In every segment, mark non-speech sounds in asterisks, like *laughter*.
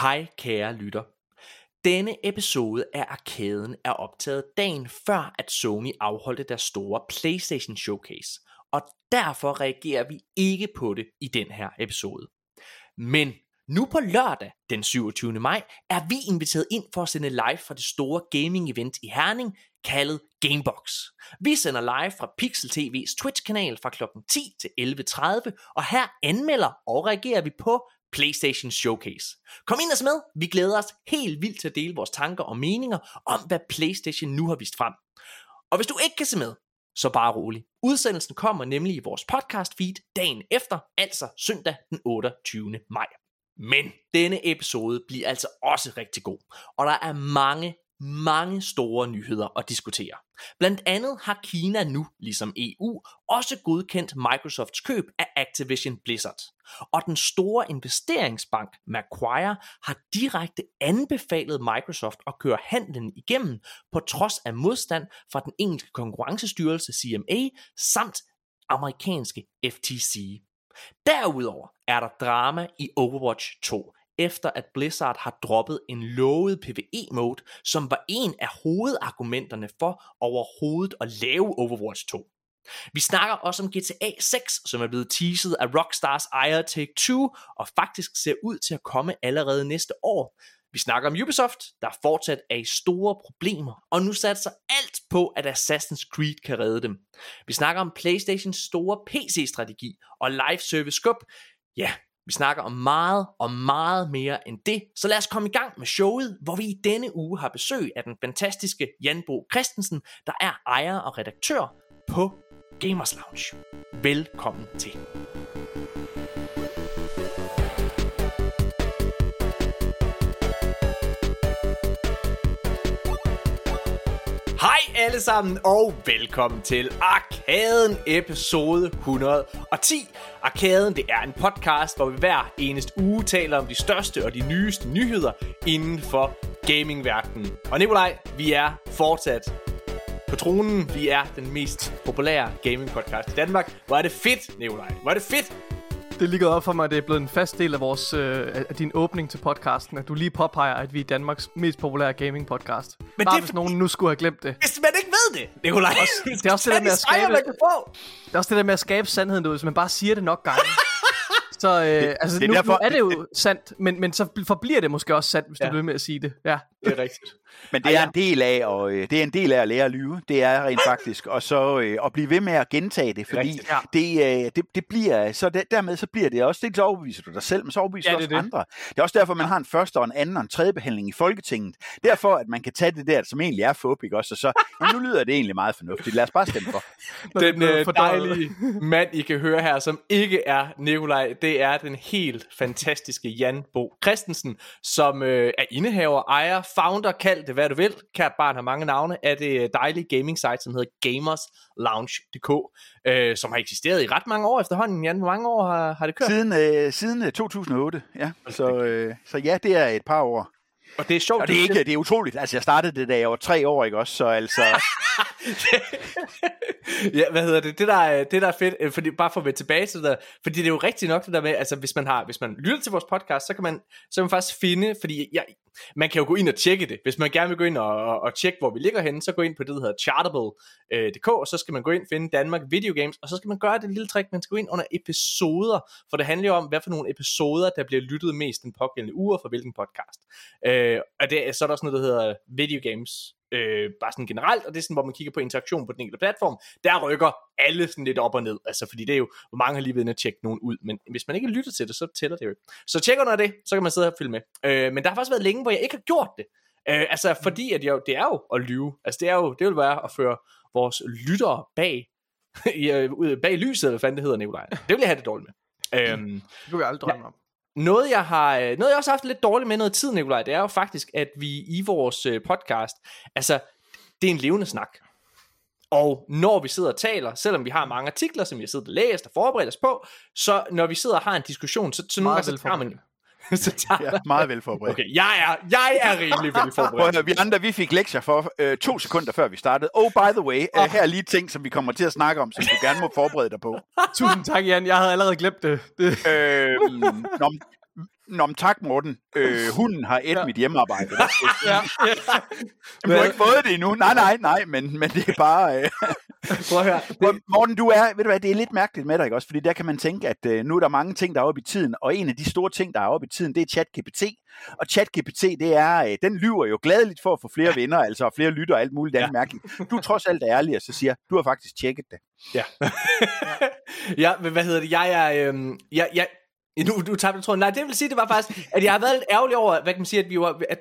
Hej kære lytter. Denne episode af Arkaden er optaget dagen før, at Sony afholdte deres store PlayStation Showcase, og derfor reagerer vi ikke på det i den her episode. Men nu på lørdag den 27. maj er vi inviteret ind for at sende live fra det store gaming-event i Herning, kaldet Gamebox. Vi sender live fra Pixel TV's Twitch-kanal fra kl. 10 til 11.30, og her anmelder og reagerer vi på PlayStation Showcase. Kom ind og se med, vi glæder os helt vildt til at dele vores tanker og meninger om, hvad PlayStation nu har vist frem. Og hvis du ikke kan se med, så bare rolig. Udsendelsen kommer nemlig i vores podcast feed dagen efter, altså søndag den 28. maj. Men denne episode bliver altså også rigtig god, og der er mange, mange store nyheder at diskutere. Blandt andet har Kina nu, ligesom EU, også godkendt Microsofts køb af Activision Blizzard. Og den store investeringsbank Macquarie har direkte anbefalet Microsoft at køre handlen igennem på trods af modstand fra den engelske konkurrencestyrelse CMA samt amerikanske FTC. Derudover er der drama i Overwatch 2, efter at Blizzard har droppet en lovet PvE-mode, som var en af hovedargumenterne for overhovedet at lave Overwatch 2. Vi snakker også om GTA 6, som er blevet teaset af Rockstars ejer Take 2, og faktisk ser ud til at komme allerede næste år. Vi snakker om Ubisoft, der fortsat er i store problemer, og nu satser alt på, at Assassin's Creed kan redde dem. Vi snakker om PlayStations store PC-strategi og live service skub. Ja, vi snakker om meget og meget mere end det, så lad os komme i gang med showet, hvor vi i denne uge har besøg af den fantastiske Jan Bo Christensen, der er ejer og redaktør på Gamers Lounge. Velkommen til. Alle sammen, og velkommen til Arkaden episode 110. Arkaden, det er en podcast, hvor vi hver eneste uge taler om de største og de nyeste nyheder inden for gamingverdenen. Og Nikolaj, vi er fortsat på tronen. Vi er den mest populære gaming podcast i Danmark. Hvor er det fedt, Nikolaj. Hvor er det fedt. Det er lige gået op for mig, at det er blevet en fast del af, vores, øh, af din åbning til podcasten, at du lige påpeger, at vi er Danmarks mest populære gaming podcast. Men Bare det er hvis fordi- nogen nu skulle have glemt det. Hvis man ved det, Nikolaj. det er også det der med at sejre, skabe- man kan få. Det er også det der med at skabe sandheden ud, hvis man bare siger det nok gange. *laughs* Så øh, det, altså, det er nu, derfor- nu er det jo sandt, men, men så forbliver det måske også sandt, hvis ja. Du bliver med at sige det. Ja. Det er rigtigt. Men det er en del af, og øh, det er en del af at lære at lyve. Det er rent faktisk, og så øh, at blive ved med at gentage det, fordi Rigtigt, ja. det, øh, det, det bliver, så det, dermed så bliver det også, det så overbeviser du dig selv, men så overbeviser Ja, du det også det. andre. Det er også derfor, man har en første og en anden og en tredje behandling i Folketinget. Derfor, at man kan tage det der, som egentlig er fup, ikke også? Og så, men nu lyder det egentlig meget fornuftigt. Lad os bare stemme for. Det er Den blevet øh, dejlige mand, I kan høre her, som ikke er Nikolaj, det er den helt fantastiske Jan Bo Christensen, som øh, er indehaver, ejer, founder, kald det hvad du vil. Kært barn har mange navne af det dejlige gaming site, som hedder gamerslounge.dk, øh, som har eksisteret i ret mange år efterhånden. Jan, hvor mange år har, har det kørt? Siden, øh, siden øh, 2008, ja. Så, øh, så ja, det er et par år. Og det er sjovt. Og det er, ikke, det er utroligt. Altså, jeg startede det, da jeg var tre år, ikke også? Så altså, *laughs* ja, hvad hedder det? Det der, er- det der er fedt, øh, fordi, bare for at vende tilbage til det der, fordi det er jo rigtigt nok det der med, altså hvis man har, hvis man lytter til vores podcast, så kan man, så kan man faktisk finde, fordi jeg, man kan jo gå ind og tjekke det. Hvis man gerne vil gå ind og, og, og tjekke, hvor vi ligger henne, så gå ind på det, der hedder chartable.dk, og så skal man gå ind og finde Danmark Video Games, og så skal man gøre det lille trick, man skal gå ind under episoder, for det handler jo om, hvad for nogle episoder, der bliver lyttet mest den pågældende uge, og for hvilken podcast. Øh, og det, er- så er der også noget, der hedder Video Games, øh, bare sådan generelt, og det er sådan, hvor man kigger på interaktion på den enkelte platform, der rykker alle sådan lidt op og ned, altså fordi det er jo, hvor mange har lige været inde og tjekke nogen ud, men hvis man ikke lytter til det, så tæller det jo ikke. Så tjek under det, så kan man sidde og følge med. Øh, men der har faktisk været længe, hvor jeg ikke har gjort det. Øh, altså fordi, at jeg, det er jo at lyve, altså det er jo, det vil være at føre vores lyttere bag, *laughs* i, øh, ud- bag lyset, eller hvad fanden det hedder, Nikolaj. Det vil jeg have det dårligt med. Øhm, Det kunne jeg aldrig drømme om. Noget jeg har øh, noget jeg også har haft lidt dårligt med noget tid, Nikolaj, det er jo faktisk, at vi i vores øh, podcast, altså, det er en levende snak. Og når vi sidder og taler, selvom vi har mange artikler, som vi har siddet og læst og forberedt os på, så når vi sidder og har en diskussion, så, så nogle gange så tager man *laughs* så tager, ja, meget velforberedt. Okay, jeg er, jeg er rimelig *laughs* velforberedt. vi andre, vi fik lektier for øh, to sekunder før vi startede. Oh, by the way, øh, her er lige ting, som vi kommer til at snakke om, som du gerne må forberede dig på. *laughs* Tusind tak, Jan. Jeg havde allerede glemt det. det Øh, nå, Nå, men tak Morten. Øh, hunden har et Ja. mit hjemmearbejde. Ja, ja. Du har ikke fået det endnu. Nej, nej, nej, men, men det er bare... Øh... *laughs* Prøv at høre. Hvor- Morten, du er, ved du hvad, det er lidt mærkeligt med dig, ikke også? Fordi der kan man tænke, at øh, nu er der mange ting, der er oppe i tiden, og en af de store ting, der er oppe i tiden, det er ChatGPT. Og ChatGPT, det er, øh, den lyver jo gladeligt for at få flere venner, altså og flere lytter og alt muligt andet Ja. mærkeligt. Du er trods alt ærlig, og så siger, du har faktisk tjekket det. Ja. *laughs* ja, men hvad hedder det? Jeg er... Øhm, jeg, jeg, nu, du tabte tråden. Nej, det vil sige, det var faktisk, at jeg har været lidt ærgerlig over, hvad kan man sige, at vi var, at,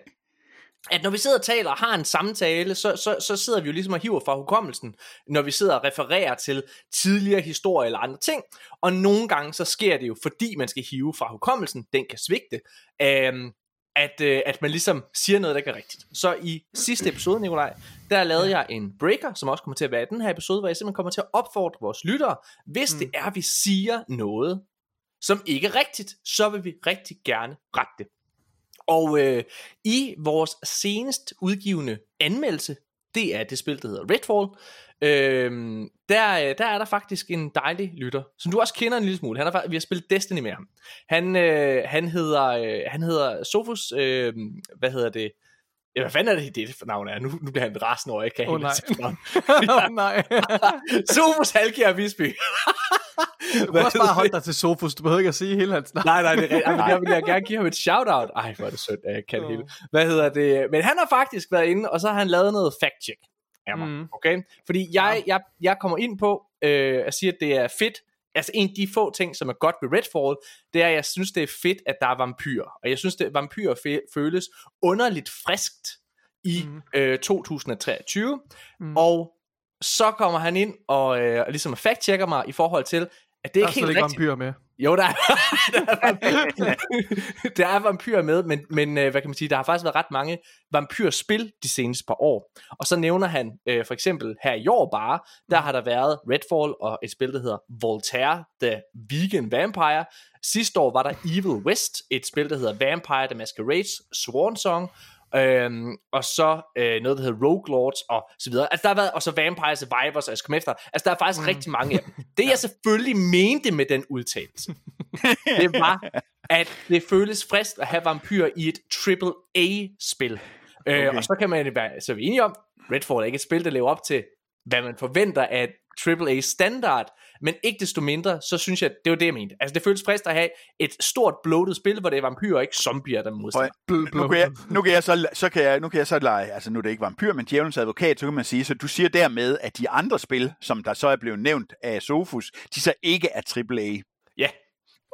at når vi sidder og taler og har en samtale, så, så, så sidder vi jo ligesom og hiver fra hukommelsen, når vi sidder og refererer til tidligere historie eller andre ting. Og nogle gange så sker det jo, fordi man skal hive fra hukommelsen, den kan svigte, øhm, at, øh, at man ligesom siger noget, der ikke er rigtigt. Så i sidste episode, Nikolaj, der lavede jeg en breaker, som også kommer til at være i den her episode, hvor jeg simpelthen kommer til at opfordre vores lyttere, hvis mm. det er, vi siger noget, som ikke er rigtigt, så vil vi rigtig gerne rette det. Og øh, i vores senest udgivende anmeldelse, det er det spil, der hedder Redfall, øh, der, øh, der er der faktisk en dejlig lytter, som du også kender en lille smule. Han fakt- vi har spillet Destiny med ham. Han, øh, han hedder, øh, han hedder Sofus, øh, hvad hedder det? Ja, hvad fanden er det, det for navn er? Nu, nu bliver han rasende over, jeg ikke kan helt nej. *laughs* Åh, nej. *laughs* Sofus Halkjær Visby. Du kan også bare holde dig til Sofus. Du behøver ikke at sige hele hans navn. Nej, nej, det er rigtigt. Men jeg vil jeg gerne give ham et shout-out. Ej, hvor er det sødt, at jeg kan det hele. Hvad hedder det? Men han har faktisk været inde, og så har han lavet noget fact-check af mig. Mm. Okay? Fordi jeg, jeg, jeg kommer ind på øh, at sige, at det er fedt. Altså en af de få ting, som er godt ved Redfall, det er, at jeg synes, det er fedt, at der er vampyrer. Og jeg synes, at vampyrer fe- føles underligt friskt i Mhm. øh, 2023. Mm. Og så kommer han ind og, øh, ligesom fact-checker mig i forhold til, at det Der er er ikke helt ikke rigtigt. vampyrer med. Jo, der er, *laughs* der er, vampyr, der er vampyrer med, men, men øh, hvad kan man sige, der har faktisk været ret mange vampyrspil de seneste par år. Og så nævner han øh, for eksempel her i år bare, der har der været Redfall og et spil, der hedder Voltaire The Vegan Vampire. Sidste år var der Evil West, et spil, der hedder Vampire The Masquerades Swan Song. Øhm, og så øh, noget, der hedder Rogue Lords og så videre. Altså der har været, og så Vampire Survivors, og jeg skal efter. Altså der er faktisk mm. rigtig mange af dem. Det jeg selvfølgelig mente med den udtalelse, *laughs* det var, at det føles frist at have vampyrer i et AAA-spil. Okay. Øh, Okay. og så kan man være så er vi enige om, Redfall er ikke et spil, der lever op til, hvad man forventer af et AAA-standard, men ikke desto mindre, så synes jeg, det var det, jeg mente. Altså, det føles frist at have et stort bloated spil, hvor det er vampyrer og ikke zombier, der modstander. Nu, kan jeg, nu kan jeg så, så kan jeg, nu kan jeg så lege, altså nu er det ikke vampyr, men djævelens advokat, så kan man sige, så du siger dermed, at de andre spil, som der så er blevet nævnt af Sofus, de så ikke er AAA.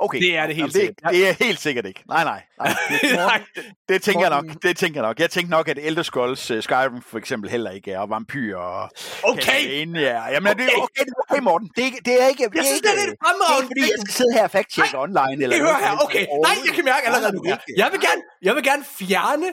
Ja, Okay. Det er det helt Jamen, det, sikkert. det er helt sikkert ikke. Nej, nej. nej. *laughs* Det, Nej. det, tænker jeg nok. Det tænker jeg nok. Jeg tænker nok, at Elder Scrolls uh, Skyrim for eksempel heller ikke er, og vampyr og Okay. Castlevania. Jamen, okay. det Okay. er okay, det er okay, Morten. Det ikke- det er ikke... Jeg synes, det er lidt det er fremragende, ikke, fordi jeg skal sidde her og fact-check online. Eller Det hører her, okay. Nej, jeg kan mærke allerede nu. Jeg vil gerne, jeg vil gerne fjerne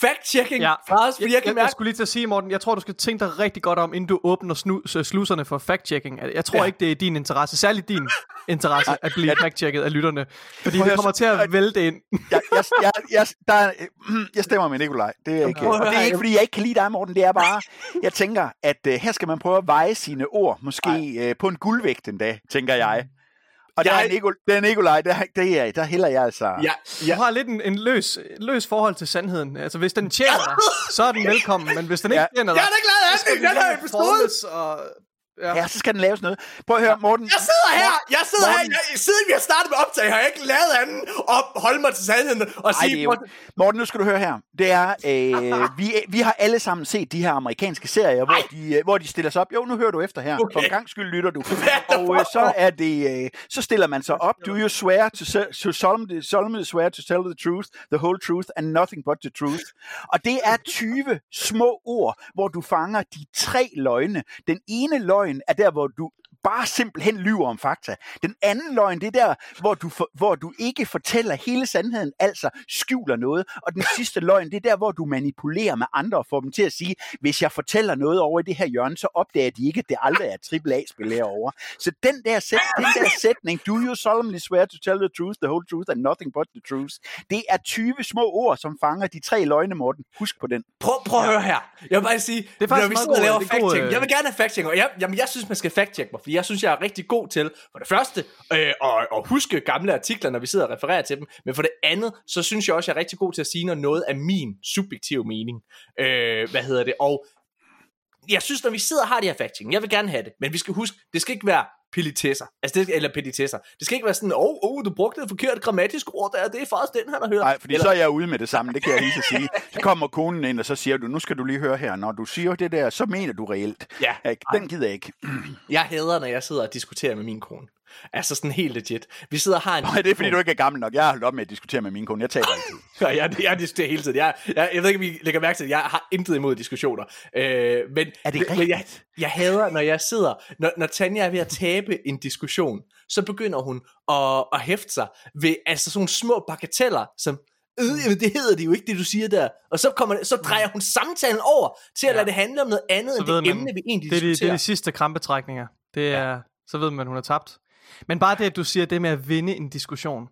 fact-checking Ja. fra os, fordi jeg, Jeg, kan mærke... jeg skulle lige til at sige, Morten, jeg tror, du skal tænke dig rigtig godt om, inden du åbner snu, sluserne for fact-checking. Jeg tror Ja. ikke, det er din interesse, særligt din interesse, at blive fact-checket af lytterne. Fordi det kommer til at vælte ind. jeg, jeg, jeg, jeg, der, er- *clears throat* jeg stemmer med Nikolaj. Det er, ikke, at og det er ikke, fordi jeg ikke kan lide dig, Morten. Det er bare, jeg tænker, at uh, her skal man prøve at veje sine ord, måske uh, på en guldvægt en dag, tænker jeg. Og der Jeg- er, Nikol, der er Nikolaj, der, det er, der hælder jeg altså... Ja, Du ja. har lidt en, en løs, løs forhold til sandheden. Altså, hvis den tjener dig, så er den velkommen. Men hvis den ikke Ja. tjener dig, Jeg er da glad af det, den her episode. Og, ja. Ja, så skal den laves noget. Prøv at høre, Morten. Jeg sidder her, jeg sidder her, Morten. jeg, siden vi har startet med optag, har jeg ikke lavet anden og holde mig til sandheden og Ej, sige, jo, Morten, nu skal du høre her. Det er, *laughs* øh, vi, vi har alle sammen set de her amerikanske serier, hvor de, øh, hvor de stiller sig op. Jo, nu hører du efter her. Okay. For en gang skyld lytter du. *laughs* Og øh, så er det, øh, så stiller man sig op. Do you swear to, to solemnly, solemnly swear to tell the truth, the whole truth and nothing but the truth. Og det er 20 små ord, hvor du fanger de tre løgne. Den ene løgn er der, hvor du bare simpelthen lyver om fakta. Den anden løgn, det er der, hvor du, for, hvor du ikke fortæller hele sandheden, altså skjuler noget. Og den sidste løgn, det er der, hvor du manipulerer med andre og får dem til at sige, hvis jeg fortæller noget over i det her hjørne, så opdager de ikke, at det aldrig er et AAA-spil herovre. Så den der, sæt, den der sætning, do you solemnly swear to tell the truth, the whole truth and nothing but the truth, det er 20 små ord, som fanger de tre løgne, Morten. Husk på den. Prøv, prøv at høre her. Jeg vil bare sige, Det er faktisk når vi sidder og laver er fact-checking, øh, jeg vil gerne have fact-checking, og jeg, jamen, jeg synes, man skal fact-check mig, fordi fordi jeg synes, jeg er rigtig god til, for det første, øh, at, at huske gamle artikler, når vi sidder og refererer til dem, men for det andet, så synes jeg også, jeg er rigtig god til at sige, når noget er min subjektive mening. Øh, hvad hedder det? Og jeg synes, når vi sidder og har de her fact jeg vil gerne have det, men vi skal huske, det skal ikke være pilitesser, altså det, eller petitesser. Det skal ikke være sådan, åh, oh, oh, du brugte et forkert grammatisk ord der, det er faktisk den, han har hørt. Nej, fordi eller... så er jeg ude med det samme, det kan jeg lige så sige. Så kommer konen ind, og så siger du, nu skal du lige høre her, når du siger det der, så mener du reelt. Ja. Den gider jeg ikke. Jeg hader, når jeg sidder og diskuterer med min kone. Altså sådan helt legit. Vi sidder og har en... Nej, det er fordi, du ikke er gammel nok. Jeg har holdt op med at diskutere med min kone. Jeg taler altid. *laughs* ja, jeg, jeg diskuterer hele tiden. Jeg, jeg, jeg ved ikke, om I lægger mærke til, at jeg har intet imod diskussioner. Øh, men, er det men jeg, jeg hader, når jeg sidder... Når, når Tanja er ved at tabe en diskussion, så begynder hun at, at hæfte sig ved altså sådan nogle små bagateller, som øh, jamen, det hedder det jo ikke, det du siger der. Og så, kommer, så drejer hun samtalen over til at ja. lade det handle om noget andet, så end det man, emne, vi egentlig det er diskuterer. De, det er de sidste krampetrækninger. Det er, ja. Så ved man, hun har tabt. Men bare det, at du siger det med at vinde en diskussion,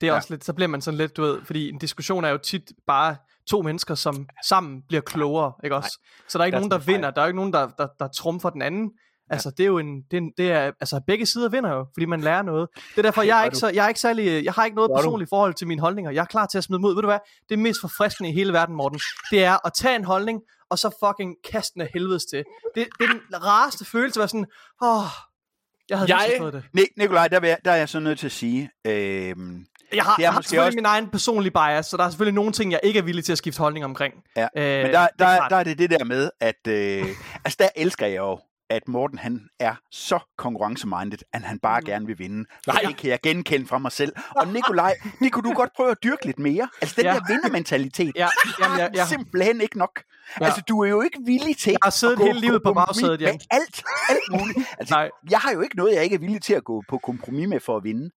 det er ja. også lidt, så bliver man sådan lidt, du ved, fordi en diskussion er jo tit bare to mennesker, som sammen bliver klogere, ikke også? Nej. Så der er ikke nogen, der vinder, der er ikke nogen, der, der, der trumfer den anden. Altså, det er jo en, det er, det er, altså, begge sider vinder jo, fordi man lærer noget. Det er derfor, jeg er ikke, så, jeg er ikke særlig, jeg har ikke noget personligt forhold til mine holdninger. Jeg er klar til at smide mod. Ved du hvad? Det er mest forfriskende i hele verden, Morten. Det er at tage en holdning, og så fucking kaste den af helvedes til. Det, det er den rareste følelse at være sådan, åh, oh, jeg havde jeg, fået det. Nik- Nikolaj, der, jeg, der er jeg så nødt til at sige... Øh, jeg har, jeg har selvfølgelig også... min egen personlige bias, så der er selvfølgelig nogle ting, jeg ikke er villig til at skifte holdning omkring. Ja, øh, men der, der, der, der er det det der med, at øh, *laughs* altså der elsker jeg jo, at Morten han er så konkurrencemindet, at han bare mm. gerne vil vinde. Nej. Det kan jeg genkende fra mig selv. Og Nikolaj, det kunne du godt prøve at dyrke lidt mere. Altså den ja. der vindermentalitet, *laughs* ja. Jamen, ja, ja. simpelthen ikke nok. Ja. Altså du er jo ikke villig til jeg har siddet hele livet på bagsædet, ja. alt, alt muligt. Altså, Nej. jeg har jo ikke noget, jeg ikke er villig til at gå på kompromis med for at vinde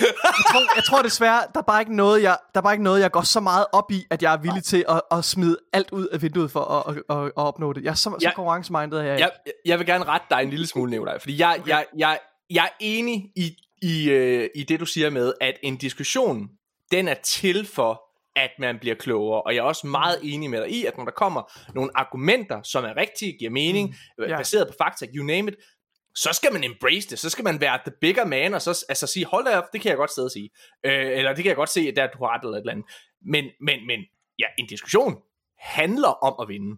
jeg, tror, jeg tror desværre, der er, bare ikke noget, jeg, der er bare ikke noget, jeg går så meget op i, at jeg er villig til at, at smide alt ud af vinduet for at, at, at, at opnå det. Jeg er så, ja, så konkurrencemindet her. Jeg, jeg vil gerne rette dig en lille smule, Nicolaj, fordi jeg, okay. jeg, jeg, jeg er enig i, i, øh, i det, du siger med, at en diskussion, den er til for, at man bliver klogere. Og jeg er også meget enig med dig i, at når der kommer nogle argumenter, som er rigtige, giver mening, mm, yeah. baseret på fakta, you name it, så skal man embrace det, så skal man være the bigger man, og så altså sige, hold da op, det kan jeg godt sidde og sige. Øh, eller det kan jeg godt se, at der du har ret eller et eller andet. Men, men, men ja, en diskussion handler om at vinde.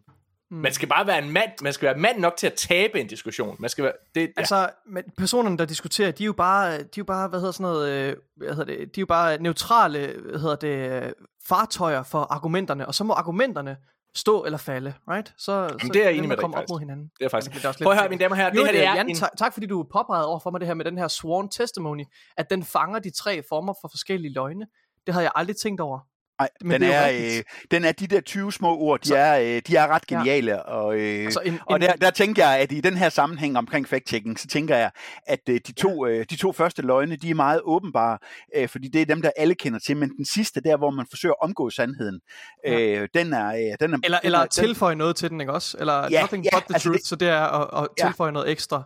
Mm. Man skal bare være en mand, man skal være mand nok til at tabe en diskussion. Man skal være, det, ja. Altså, men personerne, der diskuterer, de er jo bare, de er jo bare hvad hedder sådan noget, øh, hvad hedder det, de er jo bare neutrale, hvad hedder det, fartøjer for argumenterne, og så må argumenterne stå eller falde, right? Så, Jamen, så det er jeg enig med dig, op mod hinanden. Det er faktisk. Det er Prøv at høre, mine damer og herrer, det her det er Jan, en... tak, tak fordi du påpegede over for mig det her med den her sworn testimony, at den fanger de tre former for forskellige løgne. Det havde jeg aldrig tænkt over. Nej, den er, er øh, den er de der 20 små ord, de, så, er, øh, de er ret geniale. Ja. Og, øh, altså en, og der, der tænker jeg, at i den her sammenhæng omkring fact-checking, så tænker jeg, at øh, de, to, øh, de to første løgne, de er meget åbenbare, øh, fordi det er dem, der alle kender til. Men den sidste, der hvor man forsøger at omgå sandheden, øh, ja. den, er, øh, den er... Eller, den eller er, tilføje den, noget til den, ikke også? Eller ja, nothing ja, but the altså truth, det, så det er at, at tilføje ja. noget ekstra.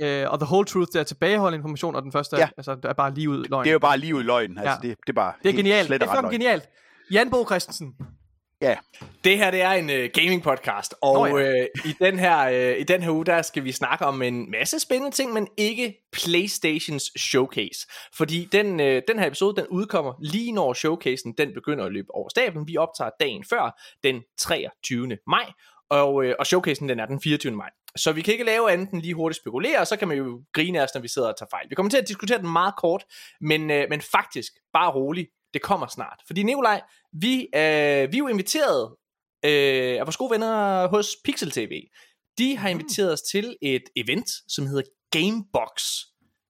Ja. Øh, og the whole truth, det er tilbageholde information, og den første ja. altså, det er bare lige ud løgn. Det er jo bare lige ud løgn. Altså, ja. det, det er bare det er genialt. Det er genialt. Jan Bo Christensen. Ja. Det her det er en uh, gaming podcast, og oh, ja. uh, i, den her, uh, i den her uge, der skal vi snakke om en masse spændende ting, men ikke Playstations showcase. Fordi den, uh, den her episode, den udkommer lige når showcasen, den begynder at løbe over stablen. Vi optager dagen før, den 23. maj, og, uh, og showcasen den er den 24. maj. Så vi kan ikke lave andet end lige hurtigt spekulere, og så kan man jo grine af os, når vi sidder og tager fejl. Vi kommer til at diskutere den meget kort, men, uh, men faktisk, bare rolig, det kommer snart. Fordi Nikolaj, vi, øh, vi er jo inviteret øh, af vores gode venner hos Pixel TV. De har mm. inviteret os til et event, som hedder Gamebox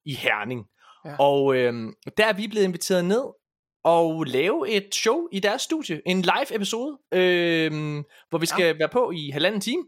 i Herning. Ja. Og øh, der er vi blevet inviteret ned og lave et show i deres studie. En live episode, øh, hvor vi skal ja. være på i halvanden time.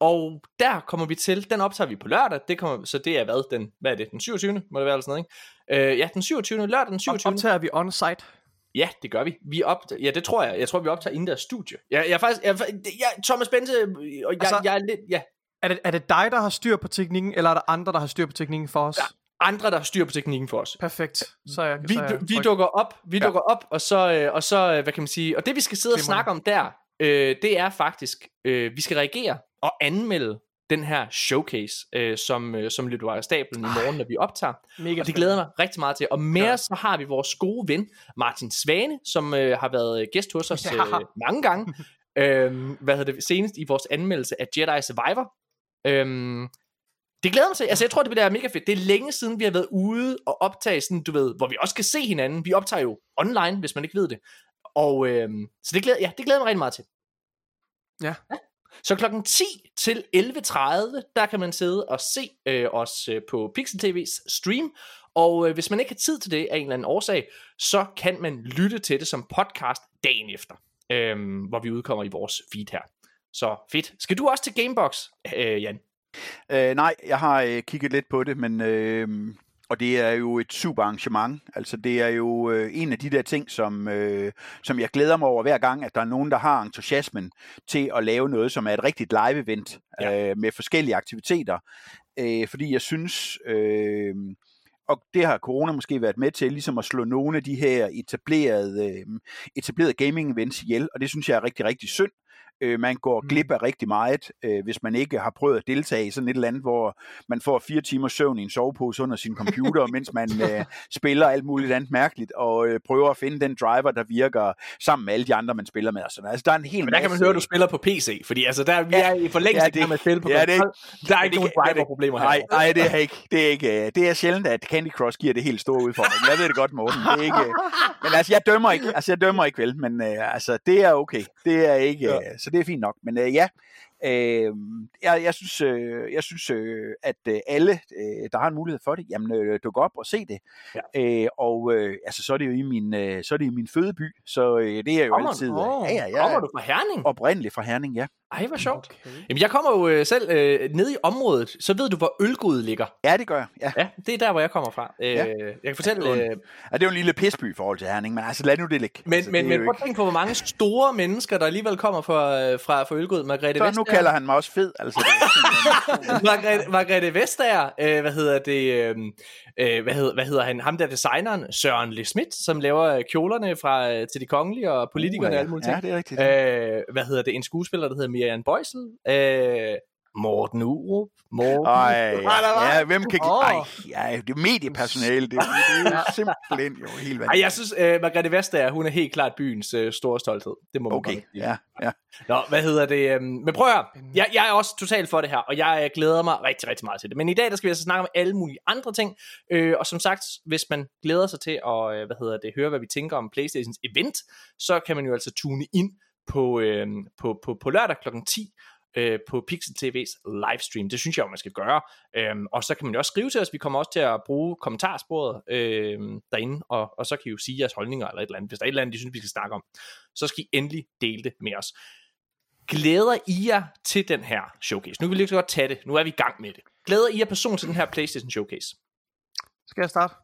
Og der kommer vi til, den optager vi på lørdag, det kommer, så det er hvad, den, hvad er det, den 27. må det være eller sådan noget, ikke? Øh, ja, den 27. lørdag den 27. Optager vi on-site? Ja, det gør vi. Vi op, ja, det tror jeg. Jeg tror, vi optager inden der studie. Jeg, jeg faktisk, jeg, jeg, Thomas Bense, og jeg, altså, jeg er lidt, ja. Er det, er det dig, der har styr på teknikken, eller er der andre, der har styr på teknikken for os? Ja, andre, der har styr på teknikken for os. Perfekt. Så jeg, vi, så jeg vi dukker op, vi ja. dukker op, og så, øh, og så, øh, hvad kan man sige, og det vi skal sidde og snakke om der, øh, det er faktisk, øh, vi skal reagere og anmelde den her showcase, øh, som, øh, som løber af stablen i morgen, når vi optager. Mega Og det glæder mig rigtig meget til. Og med Ja. os, så har vi vores gode ven, Martin Svane, som øh, har været gæst hos os Ja. *laughs* øh, mange gange. øhm, hvad hedder det, senest i vores anmeldelse af Jedi Survivor. Øhm, det glæder mig til. Altså, jeg tror, det bliver mega fedt. Det er længe siden, vi har været ude og optage sådan, du ved, hvor vi også kan se hinanden. Vi optager jo online, hvis man ikke ved det. Og øhm, så det glæder, ja, det glæder mig rigtig meget til. Ja. Så klokken 10 til 11.30, der kan man sidde og se øh, os øh, på Pixel TV's stream. Og øh, hvis man ikke har tid til det af en eller anden årsag, så kan man lytte til det som podcast dagen efter, øh, hvor vi udkommer i vores feed her. Så fedt. Skal du også til Gamebox, øh, Jan? Øh, nej, jeg har øh, kigget lidt på det, men øh, og det er jo et super arrangement. Altså det er jo øh, en af de der ting, som, øh, som jeg glæder mig over hver gang, at der er nogen, der har entusiasmen til at lave noget, som er et rigtigt live-event Ja. øh, med forskellige aktiviteter. Øh, fordi jeg synes, øh, og det har corona måske været med til, ligesom at slå nogle af de her etablerede, øh, etablerede gaming-events ihjel, og det synes jeg er rigtig, rigtig synd. Øh, man går Mm. glip af rigtig meget, øh, hvis man ikke har prøvet at deltage i sådan et eller andet, hvor man får fire timer søvn i en sovepose under sin computer, *laughs* mens man øh, spiller alt muligt andet mærkeligt, og øh, prøver at finde den driver, der virker sammen med alle de andre, man spiller med. Og sådan. Altså, der er en hel Men der kan man høre, at du spiller på PC, fordi altså der, vi Ja. er i forlængelse Ja, det- med at spille på ja, det er. Der er ikke det nogen kan- driver-problemer her. Nej, nej, det er ikke. Det er ikke. øh, Det er sjældent, at Candy Crush giver det helt store udfordring. Jeg ved det godt, Morten. Det er ikke. øh, *laughs* Men altså, jeg dømmer ikke. Altså, jeg dømmer ikke vel, men øh, altså, det er okay. Det er ikke. Ja. Så det er fint nok. Men øh, ja. Øh, jeg, jeg synes, øh, jeg synes øh, at øh, alle, øh, der har en mulighed for det, jamen øh, duk op og se det. Ja. Øh, og øh, altså, så er det jo i min, øh, så er det i min fødeby, så øh, det er jo Kommer altid. du? Øh, ja, ja, ja. Kommer du fra Herning? Oprindeligt fra Herning, ja. Ej, hvor sjovt. Okay. Jamen, jeg kommer jo øh, selv øh, ned i området, så ved du, hvor Ølgod ligger. Ja, det gør jeg. Ja. Ja, det er der, hvor jeg kommer fra. Øh, Ja. Jeg kan fortælle... Ja, Øh, Ja, det er jo en lille pisby i forhold til Herning, men altså lad nu det ligge. men altså, men, det men prøv at tænke på, hvor mange store mennesker, der alligevel kommer fra, øh, fra, fra Ølgod. Margrethe Så nu Vestager. kalder han mig også fed. Altså, det *laughs* Margrethe, Margrethe Vestager, øh, hvad hedder det, øh, øh, hvad, hedder, hvad hedder han, ham der designeren, Søren Le Schmidt, som laver øh, kjolerne fra, øh, til de kongelige og politikerne og alle mulige ting. Ja, det er rigtigt. Øh, hvad hedder det, en skuespiller, der hedder Miriam Bøjsel, øh, Morten Urup, Morten, Ej, ja, hvem kan. Åh. Ej, ja, det er mediepersonale, det, det er jo simpelthen jo helt Ej, vanvittigt. jeg synes, øh, Margrethe Vestager, hun er helt klart byens øh, store stolthed. Det må man Okay, godt ja, ja. Nå, hvad hedder det? øhm, Men prøv at høre. Jeg, jeg er også totalt for det her, og jeg øh, glæder mig rigtig, rigtig meget til det. Men i dag, der skal vi altså snakke om alle mulige andre ting. Øh, og som sagt, hvis man glæder sig til at hvad hedder det, høre, hvad vi tænker om Playstations event, så kan man jo altså tune ind på, øh, på, på, på lørdag kl. 10 øh, på Pixel TV's livestream. Det synes jeg jo, man skal gøre. Øhm, og så kan man jo også skrive til os. Vi kommer også til at bruge kommentarsporet øh, derinde, og, og så kan I jo sige jeres holdninger eller et eller andet. Hvis der er et eller andet, I synes, vi skal snakke om, så skal I endelig dele det med os. Glæder I jer til den her showcase? Nu vil vi lige så godt tage det. Nu er vi i gang med det. Glæder I jer person til den her PlayStation showcase? Skal jeg starte?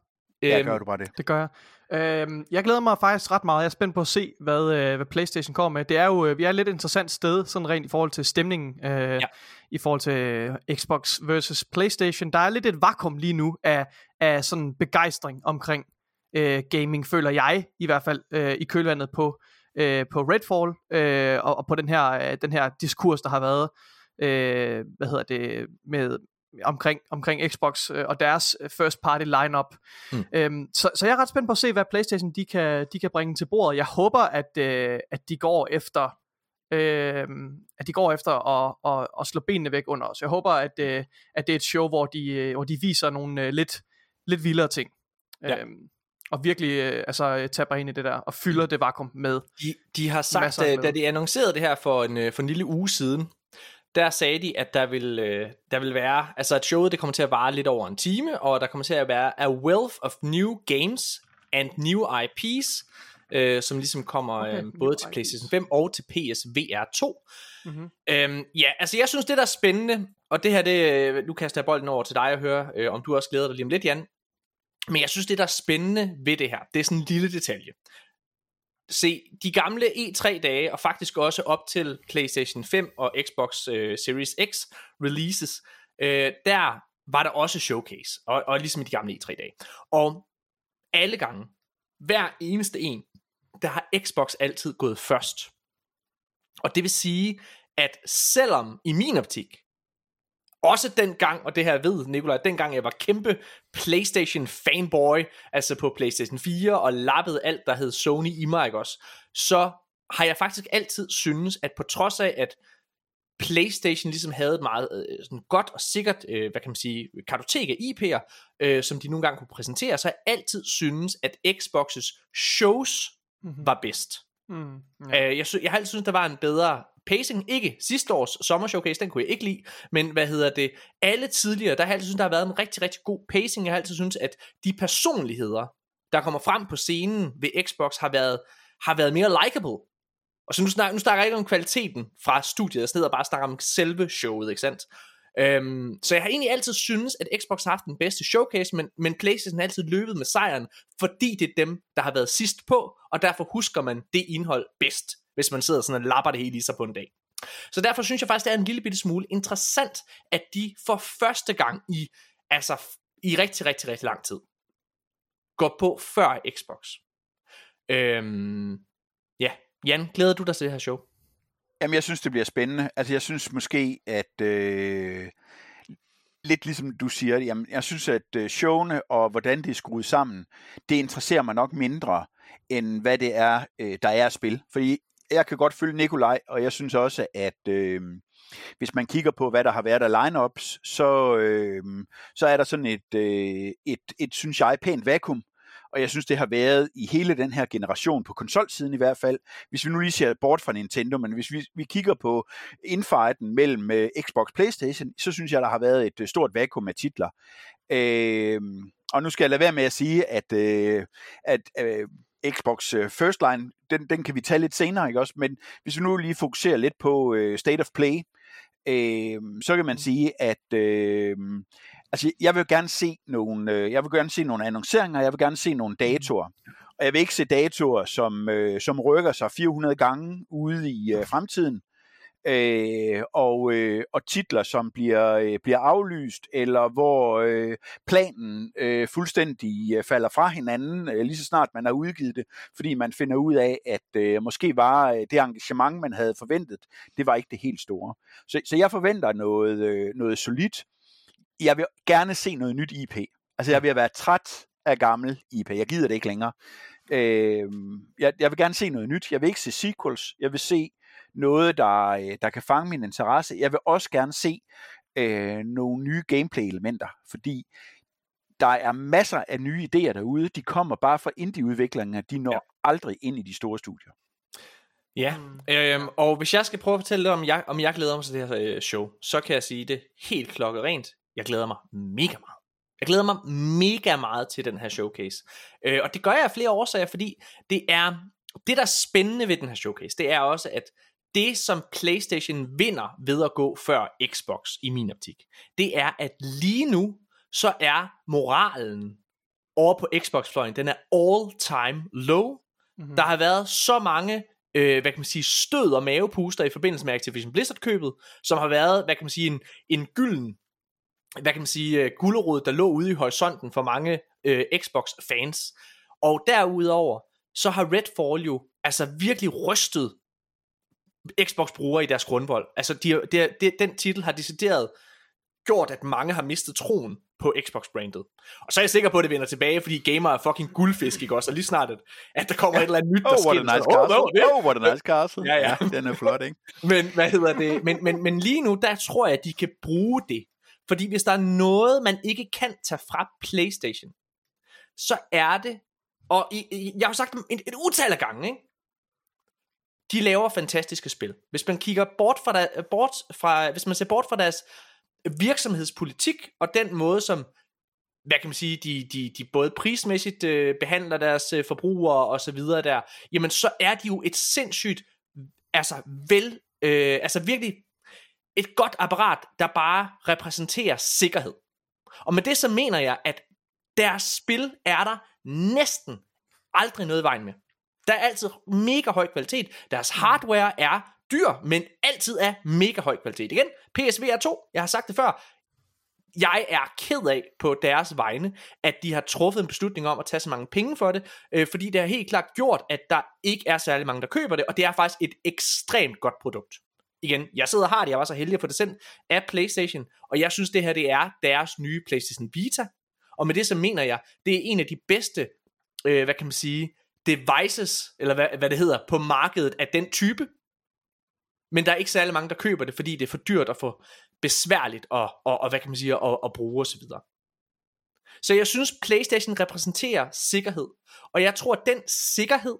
Ja, Øhm, gør du bare det. Det gør jeg. Øhm, jeg glæder mig faktisk ret meget. Jeg er spændt på at se, hvad, øh, hvad PlayStation kommer med. Det er jo, øh, vi er et lidt interessant sted, sådan rent i forhold til stemningen, øh, ja. i forhold til øh, Xbox versus PlayStation. Der er lidt et vakuum lige nu af, af sådan begejstring omkring øh, gaming, føler jeg i hvert fald, øh, i kølvandet på, øh, på Redfall, øh, og, og på den her, øh, den her diskurs, der har været, øh, hvad hedder det, med omkring, omkring Xbox øh, og deres øh, first party lineup. Mm. Øhm, så, så jeg er ret spændt på at se, hvad PlayStation de kan, de kan bringe til bordet. Jeg håber, at, øh, at de går efter øh, at de går efter at, at, at slå benene væk under os. Jeg håber, at, øh, at det er et show, hvor de, øh, hvor de viser nogle øh, lidt, lidt vildere ting. Ja. Øhm, og virkelig øh, altså, taber ind i det der, og fylder det vakuum med. De, de har sagt, da de annoncerede det her for en, for en lille uge siden, der sagde de, at der vil, øh, der vil være, altså at showet det kommer til at vare lidt over en time, og der kommer til at være a wealth of new games and new IPs, øh, som ligesom kommer Okay, øh, *laughs* både til. PlayStation 5 og til PSVR 2. Mm-hmm. Øhm, ja, altså jeg synes, det der er spændende, og det her, det, øh, nu kaster jeg bolden over til dig og høre, øh, om du også glæder dig lige om lidt, Jan. Men jeg synes, det der er spændende ved det her, det er sådan en lille detalje. Se, de gamle E3-dage, og faktisk også op til PlayStation 5 og Xbox øh, Series X releases, øh, der var der også showcase, og, og ligesom i de gamle E3-dage. Og alle gange, hver eneste en, der har Xbox altid gået først. Og det vil sige, at selvom i min optik, også dengang, og det her ved Nikolaj, dengang jeg var kæmpe PlayStation fanboy, altså på PlayStation 4, og lappede alt, der hed Sony i mig, ikke også? Så har jeg faktisk altid synes, at på trods af, at PlayStation ligesom havde et meget øh, sådan godt og sikkert, øh, hvad kan man sige, kartotek af IP'er, øh, som de nogle gange kunne præsentere, så har jeg altid synes, at Xbox's shows mm-hmm. var bedst. Mm, yeah. øh, jeg, sy- jeg har altid synes, der var en bedre pacing. Ikke sidste års sommer showcase, den kunne jeg ikke lide, men hvad hedder det, alle tidligere, der har jeg altid synes, der har været en rigtig, rigtig god pacing. Jeg har altid synes, at de personligheder, der kommer frem på scenen ved Xbox, har været, har været mere likable og så nu snakker, nu snakker jeg ikke om kvaliteten fra studiet, jeg sidder bare snakker om selve showet, ikke sandt? Øhm, så jeg har egentlig altid synes, at Xbox har haft den bedste showcase, men, men Playstation har altid løbet med sejren, fordi det er dem, der har været sidst på, og derfor husker man det indhold bedst, hvis man sidder sådan og lapper det hele i sig på en dag. Så derfor synes jeg faktisk, det er en lille bitte smule interessant, at de for første gang i, altså i rigtig, rigtig, rigtig lang tid, går på før Xbox. Øhm, ja, Jan, glæder du dig til det her show? Jamen, jeg synes, det bliver spændende. Altså, jeg synes måske, at... Øh, lidt ligesom du siger, jamen, jeg synes, at øh, showene og hvordan det er skruet sammen, det interesserer mig nok mindre, end hvad det er, øh, der er at spil. Fordi jeg kan godt følge Nikolaj, og jeg synes også, at øh, hvis man kigger på, hvad der har været af lineups, så, øh, så er der sådan et, øh, et, et, synes jeg, pænt vakuum og jeg synes, det har været i hele den her generation, på konsolsiden i hvert fald, hvis vi nu lige ser bort fra Nintendo, men hvis vi, vi kigger på infighten mellem uh, Xbox Playstation, så synes jeg, der har været et uh, stort vakuum af titler. Uh, og nu skal jeg lade være med at sige, at, uh, at uh, Xbox First Line, den, den kan vi tage lidt senere, ikke også? Men hvis vi nu lige fokuserer lidt på uh, State of Play, uh, så kan man sige, at uh, altså, jeg vil gerne se nogle, øh, jeg vil gerne se nogle annonceringer, jeg vil gerne se nogle datoer. Og jeg vil ikke se datoer, som, øh, som rykker sig 400 gange ude i øh, fremtiden. Øh, og, øh, og titler, som bliver, øh, bliver aflyst, eller hvor øh, planen øh, fuldstændig øh, falder fra hinanden, øh, lige så snart man har udgivet det, fordi man finder ud af, at øh, måske var øh, det engagement, man havde forventet, det var ikke det helt store. Så, så jeg forventer noget, øh, noget solidt, jeg vil gerne se noget nyt IP. Altså jeg vil være træt af gammel IP. Jeg gider det ikke længere. Øh, jeg, jeg vil gerne se noget nyt. Jeg vil ikke se sequels. Jeg vil se noget, der, øh, der kan fange min interesse. Jeg vil også gerne se øh, nogle nye gameplay-elementer, fordi der er masser af nye idéer derude. De kommer bare fra indie-udviklerne. De når ja. aldrig ind i de store studier. Ja, øhm, og hvis jeg skal prøve at fortælle lidt om, jeg, om jeg glæder mig til det her øh, show, så kan jeg sige det helt klokkerent. Jeg glæder mig mega meget. Jeg glæder mig mega meget til den her showcase. Øh, og det gør jeg af flere årsager, fordi det er det, der er spændende ved den her showcase, det er også, at det, som PlayStation vinder ved at gå før Xbox i min optik, det er, at lige nu, så er moralen over på Xbox-fløjen, den er all-time low. Mm-hmm. Der har været så mange øh, hvad kan man sige, stød og mavepuster i forbindelse med Activision Blizzard-købet, som har været, hvad kan man sige, en, en gylden hvad kan man sige, uh, gulderod, der lå ude i horisonten for mange uh, Xbox-fans. Og derudover, så har Redfall jo altså virkelig rystet Xbox-brugere i deres grundvold. Altså, de, de, de, den titel har decideret gjort, at mange har mistet troen på Xbox-brandet. Og så er jeg sikker på, at det vender tilbage, fordi gamer er fucking guldfisk, ikke også? Og lige snart, at, at der kommer et eller andet nyt, der oh, what a nice castle. Oh, oh, oh, what a nice castle. ja, ja. ja, den er flot, ikke? *laughs* men, hvad hedder det? Men, men, men lige nu, der tror jeg, at de kan bruge det fordi hvis der er noget, man ikke kan tage fra PlayStation, så er det, og I, jeg har sagt det et, et utal af gange, ikke? De laver fantastiske spil. Hvis man kigger bort fra, der, bort fra, hvis man ser bort fra deres virksomhedspolitik, og den måde, som hvad kan man sige, de, de, de både prismæssigt øh, behandler deres øh, forbrugere og så videre der, jamen så er de jo et sindssygt, altså vel, øh, altså virkelig et godt apparat, der bare repræsenterer sikkerhed. Og med det så mener jeg, at deres spil er der næsten aldrig noget vejen med. Der er altid mega høj kvalitet. Deres hardware er dyr, men altid er mega høj kvalitet. Igen, PSVR 2, jeg har sagt det før, jeg er ked af på deres vegne, at de har truffet en beslutning om at tage så mange penge for det, øh, fordi det har helt klart gjort, at der ikke er særlig mange, der køber det, og det er faktisk et ekstremt godt produkt. igen, jeg sidder og har det, jeg var så heldig at få det sendt af Playstation, og jeg synes det her, det er deres nye Playstation Vita, og med det så mener jeg, det er en af de bedste, øh, hvad kan man sige, devices, eller hvad, hvad det hedder, på markedet af den type, men der er ikke særlig mange, der køber det, fordi det er for dyrt at få besværligt og, og, og hvad kan man sige, at, at bruge osv. Så jeg synes, PlayStation repræsenterer sikkerhed. Og jeg tror, at den sikkerhed,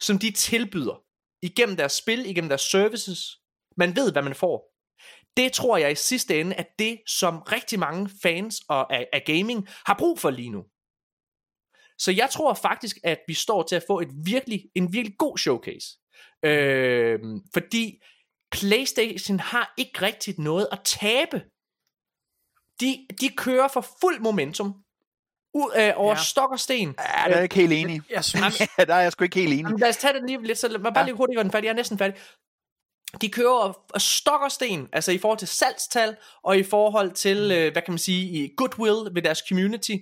som de tilbyder, igennem deres spil, igennem deres services, man ved, hvad man får. Det tror jeg i sidste ende, at det, som rigtig mange fans og af, af gaming har brug for lige nu. Så jeg tror faktisk, at vi står til at få et virkelig, en virkelig god showcase. Øh, fordi PlayStation har ikke rigtigt noget at tabe. De, de kører for fuld momentum ud, øh, over ja. stok og sten. Ja, der er jeg ikke helt enig. Jeg synes, *laughs* Ja, der er jeg sgu ikke helt enig. Jamen, lad os tage det lige lidt, så lad mig bare Ja. lige hurtigt gøre den færdig. Jeg er næsten færdig. De kører over stok og sten, altså i forhold til salgstal, og i forhold til, øh, hvad kan man sige, i goodwill ved deres community.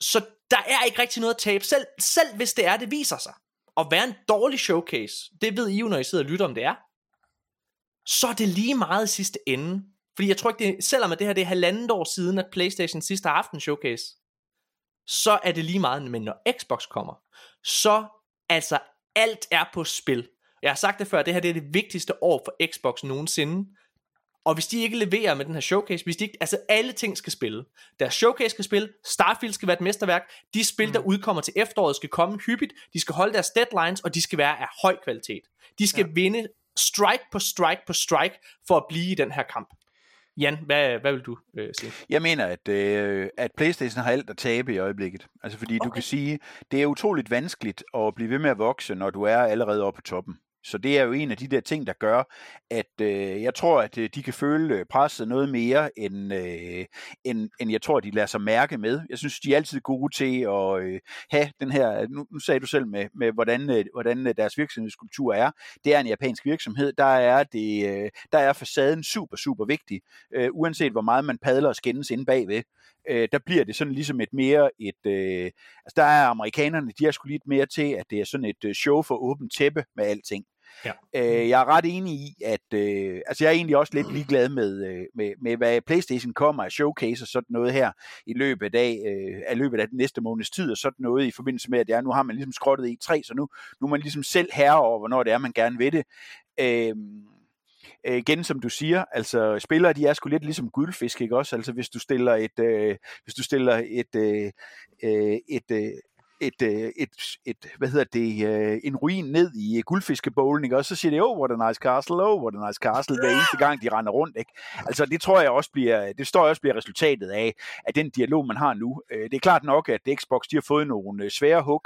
Så der er ikke rigtig noget at tabe, selv, selv hvis det er, det viser sig. At være en dårlig showcase, det ved I jo, når I sidder og lytter om det er, så er det lige meget i sidste ende. Fordi jeg tror ikke, det, selvom at det her det er halvandet år siden, at Playstation sidste har haft en showcase, så er det lige meget, men når Xbox kommer, så altså alt er på spil. Jeg har sagt det før, det her det er det vigtigste år for Xbox nogensinde. Og hvis de ikke leverer med den her showcase, hvis de ikke, altså alle ting skal spille. Deres showcase skal spille, Starfield skal være et mesterværk, de spil, der udkommer til efteråret, skal komme hyppigt, de skal holde deres deadlines, og de skal være af høj kvalitet. De skal ja. vinde strike på strike på strike, for at blive i den her kamp. Jan, hvad, hvad vil du øh, sige? Jeg mener, at, øh, at PlayStation har alt at tabe i øjeblikket. Altså fordi okay. du kan sige, det er utroligt vanskeligt at blive ved med at vokse, når du er allerede oppe på toppen. Så det er jo en af de der ting, der gør, at øh, jeg tror, at øh, de kan føle øh, presset noget mere, end, øh, end, end jeg tror, de lader sig mærke med. Jeg synes, de er altid gode til at øh, have den her, nu, nu sagde du selv med, med hvordan, øh, hvordan øh, deres virksomhedskultur er. Det er en japansk virksomhed, der er, det, øh, der er facaden super, super vigtig. Øh, uanset hvor meget man padler og skændes inde bagved, øh, der bliver det sådan ligesom et mere et, øh, altså der er amerikanerne, de er sgu lidt mere til, at det er sådan et øh, show for åbent tæppe med alting. Ja. Øh, jeg er ret enig i, at øh, altså jeg er egentlig også lidt ligeglad med, øh, med, med, hvad PlayStation kommer af showcase og sådan noget her i løbet af, øh, af løbet af den næste måneds tid og sådan noget i forbindelse med, at ja, nu har man ligesom skrottet e i 3 så nu, nu er man ligesom selv herre over, hvornår det er, man gerne vil det. Øh, øh, igen som du siger, altså spillere de er sgu lidt ligesom guldfisk, ikke også? Altså hvis du stiller et, øh, hvis du stiller et, øh, øh, et, øh, et, øh, et, et, hvad hedder det, øh, en ruin ned i øh, guldfiskebowlen, ikke? Og så siger de, oh, what a nice castle, oh, what a nice castle, hver eneste gang, de render rundt, ikke? Altså, det tror jeg også bliver, det står også bliver resultatet af, af den dialog, man har nu. Øh, det er klart nok, at Xbox, de har fået nogle øh, svære hug,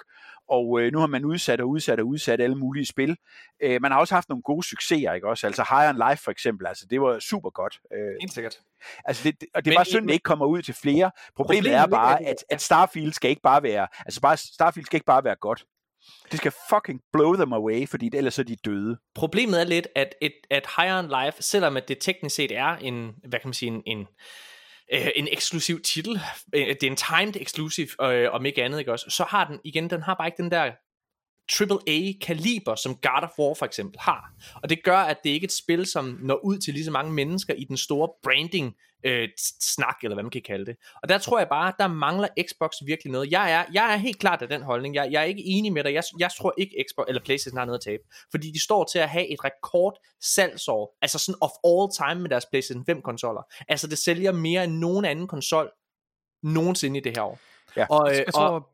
og øh, nu har man udsat og udsat og udsat alle mulige spil. Øh, man har også haft nogle gode succeser, ikke også? Altså High on Life for eksempel, altså det var super godt. Øh, Helt sikkert. Altså det, det- og det er bare synd, at det ikke kommer ud til flere. Problemet, Problemet er bare, at, at Starfield skal ikke bare være, altså bare, Starfield skal ikke bare være godt. Det skal fucking blow them away, fordi ellers så er de døde. Problemet er lidt, at, et, at Higher on Life, selvom at det teknisk set er en, hvad kan man sige, en, en, øh, en eksklusiv titel, øh, det er en timed exclusive, øh, om ikke andet, ikke også, så har den, igen, den har bare ikke den der AAA-kaliber, som God of War for eksempel har. Og det gør, at det ikke er et spil, som når ud til lige så mange mennesker i den store branding øh, snak, eller hvad man kan kalde det. Og der tror jeg bare, der mangler Xbox virkelig noget. Jeg er, jeg er helt klart af den holdning. Jeg, jeg er ikke enig med dig. Jeg, jeg tror ikke Xbox eller PlayStation har noget at tabe. Fordi de står til at have et rekord salgsår. Altså sådan of all time med deres PlayStation 5 konsoller. Altså det sælger mere end nogen anden konsol nogensinde i det her år. Ja. Og, øh, jeg og, tror,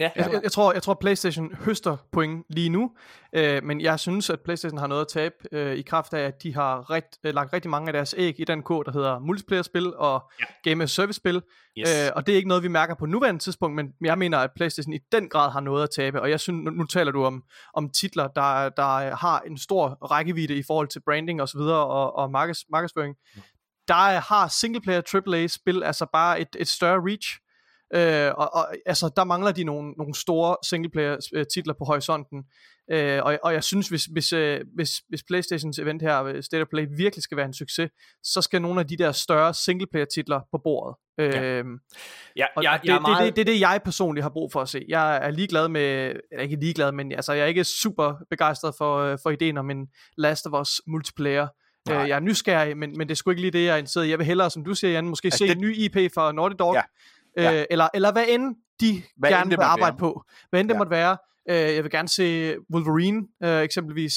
ja, Jeg, jeg, jeg, tror, jeg tror, PlayStation høster point lige nu, øh, men jeg synes, at PlayStation har noget at tabe øh, i kraft af, at de har rigt, øh, lagt rigtig mange af deres æg i den kode, der hedder multiplayer-spil og Ja. Game as Service-spil. yes. Øh, og det er ikke noget, vi mærker på nuværende tidspunkt, men jeg mener, at PlayStation i den grad har noget at tabe. Og jeg synes, nu, nu taler du om, om titler, der, der har en stor rækkevidde i forhold til branding osv. og, og markeds, markedsføring. Der har single-player AAA-spil altså bare et, et større reach. Øh, og, og altså, der mangler de nogle, nogle store singleplayer øh, titler på horisonten. Øh, og, og jeg synes, hvis, hvis, øh, hvis, hvis Playstations event her, øh, State of Play, virkelig skal være en succes, så skal nogle af de der større singleplayer titler på bordet. Ja. Øhm, ja, og jeg, det, jeg er det, meget... det, det, det er det, jeg personligt har brug for at se. Jeg er ligeglad med, eller ikke ligeglad, men altså, jeg er ikke super begejstret for, øh, for ideen om en Last of Us multiplayer. Nej. Øh, jeg er nysgerrig, men, men det er sgu ikke lige det, jeg er interesseret i. Jeg vil hellere, som du siger, Jan, måske altså, se det... en ny IP fra Naughty Dog, ja. Ja. Øh, eller, eller hvad end de hvad gerne vil arbejde være. på. Hvad end det ja. måtte være. Øh, jeg vil gerne se Wolverine øh, eksempelvis.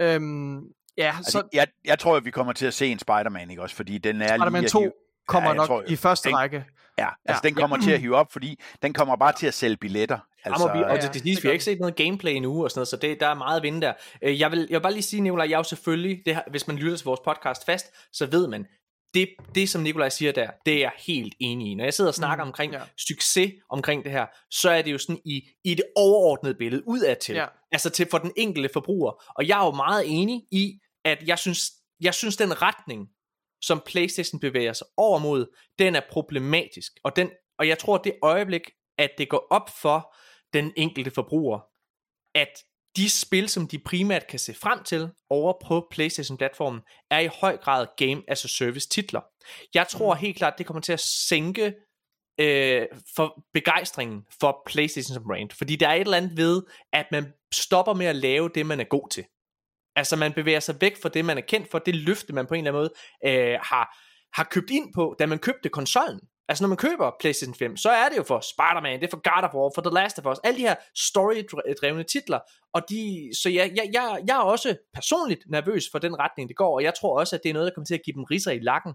Øhm, ja, altså, så... jeg, jeg tror, at vi kommer til at se en Spider-Man, ikke også? Fordi den er Spider-Man lige... 2 kommer ja, nok tror, i første den, række. Ja, altså ja. den kommer ja. til at hive op, fordi den kommer bare til at sælge billetter. Altså, Jamen, vi, og det, det, det, vi har ikke set noget gameplay endnu, og sådan noget, så det, der er meget at vinde der. Øh, jeg vil, jeg vil bare lige sige, Nicolaj, jeg er jo selvfølgelig, det her, hvis man lytter til vores podcast fast, så ved man, det, det som Nikolaj siger der, det er jeg helt enig i. Når jeg sidder og snakker mm, omkring ja. succes omkring det her, så er det jo sådan i, i det overordnede billede udad til. Ja. Altså til for den enkelte forbruger. Og jeg er jo meget enig i, at jeg synes, jeg synes den retning, som PlayStation bevæger sig over mod, den er problematisk. Og, den, og jeg tror, det øjeblik, at det går op for den enkelte forbruger, at de spil, som de primært kan se frem til over på PlayStation-platformen, er i høj grad Game as a Service titler. Jeg tror mm. helt klart, det kommer til at sænke øh, for begejstringen for PlayStation som brand. Fordi der er et eller andet ved, at man stopper med at lave det, man er god til. Altså man bevæger sig væk fra det, man er kendt for, det løfte, man på en eller anden måde øh, har, har købt ind på, da man købte konsollen. Altså når man køber PlayStation 5, så er det jo for Spider-Man, det er for God of War, for The Last of Us, alle de her story-drevne titler, og de, så jeg, jeg, jeg, jeg er også personligt nervøs for den retning, det går, og jeg tror også, at det er noget, der kommer til at give dem riser i lakken,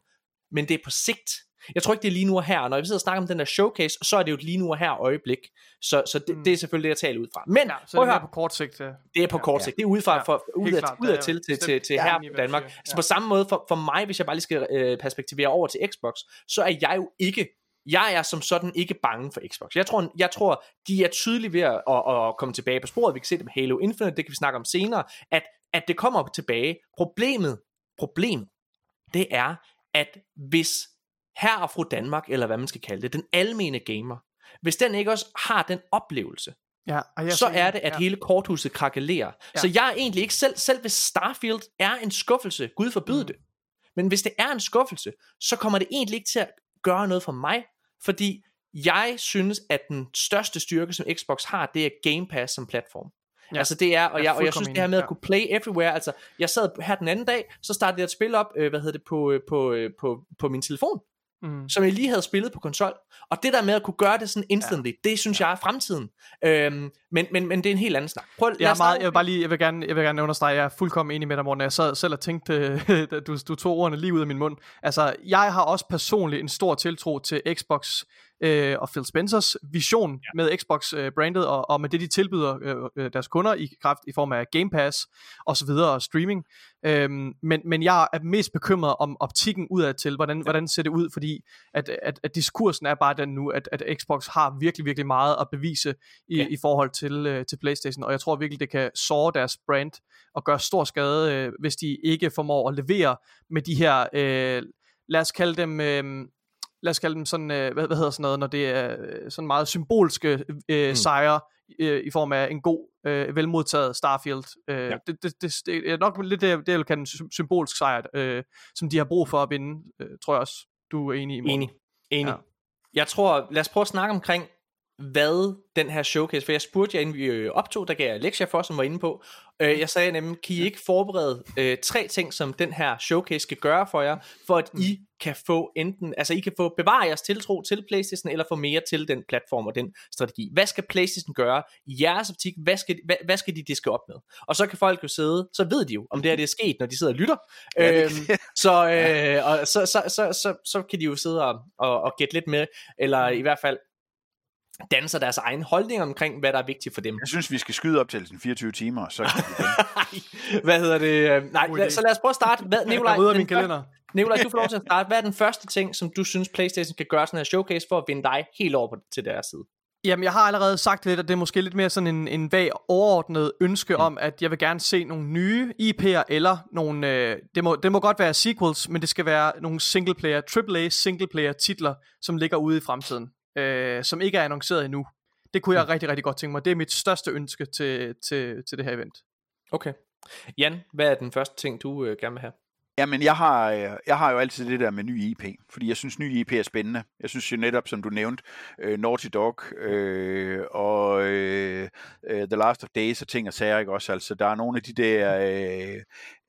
men det er på sigt. Jeg tror ikke, det er lige nu og her, når vi sidder og snakker om den der showcase, så er det jo et lige nu og her øjeblik, så, så det, mm. det er selvfølgelig det, jeg taler ud fra. Men, ja, så det er på kort sigt. Ja. Det er på kort sigt, det er udefra, for, ud, af, ud af til, til, til, til her i Danmark. Ja. Så på samme måde, for, for mig, hvis jeg bare lige skal øh, perspektivere over til Xbox, så er jeg jo ikke jeg er som sådan ikke bange for Xbox. Jeg tror, jeg tror de er tydelige ved at, at, at komme tilbage på sporet. Vi kan se det med Halo Infinite, det kan vi snakke om senere, at, at det kommer tilbage. Problemet, problemet, det er, at hvis her og fru Danmark, eller hvad man skal kalde det, den almene gamer, hvis den ikke også har den oplevelse, ja, så er det, at ja. hele korthuset krakelerer. Ja. Så jeg er egentlig ikke selv, selv hvis Starfield er en skuffelse, Gud forbyde mm. det, men hvis det er en skuffelse, så kommer det egentlig ikke til at gøre noget for mig, fordi jeg synes, at den største styrke, som Xbox har, det er Game Pass som platform. Ja. Altså det er, og jeg, og jeg synes det her med at kunne play everywhere, altså jeg sad her den anden dag, så startede jeg et spil op, øh, hvad hedder det, på, øh, på, øh, på, på min telefon, mm. som jeg lige havde spillet på konsol. Og det der med at kunne gøre det sådan instantly, ja. det synes jeg er fremtiden. Øhm, men, men, men det er en helt anden snak. Prøv, jeg, er meget, jeg vil bare lige, jeg vil gerne, jeg vil gerne understrege, jeg er fuldkommen enig med dig, Morten. Jeg sad selv og tænkte, *laughs* du, du tog ordene lige ud af min mund. Altså, jeg har også personligt en stor tiltro til Xbox øh, og Phil Spencers vision ja. med Xbox-brandet øh, og, og med det, de tilbyder øh, øh, deres kunder i kraft i form af Game Pass og så videre og streaming. Øhm, men, men jeg er mest bekymret om optikken udad til, hvordan, ja. hvordan ser det ud, fordi at, at, at diskursen er bare den nu, at, at Xbox har virkelig, virkelig meget at bevise i, ja. i forhold til, øh, til Playstation, og jeg tror virkelig, det kan såre deres brand og gøre stor skade, øh, hvis de ikke formår at levere med de her, øh, lad os kalde dem... Øh, lad os kalde dem sådan, øh, hvad, hvad hedder sådan noget, når det er øh, sådan meget symbolske øh, mm. sejre øh, i form af en god, øh, velmodtaget Starfield. Øh, ja. det, det, det, det er nok lidt det, det jeg vil kalde en symbolsk sejr, øh, som de har brug for at vinde, øh, tror jeg også, du er enig i. Morten. Enig, enig. Ja. Jeg tror, lad os prøve at snakke omkring, hvad den her showcase, for jeg spurgte jer, inden vi øh, optog, der gav jeg lektier for, som var inde på. Øh, jeg sagde nemlig, kan I ikke forberede øh, tre ting, som den her showcase skal gøre for jer, for at I kan få enten, altså I kan få bevare jeres tiltro til Playstation, eller få mere til den platform og den strategi. Hvad skal Playstation gøre i jeres optik? Hvad skal, hvad, hvad skal de diske op med? Og så kan folk jo sidde, så ved de jo, om det her det er sket, når de sidder og lytter. Ja, øhm, *laughs* så, øh, og så, så, så, så, så kan de jo sidde og, og, og gætte lidt med, eller i hvert fald danser deres egen holdning omkring, hvad der er vigtigt for dem. Jeg synes, vi skal skyde op til 24 timer, så kan vi *laughs* Hvad hedder det? Nej, lad, så lad os prøve at starte. Hvad, Nikolaj, jeg min kalender. Nikolaj, du *laughs* får lov til at starte. Hvad er den første ting, som du synes, Playstation kan gøre sådan her showcase for at vinde dig helt over på, til deres side? Jamen, jeg har allerede sagt lidt, at det er måske lidt mere sådan en, en vag overordnet ønske mm. om, at jeg vil gerne se nogle nye IP'er, eller nogle, øh, det, må, det må godt være sequels, men det skal være nogle singleplayer, AAA singleplayer titler, som ligger ude i fremtiden. Øh, som ikke er annonceret endnu. Det kunne jeg rigtig, rigtig godt tænke mig. Det er mit største ønske til, til, til det her event. Okay. Jan, hvad er den første ting, du øh, gerne vil have? Jamen, jeg har, øh, jeg har jo altid det der med ny IP, fordi jeg synes, ny IP er spændende. Jeg synes jo netop, som du nævnte, uh, Naughty Dog uh, og uh, uh, The Last of Days og ting og sager, ikke også? Altså, der er nogle af de der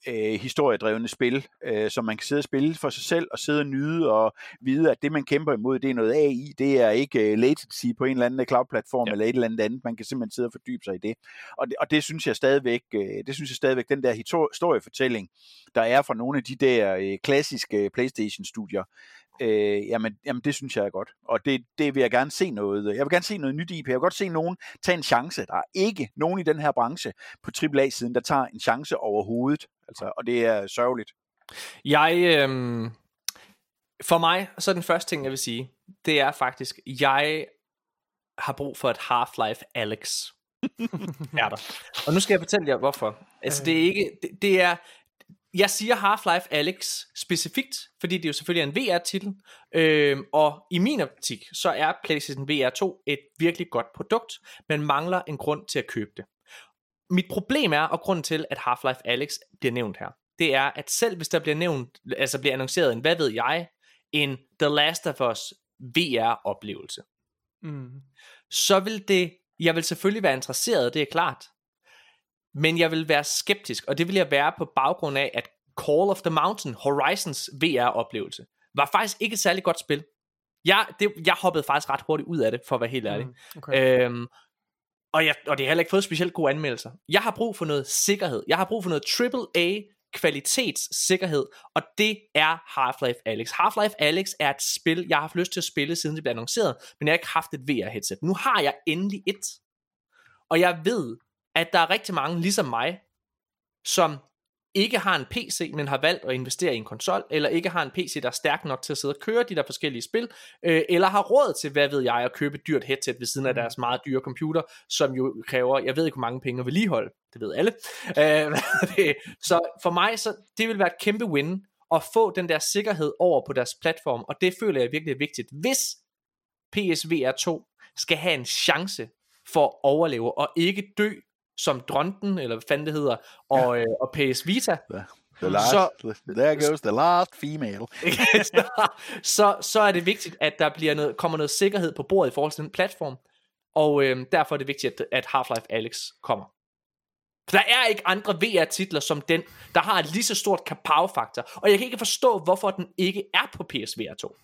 uh, historiedrevne spil, uh, som man kan sidde og spille for sig selv og sidde og nyde og vide, at det, man kæmper imod, det er noget AI, det er ikke uh, latency på en eller anden cloud-platform ja. eller et eller andet andet. Man kan simpelthen sidde og fordybe sig i det. Og det, og det synes jeg stadigvæk, uh, det synes jeg stadigvæk, den der historiefortælling, der er fra nogle af de der øh, klassiske PlayStation-studier, øh, jamen, jamen det synes jeg er godt. Og det, det vil jeg gerne se noget. Jeg vil gerne se noget nyt IP. Jeg vil godt se nogen tage en chance. Der er ikke nogen i den her branche på AAA-siden, der tager en chance overhovedet. Altså, og det er sørgeligt. Jeg, øh, for mig, så er den første ting, jeg vil sige, det er faktisk, jeg har brug for et Half-Life Alex. *laughs* er der. Og nu skal jeg fortælle jer, hvorfor. Altså, det er ikke, det, det er, jeg siger Half-Life Alex specifikt, fordi det jo selvfølgelig er en VR-titel, øhm, og i min optik, så er PlayStation VR 2 et virkelig godt produkt, men mangler en grund til at købe det. Mit problem er, og grunden til, at Half-Life Alex bliver nævnt her, det er, at selv hvis der bliver nævnt, altså bliver annonceret en, hvad ved jeg, en The Last of Us VR-oplevelse, mm. så vil det, jeg vil selvfølgelig være interesseret, det er klart, men jeg vil være skeptisk, og det vil jeg være på baggrund af, at Call of the Mountain, Horizons VR-oplevelse, var faktisk ikke et særligt godt spil. Jeg, det, jeg hoppede faktisk ret hurtigt ud af det, for at være helt ærlig. Mm, okay. øhm, og, jeg, og det har heller ikke fået specielt gode anmeldelser. Jeg har brug for noget sikkerhed. Jeg har brug for noget AAA kvalitetssikkerhed, og det er Half-Life Alex. Half-Life Alex er et spil, jeg har haft lyst til at spille, siden det blev annonceret, men jeg har ikke haft et VR-headset. Nu har jeg endelig et. Og jeg ved, at der er rigtig mange, ligesom mig, som ikke har en PC, men har valgt at investere i en konsol, eller ikke har en PC, der er stærk nok til at sidde og køre de der forskellige spil, øh, eller har råd til, hvad ved jeg, at købe et dyrt headset ved siden af mm. deres meget dyre computer, som jo kræver, jeg ved ikke, hvor mange penge at vedligeholde, det ved alle. *laughs* Øh, *laughs* så for mig, så det vil være et kæmpe win, at få den der sikkerhed over på deres platform, og det føler jeg virkelig er vigtigt. Hvis PSVR 2 skal have en chance for at overleve, og ikke dø som Dronten, eller hvad fanden det hedder, og, ja. øh, og PS Vita. The, the last, så, there goes the last female. *laughs* så, så, så er det vigtigt, at der bliver noget, kommer noget sikkerhed på bordet i forhold til den platform, og øh, derfor er det vigtigt, at, at Half-Life Alex kommer. For der er ikke andre VR-titler som den, der har et lige så stort kapow-faktor, og jeg kan ikke forstå, hvorfor den ikke er på PSVR 2.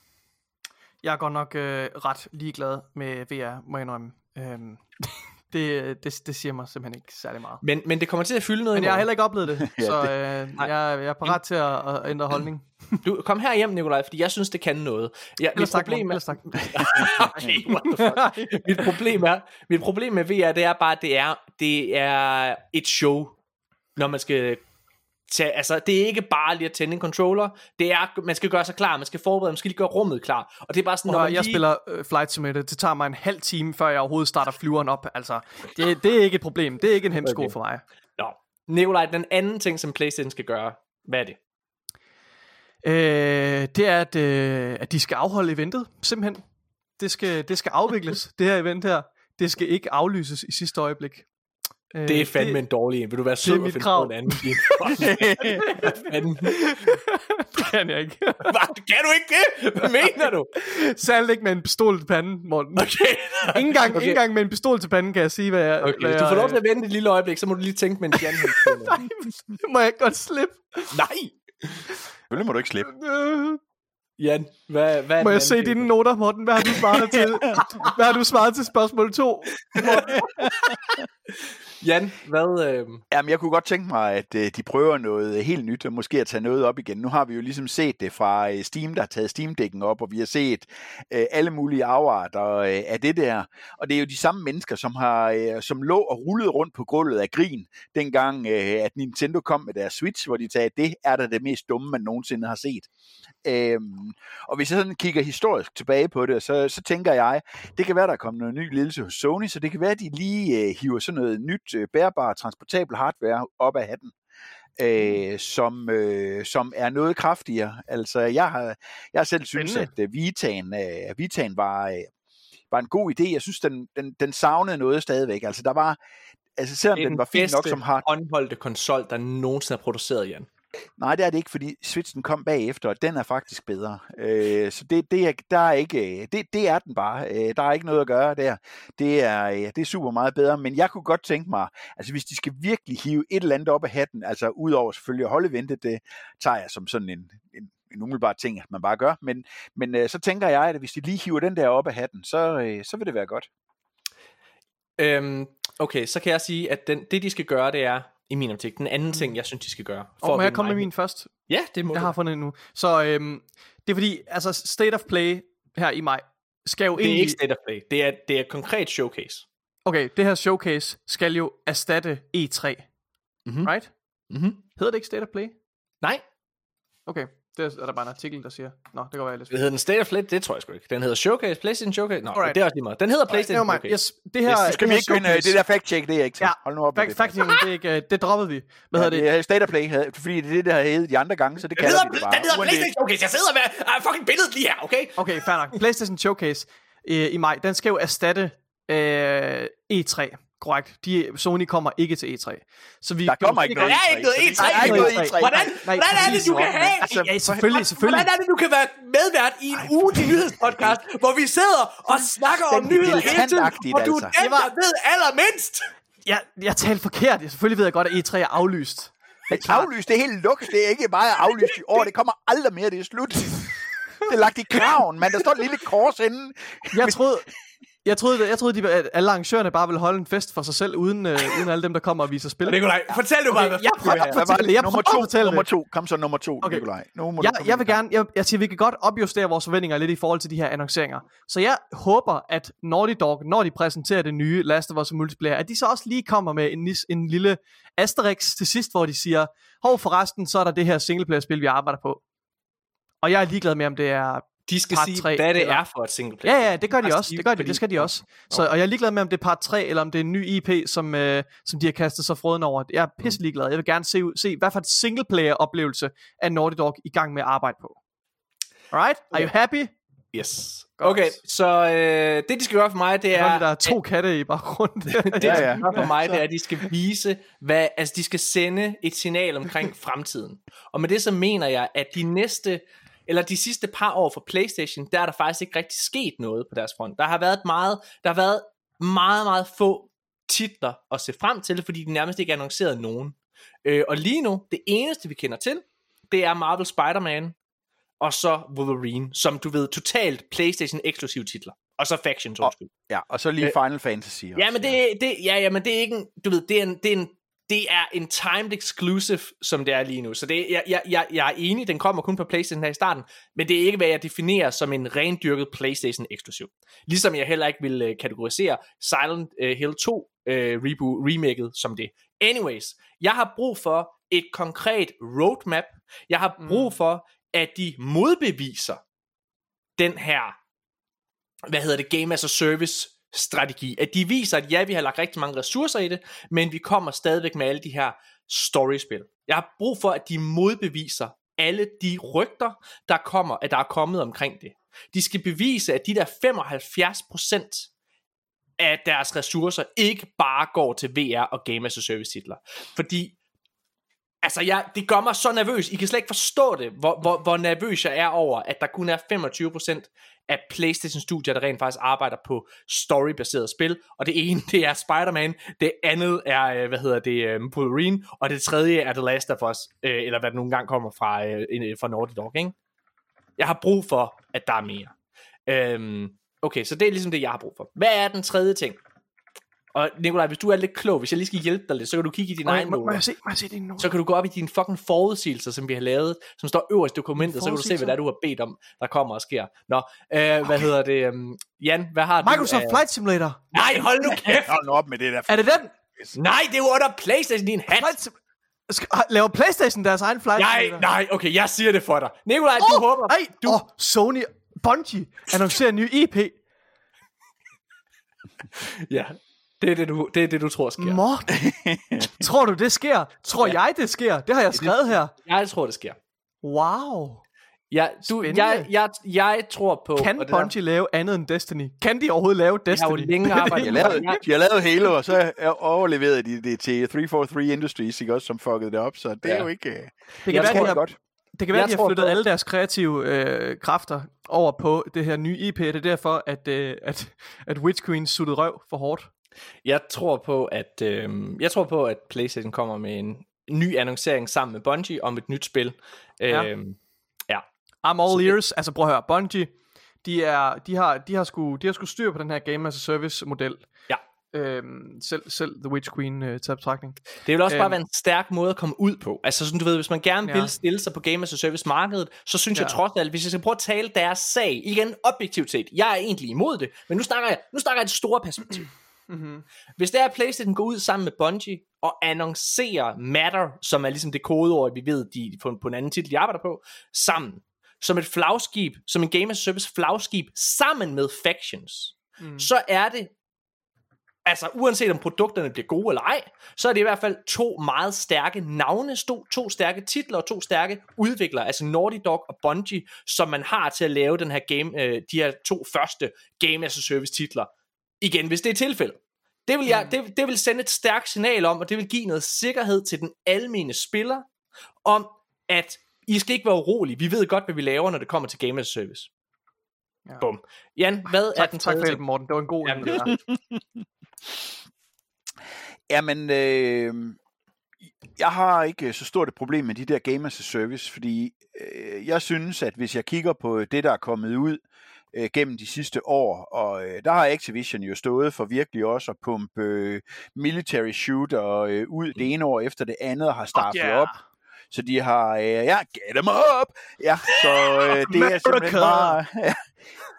Jeg er godt nok øh, ret ligeglad med VR, må jeg indrømme. Øhm, *laughs* det, det, det siger mig simpelthen ikke særlig meget. Men, men det kommer til at fylde noget Men jeg har heller ikke oplevet det, *laughs* ja, så øh, jeg, jeg er parat til at, at ændre holdning. Du, kom her hjem, Nikolaj, fordi jeg synes, det kan noget. Ja, mit problem er... *laughs* okay, what the fuck? *laughs* mit, problem er, mit problem med VR, det er bare, det er, det er et show, når man skal tage, altså det er ikke bare lige at tænde en controller, det er, man skal gøre sig klar, man skal forberede, man skal lige gøre rummet klar, og det er bare sådan, når man jeg lige... spiller uh, Flight Simulator, det tager mig en halv time, før jeg overhovedet starter flyveren op, altså, det, det er ikke et problem, det er ikke en hemsko okay. for mig. Nå, Nikolaj, den anden ting, som Playstation skal gøre, hvad er det? Øh, det er, at, øh, at de skal afholde eventet, simpelthen. Det skal, det skal afvikles, *laughs* det her event her. Det skal ikke aflyses i sidste øjeblik. Øh, det er fandme det, en dårlig en. Vil du være sød og finde krav. på en anden? *laughs* det kan jeg ikke. *laughs* Hvad? Kan du ikke det? Hvad mener du? Særligt ikke med en pistol til panden, Morten. Okay. ingen, gang, okay. ingen gang med en pistol til panden kan jeg sige, hvad jeg... Okay, hvad hvis du får lov til at vente et lille øjeblik, så må du lige tænke med en fjern. *laughs* Nej, må jeg godt slippe? Nej! Selvfølgelig må du ikke slippe. Øh. Jan, hvad, hvad Må jeg se dine noter, Morten? Hvad har du svaret til? hvad har du svaret til spørgsmål 2? Jan, hvad... Øh... Jamen, jeg kunne godt tænke mig, at øh, de prøver noget øh, helt nyt, og måske at tage noget op igen. Nu har vi jo ligesom set det fra øh, Steam, der har taget Steam-dækken op, og vi har set øh, alle mulige afarter øh, af det der. Og det er jo de samme mennesker, som har øh, som lå og rullede rundt på gulvet af grin, dengang øh, at Nintendo kom med deres Switch, hvor de sagde, at det er da det mest dumme, man nogensinde har set. Øhm, og hvis jeg sådan kigger historisk tilbage på det, så, så tænker jeg, det kan være, der er kommet noget ny ledelse hos Sony, så det kan være, at de lige øh, hiver sådan noget nyt øh, bærbar, transportabel hardware op af hatten. Øh, som, øh, som er noget kraftigere. Altså, jeg har, jeg har selv synes, at uh, Vitaen, uh, Vitaen var, uh, var en god idé. Jeg synes, den, den, den savnede noget stadigvæk. Altså, der var, altså selvom er den var fin nok som hard, håndholdte konsol, der nogensinde er produceret, Jan. Nej, det er det ikke, fordi Switchen kom bagefter, og den er faktisk bedre. Øh, så det, det, er, der er ikke, øh, det, det er den bare. Øh, der er ikke noget at gøre der. Det er, øh, det er super meget bedre, men jeg kunne godt tænke mig, altså hvis de skal virkelig hive et eller andet op af hatten, altså udover selvfølgelig at holde ventet, det tager jeg som sådan en, en, en umiddelbar ting, at man bare gør, men, men øh, så tænker jeg, at hvis de lige hiver den der op af hatten, så, øh, så vil det være godt. Øhm, okay, så kan jeg sige, at den, det de skal gøre, det er, i min optik, den anden ting, jeg synes, de skal gøre. Og må jeg komme med min først? Ja, det må Jeg du. har fundet nu. Så øhm, det er fordi, altså State of Play her i maj, skal jo Det er egentlig... ikke State of Play. Det er, det er et konkret showcase. Okay, det her showcase skal jo erstatte E3. Mhm. Right? Mm-hmm. Hedder det ikke State of Play? Nej, Okay, det er der bare en artikel, der siger. Nå, det kan være, jeg hedder den State of Play, det tror jeg sgu ikke. Den hedder Showcase, PlayStation Showcase. Nå, Alright. det er også lige meget. Den hedder PlayStation mind. Showcase. Yes, det her, Yes, skal vi ikke ind, øh, det der fact-check, det er ikke til. Ja, Hold nu op Fact, det. fact det er ikke, øh, det droppede vi. Hvad Ja, hedder det? det er State of Play, havde- fordi det er det, der har heddet de andre gange, så det hedder, vi bare. den hedder PlayStation Showcase. Jeg sidder med uh, fucking billedet lige her, okay? Okay, fair nok. PlayStation Showcase øh, i maj, den skal jo erstatte øh, E3. Korrekt. De, Sony kommer ikke til E3. Så vi Der kommer ikke Der noget er ikke noget fordi E3. Der er ikke noget E3. Hvordan, Nej, hvordan er det, du kan have... Altså, Ja, selvfølgelig, selvfølgelig. Hvordan er det, du kan være medvært i en uge til nyhedspodcast, hvor vi sidder og snakker om nyheder hele tiden, og du er den, der ved allermindst. Jeg, jeg talte forkert. Jeg, selvfølgelig ved jeg godt, at E3 er aflyst. Det er aflyst, det er helt lukket, det er ikke bare aflyst i år, det kommer aldrig mere, det er slut. Det er lagt i kraven, man. Der står et lille kors inden. Jeg troede, jeg troede, jeg troede de, at alle arrangørerne bare ville holde en fest for sig selv, uden, øh, uden alle dem, der kommer og viser spil. Nikolaj, fortæl du bare, hvad jeg prøver- var fortælle det. Jeg nummer to, fortælle nummer to. Kom så nummer to, Okay. Nikolaj. Nu må du Jeg, jeg vil gerne, jeg, jeg siger, vi kan godt opjustere vores forventninger lidt i forhold til de her annonceringer. Så jeg håber, at Naughty Dog, når de præsenterer det nye Last of Us multiplayer, at de så også lige kommer med en, en lille asterisk til sidst, hvor de siger, hov forresten, så er der det her singleplayer-spil, vi arbejder på. Og jeg er ligeglad med, om det er De skal part sige, tre, hvad det eller- er for et single player. Ja, ja, det gør de også. Det gør de, det skal de også. Så, og jeg er ligeglad med, om det er part 3, eller om det er en ny IP, som, øh, som de har kastet sig froden over. Jeg er pisse ligeglad. Jeg vil gerne se, se hvad for et singleplayer-oplevelse er Naughty Dog i gang med at arbejde på. Alright? Are you happy? Yes. Godt. Okay, så øh, det de skal gøre for mig, det er... der er to katte i baggrunden. *laughs* det, Ja, de ja. skal gøre for mig, det er, at de skal vise, hvad, altså de skal sende et signal omkring fremtiden. Og med det så mener jeg, at de næste, eller de sidste par år for Playstation, der er der faktisk ikke rigtig sket noget på deres front. Der har været meget, der har været meget, meget få titler at se frem til, fordi de nærmest ikke er annonceret nogen. Øh, og lige nu, det eneste vi kender til, det er Marvel Spider-Man, og så Wolverine, som du ved, totalt Playstation eksklusive titler. Og så Factions, undskyld. Ja, og så lige Final Fantasy. Ja, men det, det, ja, ja, men det er ikke en, du ved, det er en, det er en, det er en timed exclusive, som det er lige nu. Så det, jeg, jeg, jeg, jeg er enig, den kommer kun på PlayStation her i starten, men det er ikke, hvad jeg definerer som en rendyrket PlayStation eksklusiv. Ligesom jeg heller ikke vil uh, kategorisere Silent uh, Hill 2 uh, reboot, remaket som det. Anyways, jeg har brug for et konkret roadmap. Jeg har brug for, at de modbeviser den her hvad hedder det, Game as a Service strategi. At de viser, at ja, vi har lagt rigtig mange ressourcer i det, men vi kommer stadigvæk med alle de her storyspil. Jeg har brug for, at de modbeviser alle de rygter, der kommer, at der er kommet omkring det. De skal bevise, at de der 75% af deres ressourcer ikke bare går til VR og Game as a Service titler. Fordi Altså, jeg, det gør mig så nervøs. I kan slet ikke forstå det, hvor, hvor, hvor nervøs jeg er over, at der kun er 25% af PlayStation-studier, der rent faktisk arbejder på story-baseret spil. Og det ene, *laughs* det er Spider-Man. Det andet er, øh, hvad hedder det, øh, Wolverine. Og det tredje er The Last of Us. Øh, eller hvad det nogle gange kommer fra, øh, øh, fra Naughty Dog, ikke? Jeg har brug for, at der er mere. Øhm, okay, så det er ligesom det, jeg har brug for. Hvad er den tredje ting? Og Nikolaj, hvis du er lidt klog, hvis jeg lige skal hjælpe dig lidt, så kan du kigge i din egen må, må, noter jeg se, må jeg se dine noter? så kan du gå op i dine fucking forudsigelser, som vi har lavet, som står øverst i dokumentet, så kan du se, hvad det er, du har bedt om, der kommer og sker. Nå, øh, hvad hedder det? Um, Jan, hvad har Microsoft du? Flight Simulator. Nej, hold nu kæft! Hold nu op med det der. Er det den? Nej, det er jo under Playstation, din hat! Flight Sim- Skal, har- laver Playstation deres egen Flight Nej, Simulator? nej, okay, jeg siger det for dig. Nikolaj, du Åh, håber... Ej, du... oh, Sony Bungie annoncerer en ny E IP. Ja, det er det, du, det er det, du tror sker. Morten. *laughs* Tror du, det sker? Tror jeg, det sker? Det har jeg skrevet her. Jeg tror, det sker. Wow. Jeg, du, Spændende. jeg, jeg, jeg tror på... Kan det der- Bungie lave andet end Destiny? Kan de overhovedet lave Jeg har jo Destiny? længe *laughs* arbejdet De har lavet, de har lavet Halo, og så overleverede de det til 343 Industries, ikke også, som fuckede det op, så det er Ja. jo ikke... øh, det Jeg kan være, tror de det har, godt. det kan være, Jeg de har flyttet på- alle deres kreative øh, kræfter over på det her nye IP. Det er derfor, at, øh, at, at Witch Queen suttede røv for hårdt. Jeg tror på, at øh, jeg tror på, at PlayStation kommer med en ny annoncering sammen med Bungie om et nyt spil. Ja. Øh, ja. I'm all Så det- ears. Altså prøv at høre, Bungie, de, er, de, har, de, har sgu, de har sgu styr på den her Game as a Service model. Ja. Øhm, selv, selv The Witch Queen øh, tager betragtning. Det vil også bare Øhm. være en stærk måde at komme ud på. Altså sådan, du ved, hvis man gerne Ja. vil stille sig på Game as a Service markedet, så synes jeg Ja. trods alt, hvis jeg skal prøve at tale deres sag, igen objektivt set, jeg er egentlig imod det, men nu snakker jeg, nu snakker jeg et stort perspektiv. Mm-hmm. Hvis det er, at PlayStation går ud sammen med Bungie og annoncerer Matter, som er ligesom det kodeord, vi ved, de på, på en anden titel, de arbejder på, sammen, som et flagskib, som en Game as Service flagskib, sammen med Factions, Mm. så er det, altså uanset om produkterne bliver gode eller ej, så er det i hvert fald to meget stærke navne, to, to stærke titler og to stærke udviklere, altså Naughty Dog og Bungie, som man har til at lave den her game, øh, de her to første Game as a Service titler. Igen, hvis det er tilfældet. Det vil, jeg, det, det vil sende et stærkt signal om, og det vil give noget sikkerhed til den almene spiller, om at I skal ikke være urolige. Vi ved godt, hvad vi laver, når det kommer til Game as a Service. Ja. Bum. Jan, hvad er Tak, den tak tredje for ting? hjælpen, Morten. Det var en god Jamen, det det Jamen, øh, jeg har ikke så stort et problem med de der Game as a Service, fordi øh, jeg synes, at hvis jeg kigger på det, der er kommet ud øh, gennem de sidste år, og øh, der har Activision jo stået for virkelig også at pumpe øh, military shooter øh, ud det ene år efter det andet, og har startet yeah. op. Så de har, øh, ja, get them up! Ja, så *laughs* øh, det er simpelthen bare... *laughs*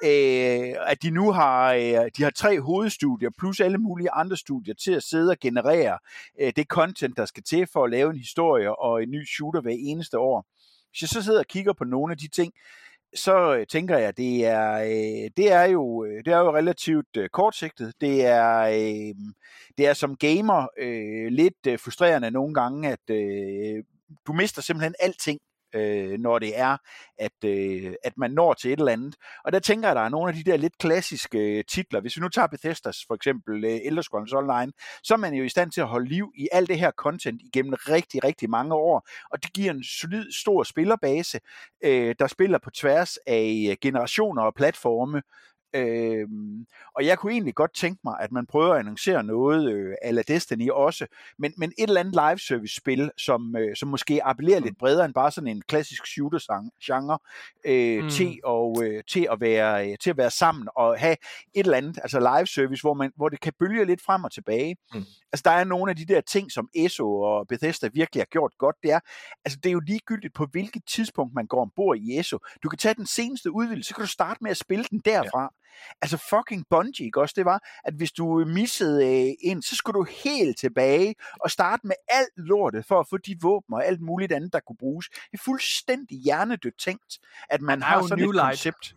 øh, at de nu har, øh, de har tre hovedstudier, plus alle mulige andre studier, til at sidde og generere øh, det content, der skal til for at lave en historie og en ny shooter hver eneste år. Hvis jeg så sidder og kigger på nogle af de ting, så øh, tænker jeg, det er, øh, det er jo øh, det er jo relativt øh, kortsigtet. Det er øh, det er som gamer øh, lidt øh, frustrerende nogle gange, at øh, du mister simpelthen alting, øh, når det er, at, øh, at man når til et eller andet. Og der tænker jeg, at der er nogle af de der lidt klassiske øh, titler. Hvis vi nu tager Bethesdas, for eksempel øh, Elder Scrolls Online, så er man jo i stand til at holde liv i alt det her content igennem rigtig, rigtig mange år. Og det giver en solid, stor spillerbase, øh, der spiller på tværs af øh, generationer og platforme. Øhm, og jeg kunne egentlig godt tænke mig, at man prøver at annoncere noget øh, ala Destiny også, men, men et eller andet live service spil, som, øh, som måske appellerer lidt bredere end bare sådan en klassisk shooter-genre, øh, Mm. mm. til, og, øh, til, at være, øh, til at være sammen og have et eller andet, altså live service, hvor, man, hvor det kan bølge lidt frem og tilbage. Mm. Altså der er nogle af de der ting, som ESO og Bethesda virkelig har gjort godt, det er, altså det er jo ligegyldigt på hvilket tidspunkt man går ombord i ESO. Du kan tage den seneste udvidelse, så kan du starte med at spille den derfra. Ja. Altså fucking Bungie, ikke også? Det var, at hvis du missede øh, en, så skulle du helt tilbage og starte med alt lortet for at få de våben og alt muligt andet, der kunne bruges. Det er fuldstændig hjernedødt tænkt, at man har sådan et koncept.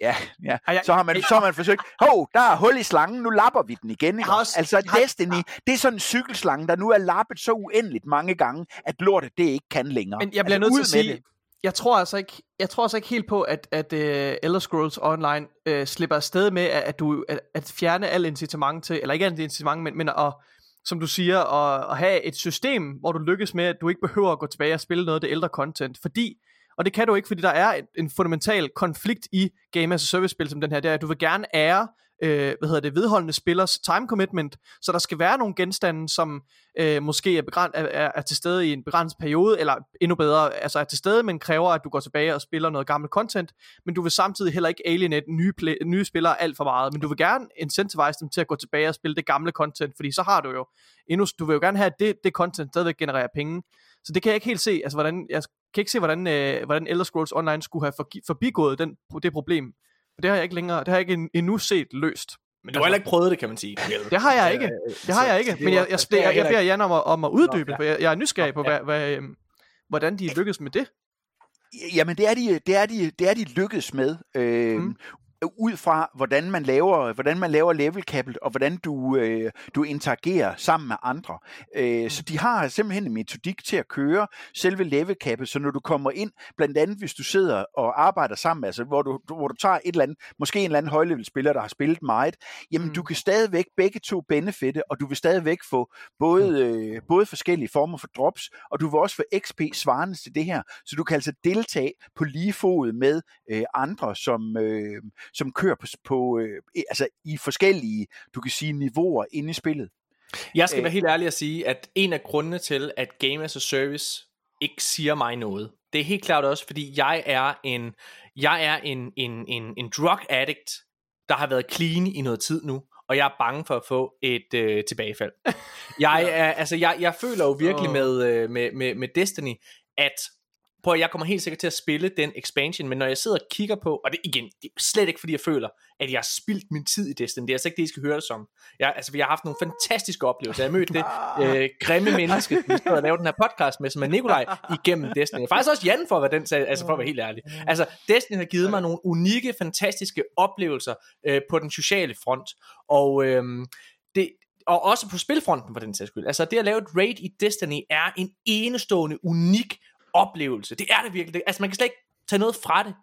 Ja, ja. Så har man, så har man forsøgt, hov, der er hul i slangen, nu lapper vi den igen. Ikke? også- altså har- Destiny, det er sådan en cykelslange, der nu er lappet så uendeligt mange gange, at lortet det ikke kan længere. Men jeg bliver altså, nødt til at sige, det jeg tror altså ikke, jeg tror altså ikke helt på, at, at uh, Elder Scrolls Online uh, slipper afsted med, at, at du at, at fjerne al incitament til, eller ikke alt incitament, men, men at, som du siger, at, at have et system, hvor du lykkes med, at du ikke behøver at gå tilbage og spille noget af det ældre content, fordi og det kan du ikke, fordi der er en, en fundamental konflikt i Game as a Service spil som den her, det er, at du vil gerne ære øh, hvad hedder det, vedholdende spillers time commitment, så der skal være nogle genstande, som øh, måske er, begræn- er, er, er til stede i en begrænset periode, eller endnu bedre, altså er til stede, men kræver, at du går tilbage og spiller noget gammelt content, men du vil samtidig heller ikke alienate nye, play- nye spillere alt for meget, men du vil gerne incentivize dem til at gå tilbage og spille det gamle content, fordi så har du jo endnu, du vil jo gerne have, at det, det content stadigvæk genererer penge, så det kan jeg ikke helt se, altså hvordan, jeg kan ikke se, hvordan, øh, hvordan Elder Scrolls Online skulle have forgi- forbigået den, det problem, for det har jeg ikke længere, det har jeg ikke en- endnu set løst. Men du har heller ikke prøvet det, kan man sige. Det har jeg ikke. Det har jeg ikke. Men jeg, jeg, jeg, jeg, jeg beder Jan om at, om at uddybe, for jeg, jeg er nysgerrig på, hvad, hvad, øhm, hvordan de lykkedes med det. Jamen, det er de, det er de, det er de lykkedes med. Øh, Mm. Ud fra, hvordan man laver, hvordan man laver level cappet, og hvordan du, øh, du interagerer sammen med andre. Øh, så de har simpelthen en metodik til at køre selve level cappet, så når du kommer ind, blandt andet hvis du sidder og arbejder sammen, altså hvor du, hvor du tager et eller andet, måske en eller anden højlevel spiller, der har spillet meget, jamen mm. du kan stadigvæk begge to benefitte, og du vil stadigvæk få både, mm. øh, både forskellige former for drops, og du vil også få XP svarende til det her, så du kan altså deltage på lige fod med øh, andre, som, øh, som kører på, på øh, altså i forskellige, du kan sige, niveauer inde i spillet. Jeg skal være helt ærlig at sige, at en af grundene til, at Game as a Service ikke siger mig noget, det er helt klart også, fordi jeg er en, jeg er en, en, en, en drug addict, der har været clean i noget tid nu, og jeg er bange for at få et øh, tilbagefald. *laughs* Jeg, er, altså, jeg, jeg føler jo virkelig med, øh, med, med, med Destiny, at på at jeg kommer helt sikkert til at spille den expansion, men når jeg sidder og kigger på, og det igen, det er slet ikke fordi jeg føler, at jeg har spildt min tid i Destiny, det er altså ikke det, I skal høre det som. Jeg, altså, vi har haft nogle fantastiske oplevelser. Jeg har mødt det *laughs* øh, grimme menneske, vi stod og lavede den her podcast med, som er Nikolaj, igennem Destiny. Faktisk også Jan for at være den sag, altså for at være helt ærlig. Altså, Destiny har givet mig nogle unikke, fantastiske oplevelser øh, på den sociale front, og øh, det, og også på spilfronten for den sags skyld. Altså det at lave et raid i Destiny er en enestående, unik oplevelse. Det er det virkelig. Altså man kan slet ikke tage noget fra det.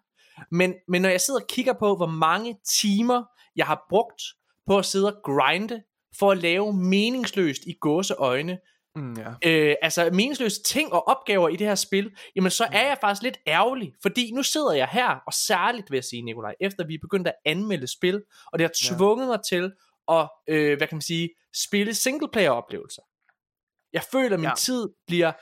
Men, men når jeg sidder og kigger på, hvor mange timer jeg har brugt på at sidde og grinde, for at lave meningsløst i gåseøjne, Mm, ja. øh, altså meningsløse ting og opgaver i det her spil, jamen så er jeg faktisk lidt ærgerlig, fordi nu sidder jeg her, og særligt vil jeg sige, Nikolaj, efter vi er begyndt at anmelde spil, og det har tvunget ja. mig til at, øh, hvad kan man sige, spille singleplayer oplevelser. Jeg føler, at min ja. tid bliver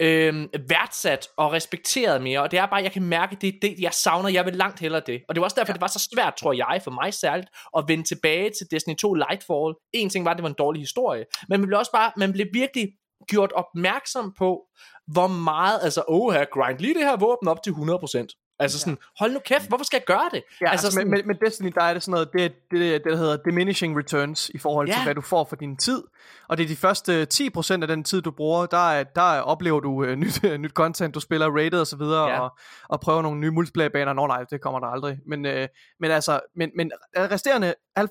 øh, værdsat og respekteret mere, og det er bare, jeg kan mærke, det er det, jeg savner, jeg vil langt hellere det. Og det var også derfor, ja. det var så svært, tror jeg, for mig særligt, at vende tilbage til Destiny 2 Lightfall. En ting var, at det var en dårlig historie, men man blev også bare, man blev virkelig gjort opmærksom på, hvor meget, altså, åh, her grind lige det her våben op til 100%. Altså sådan, hold nu kæft, hvorfor skal jeg gøre det? Ja, altså, altså sådan, med, med, Destiny, der er det sådan noget, det, det, det, det der hedder diminishing returns i forhold til, Ja. hvad du får for din tid. Og det er de første 10% af den tid, du bruger, der, er- der oplever du uh, *laughs* nyt, nyt content, du spiller rated og så videre, Ja. og, og prøver nogle nye multiplayer-baner. Nå nej, det kommer der aldrig. Men, uh, men altså, men, men resterende 90%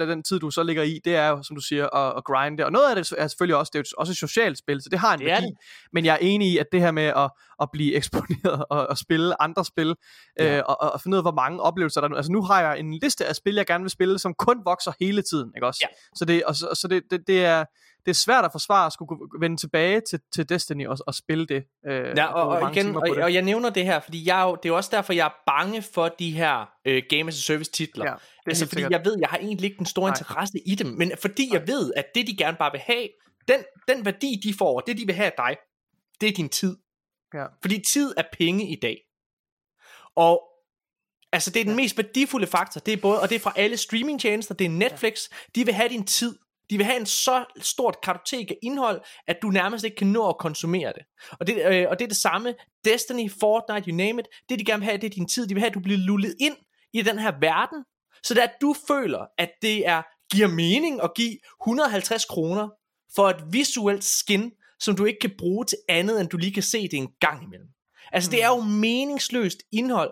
af den tid, du så ligger i, det er jo, som du siger, at, at grinde. Og noget af det er selvfølgelig også, det er jo også et socialt spil, så det har en Det værdi. Men jeg er enig i, at det her med at, at blive *laughs* eksponeret og, og spille andre spil, Ja. øh, og, og finde ud af, hvor mange oplevelser der er. nu- Altså nu har jeg en liste af spil, jeg gerne vil spille, som kun vokser hele tiden, ikke også? Ja. Så, det, og, så, så det, det, det, er, det er svært at forsvare at skulle vende tilbage til, til Destiny og, og spille det. Øh, Ja, og, og, igen, og, og jeg nævner det her, fordi jeg det er jo også derfor, jeg er bange for de her øh, Game as a Service titler. Ja, altså fordi sikkert. jeg ved, jeg har egentlig ikke den store Nej. interesse i dem, men fordi jeg ved, at det de gerne bare vil have, den, den værdi de får, det de vil have af dig, det er din tid. Ja. Fordi tid er penge i dag. Og altså det er den mest værdifulde faktor, det er både, og det er fra alle streamingtjenester, det er Netflix, de vil have din tid. De vil have en så stort kartotek af indhold, at du nærmest ikke kan nå at konsumere det. Og det, øh, og det er det samme, Destiny, Fortnite, you name it, det de gerne vil have, det er din tid. De vil have, at du bliver lullet ind i den her verden, så det er, at du føler, at det er giver mening at give 150 kroner for et visuelt skin, som du ikke kan bruge til andet, end du lige kan se det en gang imellem. Altså, det er jo meningsløst indhold,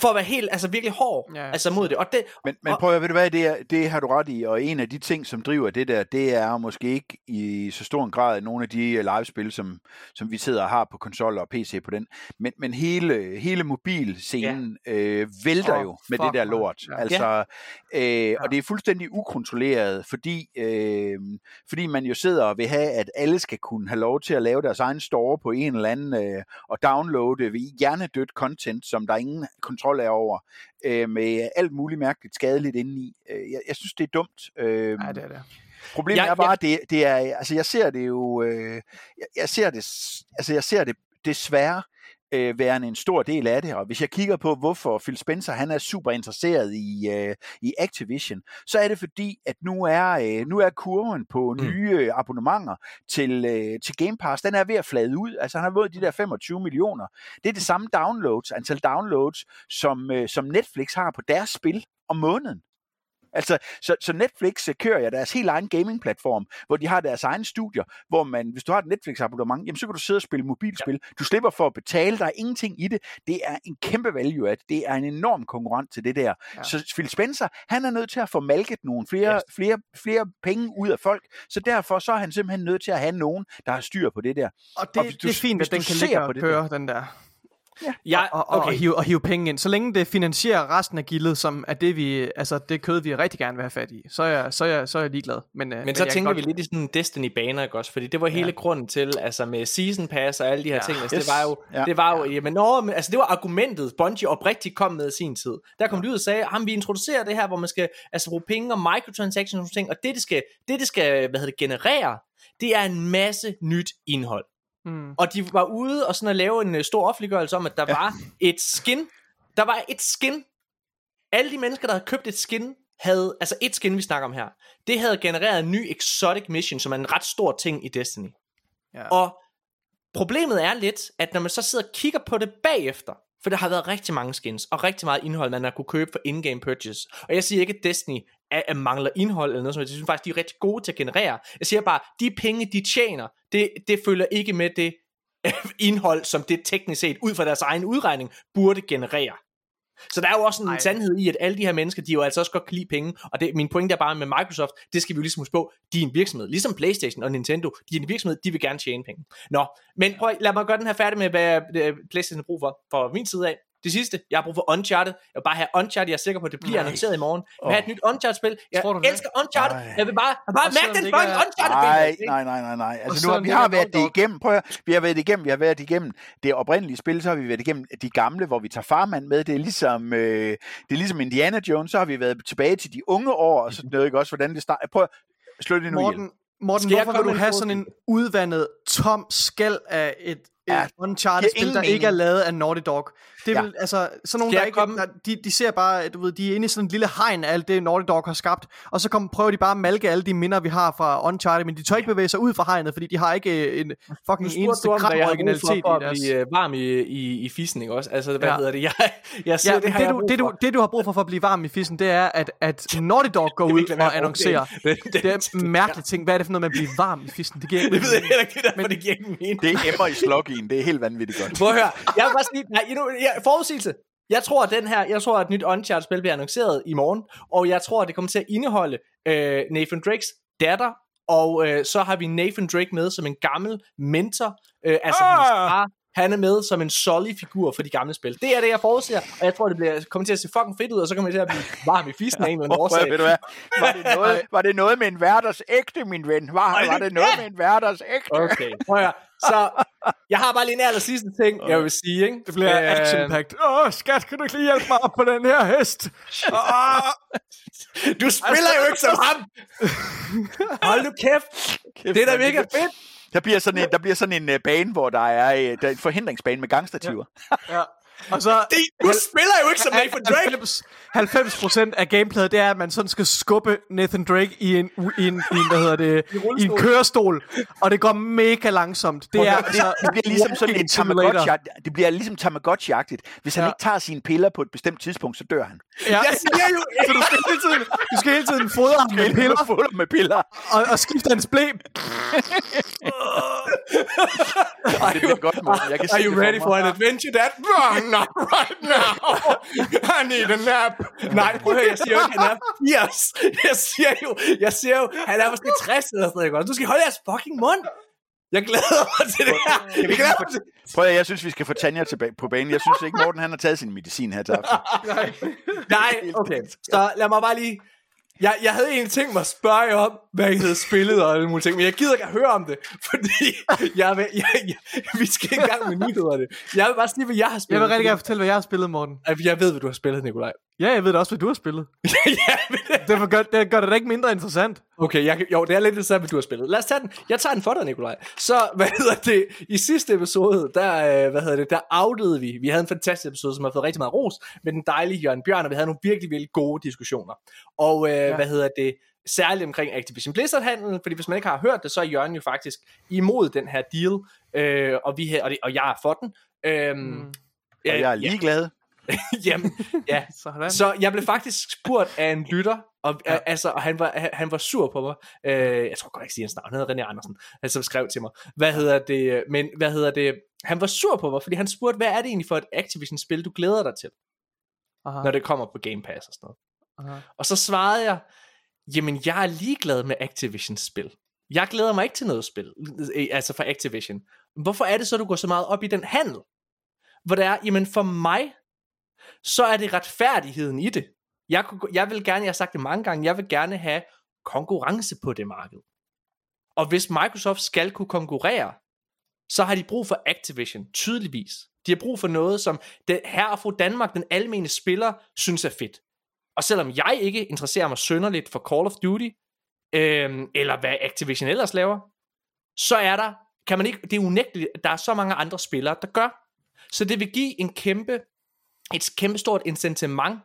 for at være helt, altså virkelig hård, Ja, ja. altså mod det. Og det, Men, men prøv at ved du hvad, det, er, det har du ret i, og en af de ting, som driver det der, det er måske ikke i så stor en grad nogle af de øh, livespil, som, som vi sidder og har på konsoller og PC på den, men, men hele, hele mobilscenen ja. øh, vælter Åh, jo med det der lort. Ja. Altså, øh, og det er fuldstændig ukontrolleret, fordi, øh, fordi man jo sidder og vil have, at alle skal kunne have lov til at lave deres egen store på en eller anden, øh, og downloade hjernedødt content, som der ingen kontrol er over, øh, med alt muligt mærkeligt skadeligt indeni. Øh, jeg, jeg synes, det er dumt. Øh, Ja, det er det. Problemet Jeg- er bare, at det, det er, altså jeg ser det jo, øh, jeg, jeg ser det, altså jeg ser det desværre øh, værende en stor del af det, og hvis jeg kigger på, hvorfor Phil Spencer han er super interesseret i, øh, i Activision, så er det fordi, at nu er, øh, nu er kurven på Mm. nye øh, abonnementer til, øh, til Game Pass, den er ved at flade ud, altså han har fået de der 25 millioner. Det er det samme downloads, antal downloads, som, øh, som Netflix har på deres spil om måneden. Altså, så, så Netflix kører ja deres helt egen gaming-platform, hvor de har deres egne studier, hvor man, hvis du har et Netflix-abonnement, jamen så kan du sidde og spille mobilspil. Ja. Du slipper for at betale, der er ingenting i det. Det er en kæmpe value at Det er en enorm konkurrent til det der. Ja. Så Phil Spencer, han er nødt til at få malket nogle flere, yes. flere, flere penge ud af folk, så derfor så er han simpelthen nødt til at have nogen, der har styr på det der. Og det, og du, det er fint, at den kan ligge og køre, den der. Ja. ja og, og, okay. og, hive, og hive penge ind. Så længe det finansierer resten af gildet, som er det, vi, altså det kød, vi rigtig gerne vil have fat i, så er jeg, så er jeg, så er jeg ligeglad. Men, øh, men, men så tænker godt... vi lidt i sådan en Destiny-baner, ikke også? Fordi det var hele ja. grunden til, altså med Season Pass og alle de her ja. ting, altså yes. det var jo, ja. det var jo, jamen, nå, altså det var argumentet, Bungie oprigtigt kom med i sin tid. Der kom de ud og sagde, ham vi introducerer det her, hvor man skal altså bruge penge og microtransactions og ting, og det, det skal, det, det skal, hvad hedder det, generere, det er en masse nyt indhold. Mm. Og de var ude og sådan at lave en uh, stor offentliggørelse om, at der ja. var et skin. Der var et skin. Alle de mennesker, der havde købt et skin, havde, altså et skin, vi snakker om her, det havde genereret en ny exotic mission, som er en ret stor ting i Destiny. Ja. Og problemet er lidt, at når man så sidder og kigger på det bagefter, for der har været rigtig mange skins, og rigtig meget indhold, man har kunne købe for in-game purchase. Og jeg siger ikke, at Destiny er, er mangler indhold eller noget som Jeg synes faktisk, de er rigtig gode til at generere. Jeg siger bare, de penge, de tjener, det, det følger ikke med det *laughs* indhold, som det teknisk set, ud fra deres egen udregning, burde generere. Så der er jo også en Ej. sandhed i, at alle de her mennesker, de jo altså også godt kan lide penge, og det, min pointe er bare med Microsoft, det skal vi jo ligesom huske på, de er en virksomhed, ligesom Playstation og Nintendo, de er en virksomhed, de vil gerne tjene penge. Nå, men prøv, lad mig gøre den her færdig med, hvad øh, Playstation har brug for, for min side af. Det sidste, jeg har brug for Uncharted. Jeg vil bare have Uncharted. Jeg er sikker på, at det bliver Nej. annonceret i morgen. Jeg vil have et nyt Uncharted-spil. Jeg Tror du elsker det? Uncharted. Nej. Jeg vil bare, jeg vil bare mærke den fucking Uncharted-spil. Nej, nej, nej, nej. Altså, nu, har, vi har været det igennem. Prøv at, vi har været igennem. Vi har været igennem det oprindelige spil, så har vi været igennem de gamle, hvor vi tager farmand med. Det er ligesom, øh, det er ligesom Indiana Jones. Så har vi været tilbage til de unge år, og sådan noget, ikke også, hvordan det starter. Prøv at slå det nu Morten, Morten, hvorfor vil du have sådan en udvandet, tom skæld af et, ja, Uncharted-spil, der ikke er lavet af Naughty Dog? Det er ja. altså sådan nogle, der ikke, der, de, de ser bare, du ved, de er inde i sådan en lille hegn af alt det, Naughty Dog har skabt, og så kommer, prøver de bare at malke alle de minder, vi har fra Uncharted, men de tør ikke bevæge sig ud fra hegnet, fordi de har ikke øh, en fucking eneste gram originalitet for, i deres... blive øh, varm i, i, i fissen, ikke også? Altså, hvad ja. hedder det? Jeg, jeg siger, ja, det, det, du, det, du, det, du har brug for for at blive varm i fissen, det er, at, at Naughty Dog går ud og annoncerer. Det, det, det, er en mærkelig ting. Hvad er det for noget med at blive varm i fissen? Det giver ikke *laughs* Det ved jeg heller ikke, det derfor, det giver ikke mening. Det emmer i sloggen. Det er helt vanvittigt godt. Prøv at høre. Jeg vil bare sige, nej, you know, jeg, forudsigelse. Jeg tror, at den her, jeg tror, at et nyt Uncharted-spil bliver annonceret i morgen, og jeg tror, at det kommer til at indeholde øh, Nathan Drakes datter, og øh, så har vi Nathan Drake med som en gammel mentor, øh, altså ah! far, han er med som en solid figur for de gamle spil. Det er det, jeg forudser, og jeg tror, det bliver, kommer til at se fucking fedt ud, og så kommer det til at blive varm i fissen af en eller anden *laughs* årsag. Ved du hvad? *laughs* Var det, noget, var det noget med en hverders ægte, min ven? Var, var det noget med en hverders ægte? Okay, prøv at så *laughs* jeg har bare lige en aller sidste ting, jeg vil sige. Ikke? Det bliver øh, action-packed. Åh, oh, skat, kan du ikke lige hjælpe mig op på den her hest? *laughs* Oh. Du spiller jo ikke som ham! *laughs* Hold nu kæft! kæft det er da mega fedt! Der bliver sådan en, der bliver sådan en uh, bane, hvor der er, uh, der er en forhindringsbane med gangstativer. Ja. ja. Og så, de, du spiller jo ikke som Nathan Drake. 90, 90% af gameplayet, det er, at man sådan skal skubbe Nathan Drake i en, i en, i en hvad hedder det, *laughs* I, i en kørestol, og det går mega langsomt. Det, er, det, altså, det bliver ligesom sådan en Tamagotchi, det bliver ligesom Tamagotchi-agtigt. Hvis han ja. ikke tager sine piller på et bestemt tidspunkt, så dør han. Ja. Jeg siger jo, så du skal hele tiden, du skal hele tiden fodre ham med piller. Fodre med piller. Og, og skifte hans blæ. *laughs* det bliver godt, Morten. Jeg kan Are you ready for an adventure, Dad? *laughs* not right now. *laughs* I need a nap. Nej, prøv at høre, jeg siger jo ikke, han er 80. Jeg siger jo, jeg siger jo, han er måske 60 eller sådan noget. Du skal holde jeres fucking mund. Jeg glæder mig til det her. Jeg glæder mig til... Prøv at, jeg synes, vi skal få Tanja tilbage på banen. Jeg synes ikke, Morten han har taget sin medicin her til aften. *laughs* Nej. Nej, okay. Så lad mig bare lige jeg, jeg havde egentlig tænkt mig at spørge jer om, hvad havde spillet og alle mulige ting, men jeg gider ikke at høre om det, fordi *laughs* jeg, vil, jeg, jeg, vi skal ikke engang med nyhederne. Jeg vil bare sige, hvad jeg har spillet. Jeg vil rigtig gerne fortælle, hvad jeg har spillet, Morten. Jeg ved, hvad du har spillet, Nikolaj. Ja, jeg ved da også, hvad du har spillet. *laughs* ja, det, det, gør, det gør det da ikke mindre interessant. Okay, jeg, jo, det er lidt interessant, hvad du har spillet. Lad os tage den. Jeg tager den for dig, Nikolaj. Så, hvad hedder det, i sidste episode, der, øh, hvad hedder det, der outede vi. Vi havde en fantastisk episode, som har fået rigtig meget ros, med den dejlige Jørgen Bjørn, og vi havde nogle virkelig, virkelig gode diskussioner. Og, øh, ja. hvad hedder det, særligt omkring Activision Blizzard-handlen, fordi hvis man ikke har hørt det, så er Jørgen jo faktisk imod den her deal, øh, og, vi her, og, det, og jeg er for den. Øhm, mm. Og jeg er ligeglad. *laughs* Jamen, ja. *laughs* Sådan. Så jeg blev faktisk spurgt af en lytter, Og, ja. altså, og han, var, han, var sur på mig. Øh, jeg tror godt ikke sige hans navn. Han hedder René Andersen, han som skrev til mig. Hvad hedder det? Men hvad hedder det? Han var sur på mig, fordi han spurgte, hvad er det egentlig for et Activision-spil, du glæder dig til? Aha. Når det kommer på Game Pass og sådan noget. Aha. Og så svarede jeg, jamen jeg er ligeglad med Activisions spil. Jeg glæder mig ikke til noget spil, øh, altså for Activision. Hvorfor er det så, du går så meget op i den handel? Hvor det er, jamen for mig, så er det retfærdigheden i det. Jeg, kunne, jeg vil gerne, jeg har sagt det mange gange, jeg vil gerne have konkurrence på det marked. Og hvis Microsoft skal kunne konkurrere, så har de brug for Activision, tydeligvis. De har brug for noget, som den, her og fru Danmark, den almene spiller, synes er fedt. Og selvom jeg ikke interesserer mig sønderligt for Call of Duty, øh, eller hvad Activision ellers laver, så er der, kan man ikke, det er unægteligt, at der er så mange andre spillere, der gør. Så det vil give en kæmpe, et kæmpe stort incitament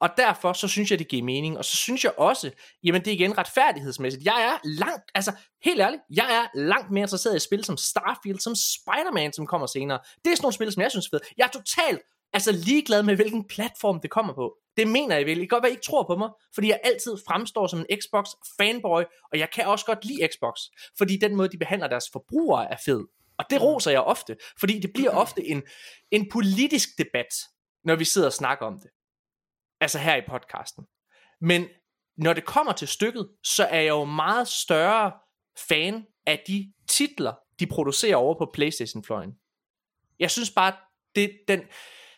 og derfor så synes jeg, det giver mening. Og så synes jeg også, jamen det er igen retfærdighedsmæssigt. Jeg er langt, altså helt ærligt, jeg er langt mere interesseret i spil som Starfield, som Spider-Man, som kommer senere. Det er sådan nogle spil, som jeg synes er fedt. Jeg er totalt altså ligeglad med, hvilken platform det kommer på. Det mener jeg virkelig. Det kan godt være, I ikke tror på mig, fordi jeg altid fremstår som en Xbox fanboy, og jeg kan også godt lide Xbox, fordi den måde, de behandler deres forbrugere er fed. Og det roser jeg ofte, fordi det bliver ofte en, en politisk debat, når vi sidder og snakker om det. Altså her i podcasten. Men når det kommer til stykket, så er jeg jo meget større fan af de titler, de producerer over på Playstation-fløjen. Jeg synes bare, det den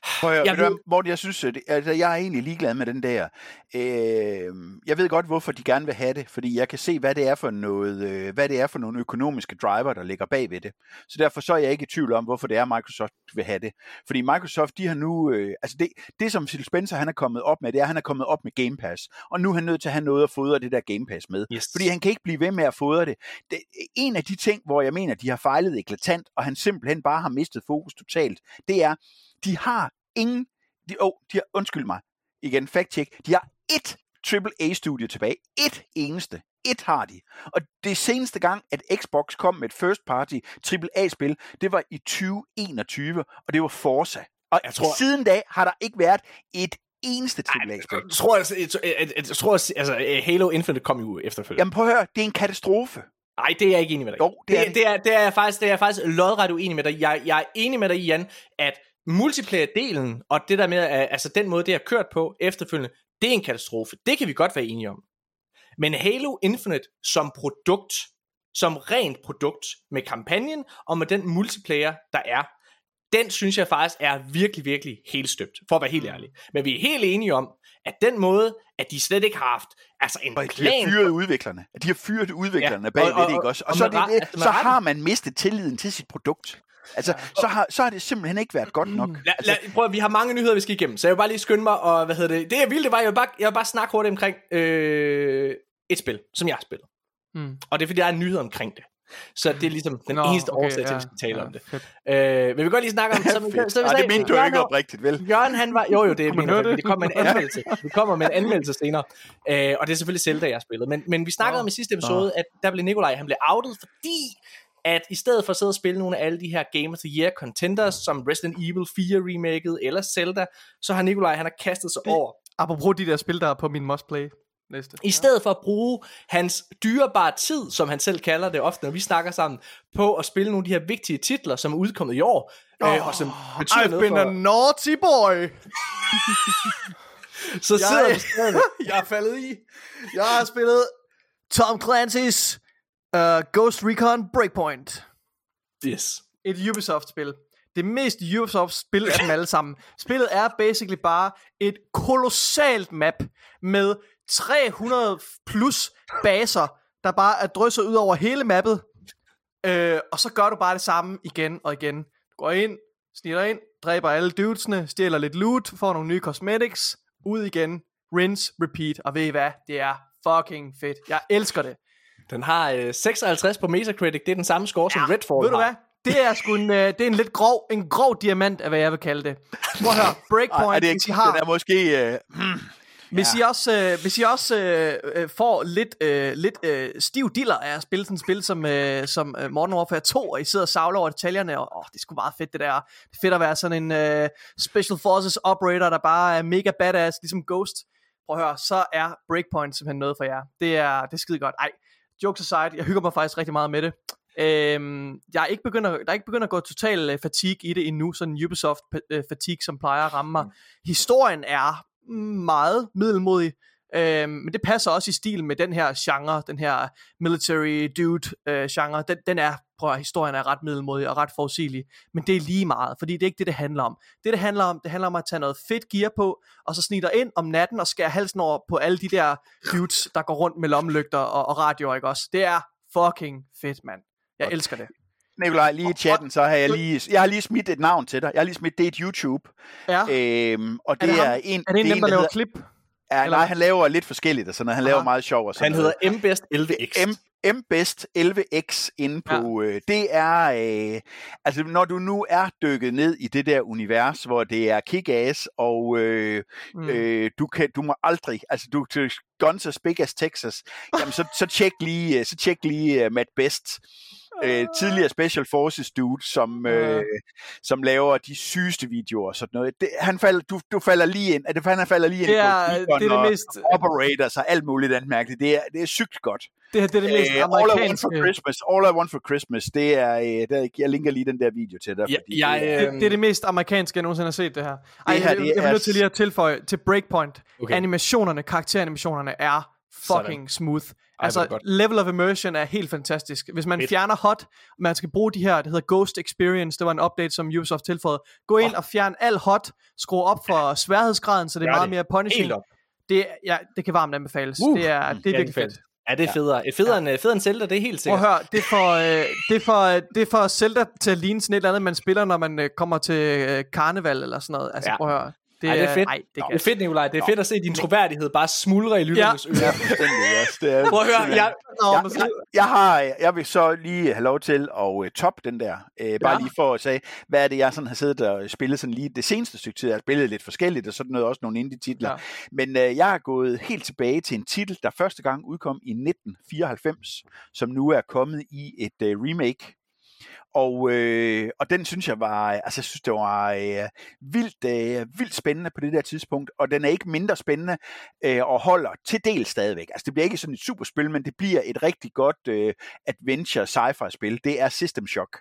Prøv at, jeg, ved... Morten, jeg synes, at, altså, jeg er egentlig ligeglad med den der. Øh, jeg ved godt, hvorfor de gerne vil have det, fordi jeg kan se, hvad det er for noget, øh, hvad det er for nogle økonomiske driver, der ligger bag ved det. Så derfor så er jeg ikke i tvivl om, hvorfor det er, Microsoft vil have det. Fordi Microsoft, de har nu, øh, altså det, det som Phil Spencer han er kommet op med, det er, at han er kommet op med Game Pass. Og nu er han nødt til at have noget at fodre det der Game Pass med. Yes. Fordi han kan ikke blive ved med at fodre det. det. En af de ting, hvor jeg mener, de har fejlet eklatant, og han simpelthen bare har mistet fokus totalt, det er, de har ingen, de, oh, de har, undskyld mig, igen, fact check, de har ét AAA-studie tilbage. Et eneste. Et har de. Og det seneste gang, at Xbox kom med et first party AAA-spil, det var i 2021, og det var Forza. Og jeg tror, siden da har der ikke været et eneste AAA-spil. Jeg tror, altså, jeg, jeg, jeg, tror, altså, Halo Infinite kom jo efterfølgende. Jamen prøv at høre, det er en katastrofe. Nej, det er jeg ikke enig med dig Jo, det, er det, det, er, det, er jeg faktisk, det er jeg faktisk lodret uenig med dig. Jeg, jeg er enig med dig, Jan, at multiplayer-delen, og det der med, at, altså den måde, det har kørt på efterfølgende, det er en katastrofe. Det kan vi godt være enige om. Men Halo Infinite som produkt, som rent produkt med kampagnen og med den multiplayer, der er, den synes jeg faktisk er virkelig, virkelig helt støbt, for at være helt ærlig. Men vi er helt enige om, at den måde, at de slet ikke har haft altså en og plan... De har fyret udviklerne. De har fyret udviklerne ja, bag og, og, det, ikke også? Og, og så, det, det, altså, så har man mistet tilliden til sit produkt. Altså, så har, så har det simpelthen ikke været godt nok. La, la, altså, prøv, vi har mange nyheder, vi skal igennem, så jeg vil bare lige skynde mig, og hvad hedder det? Det jeg ville, det var, jeg vil bare, jeg vil bare snakke hurtigt omkring øh, et spil, som jeg har spillet. Mm. Og det er, fordi der er en nyhed omkring det. Så det er ligesom den Nå, eneste okay, årsag til, at vi skal tale ja, om det. Øh, men vi godt lige snakke om... *laughs* Så, så, så, så, det mente du ikke oprigtigt, vel? Jørgen, han var... Jo, jo, det er min det? kommer med en *laughs* anmeldelse. Vi kommer med en anmeldelse senere. Øh, og det er selvfølgelig Zelda, jeg har spillet. Men, men vi snakkede oh. om i sidste episode, at der blev Nikolaj, han blev outet, fordi at i stedet for at sidde og spille nogle af alle de her Game of the Year contenders, som Resident Evil 4 remaket eller Zelda, så har Nikolaj, han har kastet sig over. Apropos de der spil, der er på min must play næste. I stedet for at bruge hans dyrebare tid, som han selv kalder det ofte, når vi snakker sammen, på at spille nogle af de her vigtige titler, som er udkommet i år, oh, øh, og som betyder I've noget been for... a naughty boy! *laughs* så sidder jeg, vi *laughs* jeg er faldet i. Jeg har spillet Tom Clancy's Uh, Ghost Recon Breakpoint. Yes. Et Ubisoft-spil. Det mest Ubisoft-spil af dem alle sammen. *laughs* Spillet er basically bare et kolossalt map med 300 plus baser, der bare er drysset ud over hele mappet. Uh, og så gør du bare det samme igen og igen. Du går ind, snitter ind, dræber alle dudesene, stjæler lidt loot, får nogle nye cosmetics, ud igen, rinse, repeat, og ved I hvad? Det er fucking fedt. Jeg elsker det. Den har øh, 56 på Metacritic. Det er den samme score, ja, som Redfall ved du hvad? Det er sgu en, øh, det er en lidt grov, en grov diamant, af hvad jeg vil kalde det. Prøv at høre, *laughs* Breakpoint, Ej, er det ikke, har... Den er måske... Øh, hmm. Hvis, ja. I også, øh, hvis I også øh, øh, får lidt, øh, lidt øh, stiv diller af at spille sådan et spil som, øh, som øh, Modern Warfare 2, og I sidder og savler over detaljerne, og åh, det er sgu meget fedt det der. Det er fedt at være sådan en øh, Special Forces operator, der bare er mega badass, ligesom Ghost. prøv at høre, så er Breakpoint simpelthen noget for jer. Det er, det er skide godt. Ej, jokes aside, jeg hygger mig faktisk rigtig meget med det. Øhm, jeg er ikke begyndt at, der er ikke begyndt at gå total fatigue i det endnu, sådan Ubisoft fatigue, som plejer at ramme mig. Mm. Historien er meget middelmodig, øhm, men det passer også i stil med den her genre, den her military dude uh, genre. Den, den er, prøv at historien er ret middelmodig og ret forudsigelig, men det er lige meget, fordi det er ikke det, det handler om. Det, det handler om, det handler om at tage noget fedt gear på, og så snige ind om natten og skære halsen over på alle de der dudes, der går rundt med lommelygter og, og radioer, ikke også? Det er fucking fedt, mand. Jeg elsker det. Nikolaj, lige i chatten, så har jeg lige, jeg har lige smidt et navn til dig. Jeg har lige smidt det et YouTube. Ja. Øhm, og det er, det er, en, er det en, det dem, der laver hedder, klip? Ja, eller nej, han laver lidt forskelligt og sådan noget. Han laver Aha. meget sjov og sådan Han noget. hedder MBest 11X. M, MBest 11X inde på, øh, det er, øh, altså når du nu er dykket ned i det der univers, hvor det er kick-ass, og øh, Mm. øh, du, kan, du må aldrig, altså du til Guns as Big as Texas, jamen så, så tjek lige, øh, så tjek lige uh, Matt Best, øh, tidligere Special Forces dude, som, øh, som laver de sygeste videoer og sådan noget. Det, han falder, du, du falder lige ind, det, han falder lige ind det er, på det er det og mest, Operators og alt muligt andet mærkeligt. Det er, det er sygt godt. det, her, det er det mest Øh, All I Want for Christmas, All I Want for Christmas, det er, øh, der, jeg linker lige den der video til dig. Ja, fordi jeg, det er, Det, det er det mest amerikanske, jeg nogensinde har set det her. Ej, Det her, jeg, det jeg, jeg er nødt til lige at tilføje til Breakpoint. Okay. Animationerne, karakteranimationerne er fucking smooth. Altså, level of immersion er helt fantastisk. Hvis man Fedt. fjerner hot, man skal bruge de her, det hedder Ghost Experience, det var en update, som Ubisoft tilføjede. Gå ind og fjern al hot, skru op for sværhedsgraden, så det er meget det. mere punishing. Det, ja, det kan varmt anbefales. Uh, det, er, det er virkelig fedt. Ja, det er federe. Ja. Federe, end, federe end Zelda, det er helt Prøv sikkert. at høre, det for, øh, det for, øh, det for Zelda til at ligne sådan et eller andet, man spiller, når man øh, kommer til øh, karneval eller sådan noget. Altså, Ja. prøv at høre. Det, Ej, det er fedt. Ej, det Det kan. er fedt, Nikolaj. Det er fedt at se din troværdighed bare smuldre i lytternes Ja. ører. yes, det er, Prøv at høre, jeg, Nå, jeg, jeg, jeg, har, jeg vil så lige have lov til at uh, top den der. Uh, bare Ja. lige for at sige, hvad er det, jeg sådan har siddet og spillet sådan lige det seneste stykke tid. Jeg har spillet lidt forskelligt, og sådan noget, også nogle indie-titler. Ja. Men uh, jeg er gået helt tilbage til en titel, der første gang udkom i 1994, som nu er kommet i et uh, remake. Og, øh, og den synes jeg var, øh, altså jeg synes det var øh, vildt, øh, vildt spændende på det der tidspunkt, og den er ikke mindre spændende øh, og holder til del stadigvæk. Altså det bliver ikke sådan et superspil, men det bliver et rigtig godt øh, adventure sci-fi spil. Det er System Shock.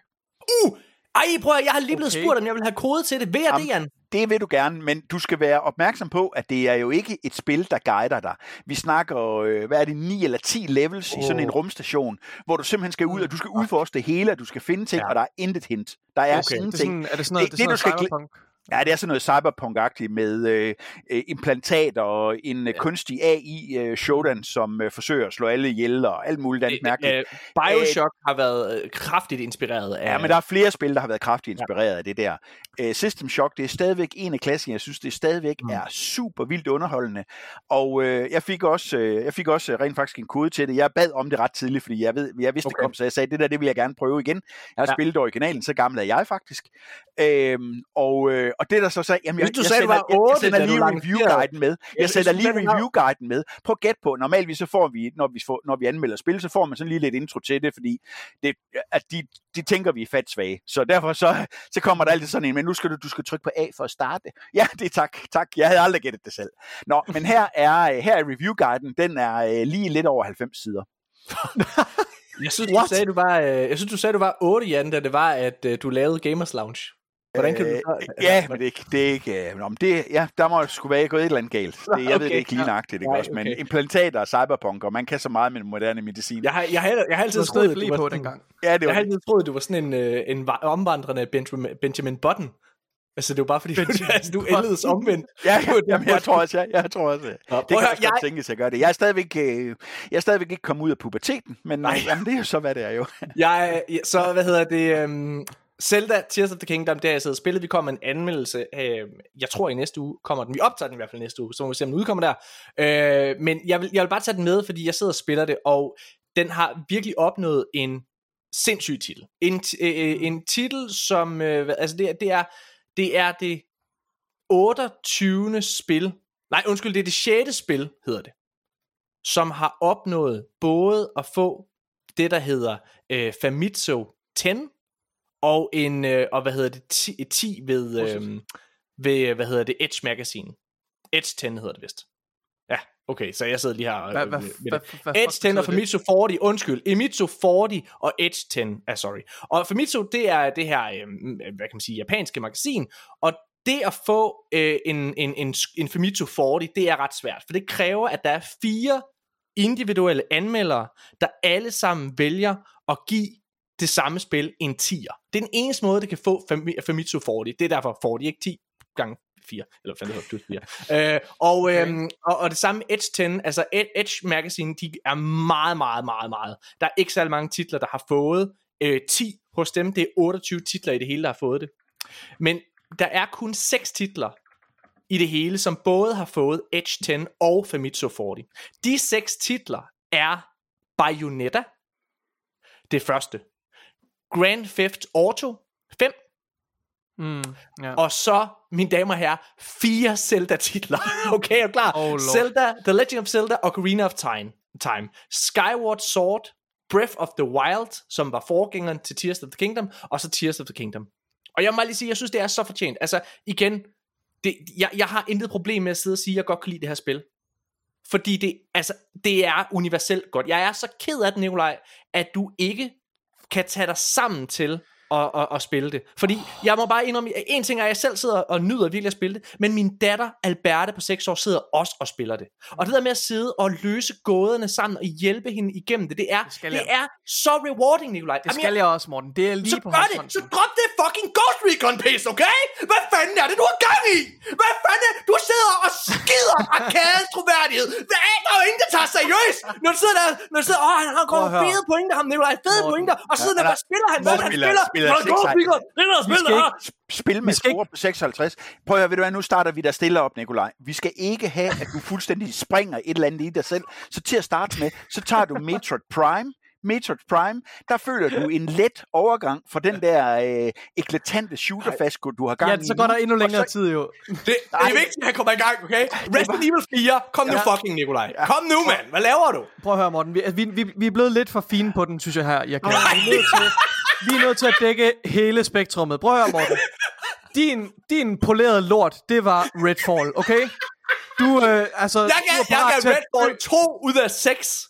Uh! Ej, prøv at, jeg har lige blevet Okay. spurgt, om jeg vil have kode til det. Vil jeg det, Jan? Det vil du gerne, men du skal være opmærksom på, at det er jo ikke et spil, der guider dig. Vi snakker, øh, hvad er det, 9 eller 10 levels oh. i sådan en rumstation, hvor du simpelthen skal ud, og du skal udforske det hele, og du skal finde ting, Ja. og der er intet hint. Der er Okay. okay. Det er, ingenting. sådan, er det sådan noget, Det- det, det, det er du sådan skal noget cyberpunk? Ja, det er sådan noget cyberpunk-agtigt med øh, øh, implantater og en ja. kunstig AI, øh, Shodan, som øh, forsøger at slå alle ihjel og alt muligt andet mærkeligt. Øh, Bioshock har været øh, kraftigt inspireret af... Ja, men der er flere spil, der har været kraftigt inspireret ja. af det der. Uh, System Shock, det er stadigvæk en af klassen. Jeg synes, det stadigvæk Mm. er super vildt underholdende. Og uh, jeg fik også, uh, jeg fik også rent faktisk en kode til det. Jeg bad om det ret tidligt, fordi jeg, ved, jeg vidste, okay. Det kom, så jeg sagde, det der, det vil jeg gerne prøve igen. Jeg har Ja. spillet originalen, så gammel er jeg faktisk. Øhm, og, øh, og det der så sagde, jamen jeg, Hvis du jeg, sagde, sender, var jeg, jeg sender lige review-guiden med. Ja, Jeg sender lige review-guiden med. Prøv at gætte på, normalt så får vi, når vi, får, når vi anmelder spil, så får man sådan lige lidt intro til det, fordi det, at de, de tænker, vi er fat svage. Så derfor så, så kommer der altid sådan en, men nu skal du, du skal trykke på A for at starte. Ja, det er tak, tak. Jeg havde aldrig gættet det selv. Nå, men her er, her er review-guiden, den er øh, lige lidt over 90 sider. *laughs* Jeg synes, du sagde, du var, øh, jeg synes, du sagde, du var 8, Jan, da det var, at øh, du lavede Gamers Lounge. Hvordan kan du Øh, så... *laughs* Ja, men det er ikke, det er ikke, øh, nå, men det, ja, der må sgu være gået et eller andet galt. Det, jeg *laughs* okay, ved det ikke lige ja. nøjagtigt, ikke også, men okay. implantater og cyberpunk, og man kan så meget med moderne medicin. Jeg har, jeg har, jeg har altid troet, havde at du var på sådan, dengang. Ja, det jeg var har altid troet, at du var sådan en, øh, en va- omvandrende Benjamin, Benjamin Button. Altså, det var bare fordi, du, altså, du ældedes omvendt. *laughs* Ja, jamen, jeg tror også, jeg, jeg tror også. Nå, Det kan at høre, også godt jeg- tænkes, at jeg gør det. Jeg er stadigvæk, øh, jeg er stadigvæk ikke kommet ud af puberteten, men Nej. jamen, det er jo så, hvad det er jo. Jeg, jeg- så, hvad hedder det... Um, Zelda Tears of the Kingdom, der har jeg siddet og spillet. Vi kommer med en anmeldelse. Øh, jeg tror i næste uge kommer den. Vi optager den i hvert fald næste uge, så må vi se, om den udkommer der. Øh, men jeg vil, jeg vil bare tage den med, fordi jeg sidder og spiller det, og den har virkelig opnået en sindssyg titel. En, øh, øh, en titel, som... Øh, altså det, det, er, det er det 28. spil. Nej, undskyld, det er det 6. spil, hedder det. Som har opnået både at få det, der hedder øh, Famitsu 10, og en øh, og hvad hedder det 10, 10 ved øh, ved hvad hedder det Edge Magazine. Edge 10 hedder det vist. Ja. Okay, så jeg sidder lige her hvad, med hvad, det. hvad, Edge 10 og Famitsu 40, undskyld, Emitsu 40 og Edge 10, ah, sorry. Og Famitsu, det er det her, øh, hvad kan man sige, japanske magasin, og det at få øh, en, en, en, en Famitsu 40, det er ret svært, for det kræver, at der er fire individuelle anmeldere, der alle sammen vælger at give det samme spil en 10'er. Det er den eneste måde, det kan få Fami- Famitsu 40. Det er derfor 40, ikke 10 gange 4, eller hvad det hedder, plus 4. *laughs* Øh, og, okay. øhm, og, og det samme Edge 10, altså Ed- Edge Magazine, de er meget, meget, meget, meget. Der er ikke særlig mange titler, der har fået øh, 10 hos dem. Det er 28 titler i det hele, der har fået det. Men der er kun 6 titler i det hele, som både har fået Edge 10 og Famitsu 40. De 6 titler er Bayonetta, det første. Grand Theft Auto 5, Mm, ja. og så, mine damer og herrer, fire Zelda-titler. *laughs* okay, er du klar? Oh, Lord. Zelda, The Legend of Zelda, Ocarina of Time, Time. Skyward Sword, Breath of the Wild, som var forgængeren til Tears of the Kingdom, og så Tears of the Kingdom. Og jeg må lige sige, jeg synes, det er så fortjent. Altså, igen, det, jeg, jeg har intet problem med at sidde og sige, at jeg godt kan lide det her spil. Fordi det, altså, det er universelt godt. Jeg er så ked af det, Nikolaj, at du ikke kan tage dig sammen til at, at, at spille det. Fordi jeg må bare indrømme, en ting er, at jeg selv sidder og nyder virkelig at spille det, men min datter, Alberte på 6 år, sidder også og spiller det. Og det der med at sidde og løse gåderne sammen og hjælpe hende igennem det, det er, det, det jeg. er så rewarding, Nikolaj. Det skal jeg også, Morten. Det er lige så på gør det, så drop det fucking Ghost Recon pis, okay? Hvad fanden er det, du har gang i? Hvad fanden er Du sidder og skider arkadens *laughs* troværdighed. Hvad er der er jo ingen, der tager seriøst? Når du sidder der, når du sidder, åh, han har høre. fede pointer, ham Nikolaj, fede Morten. pointer. Og så sidder der, Ja, hvad spiller han? Det, han Spiller- spiller? Spiller Nå, Ghost seks- Recon, det er der Vi spiller skal her. ikke Spil med skal score på 56. Prøv at høre, ved du hvad, nu starter vi der stille op, Nikolaj. Vi skal ikke have, at du fuldstændig springer et eller andet i dig selv. Så til at starte med, så tager du Metroid Prime. Metroid Prime, der føler du en let overgang fra den der øh, eklatante shooter du har gang Ja, i så går nu. der endnu længere så- tid jo. Det, det er vigtigt, at han kommer i gang, okay? Resident Evil 4, kom nu Ja. fucking, Nikolaj. Kom nu, mand. Hvad laver du? Prøv at høre, Morten. Vi, vi, vi, vi er blevet lidt for fine på den, synes jeg her. Jeg kan. Nej. Vi, er nødt til, vi er nødt til at dække hele spektrummet. Prøv at høre, Morten. Din, din polerede lort, det var Redfall, okay? Du, øh, altså... Jeg gav, jeg gav Redfall 2 ud af 6.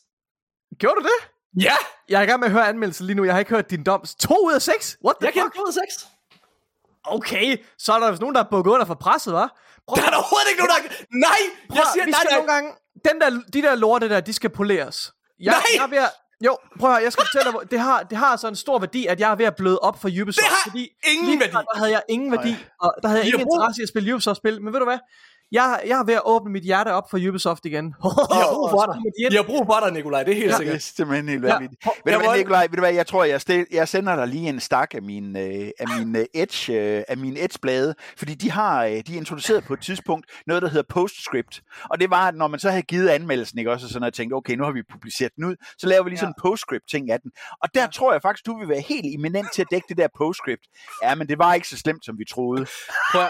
Gjorde du det? Ja, Jeg er i gang med at høre anmeldelsen lige nu. Jeg har ikke hørt din dom. 2 ud af 6? What the jeg fuck? 2 ud af 6. Okay, så er der vist nogen, der er bukket under for presset, hva'? Prøv, Der er der overhovedet ikke nogen, der... Nej, jeg prøv, siger, vi nej, skal nej. nogle gange... Den der, de der lorte der, de skal poleres. Jeg, Nej! Jeg er ved at, jo, prøv at høre, jeg skal fortælle dig, det har, det har så en stor værdi, at jeg er ved at bløde op for Ubisoft. Det har fordi ingen lige værdi. Der havde jeg ingen værdi, og der havde jeg ingen interesse i at spille Ubisoft-spil. Men ved du hvad? Jeg, jeg er ved at åbne mit hjerte op for Ubisoft igen. De har brug *laughs* for dig. de har brug for dig, Nikolaj. Det er helt Ja, sikkert. det er simpelthen helt Ja. vanvittigt. Ja. Ved Jeg du hvad, Nikolaj, ved du hvad, jeg tror, jeg, stil, jeg sender dig lige en stak af mine, øh, af mine Edge, øh, af mine Edge-blade, fordi de har øh, de er introduceret på et tidspunkt noget, der hedder postscript. Og det var, at når man så havde givet anmeldelsen, ikke også, og sådan noget, tænkte, okay, nu har vi publiceret den ud, så laver vi lige sådan en postscript-ting af den. Og der tror jeg faktisk, du vil være helt eminent til at dække det der postscript. Ja, men det var ikke så slemt, som vi troede. Prøv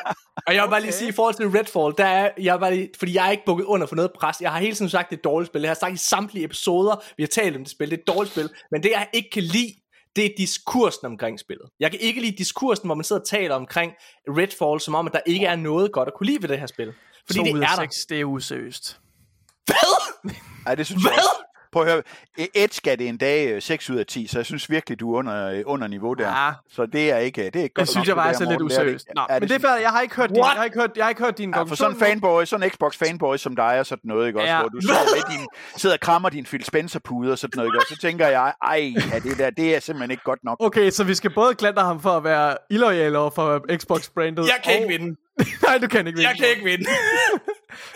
Og jeg vil bare lige sige, i forhold til Redfall, der er, jeg er bare lige, fordi jeg er ikke bukket under for noget pres. Jeg har hele tiden sagt, det er et dårligt spil. Jeg har sagt i samtlige episoder, vi har talt om det spil, det er et dårligt spil. Men det, jeg ikke kan lide, det er diskursen omkring spillet. Jeg kan ikke lide diskursen, hvor man sidder og taler omkring Redfall, som om, at der ikke er noget godt at kunne lide ved det her spil. Fordi det er der. det er useriøst. Hvad? Ej, det synes jeg Hvad? også. Prøv at høre, Edge gav det en dag øh, 6 ud af 10, så jeg synes virkelig, du er under, øh, under niveau der. Ja. Så det er ikke, det er ikke godt Det synes nok, jeg det der, er lidt. Det useriøst. det Nå, Ja, men det er fair, jeg har ikke hørt din, What? jeg har ikke hørt, jeg har ikke hørt din Ja, for sådan en fanboy, sådan en Xbox fanboy som dig og sådan noget, ikke også, Ja. hvor du sidder, med din, sidder og krammer din Phil Spencer pude og sådan noget, ikke også, så tænker jeg, ej, ja, det der, det er simpelthen ikke godt nok. Okay, så vi skal både klandre ham for at være illoyal over for Xbox-brandet. Jeg kan og... ikke vinde. *laughs* Nej, du kan ikke vinde. Jeg kan ikke vinde. *laughs*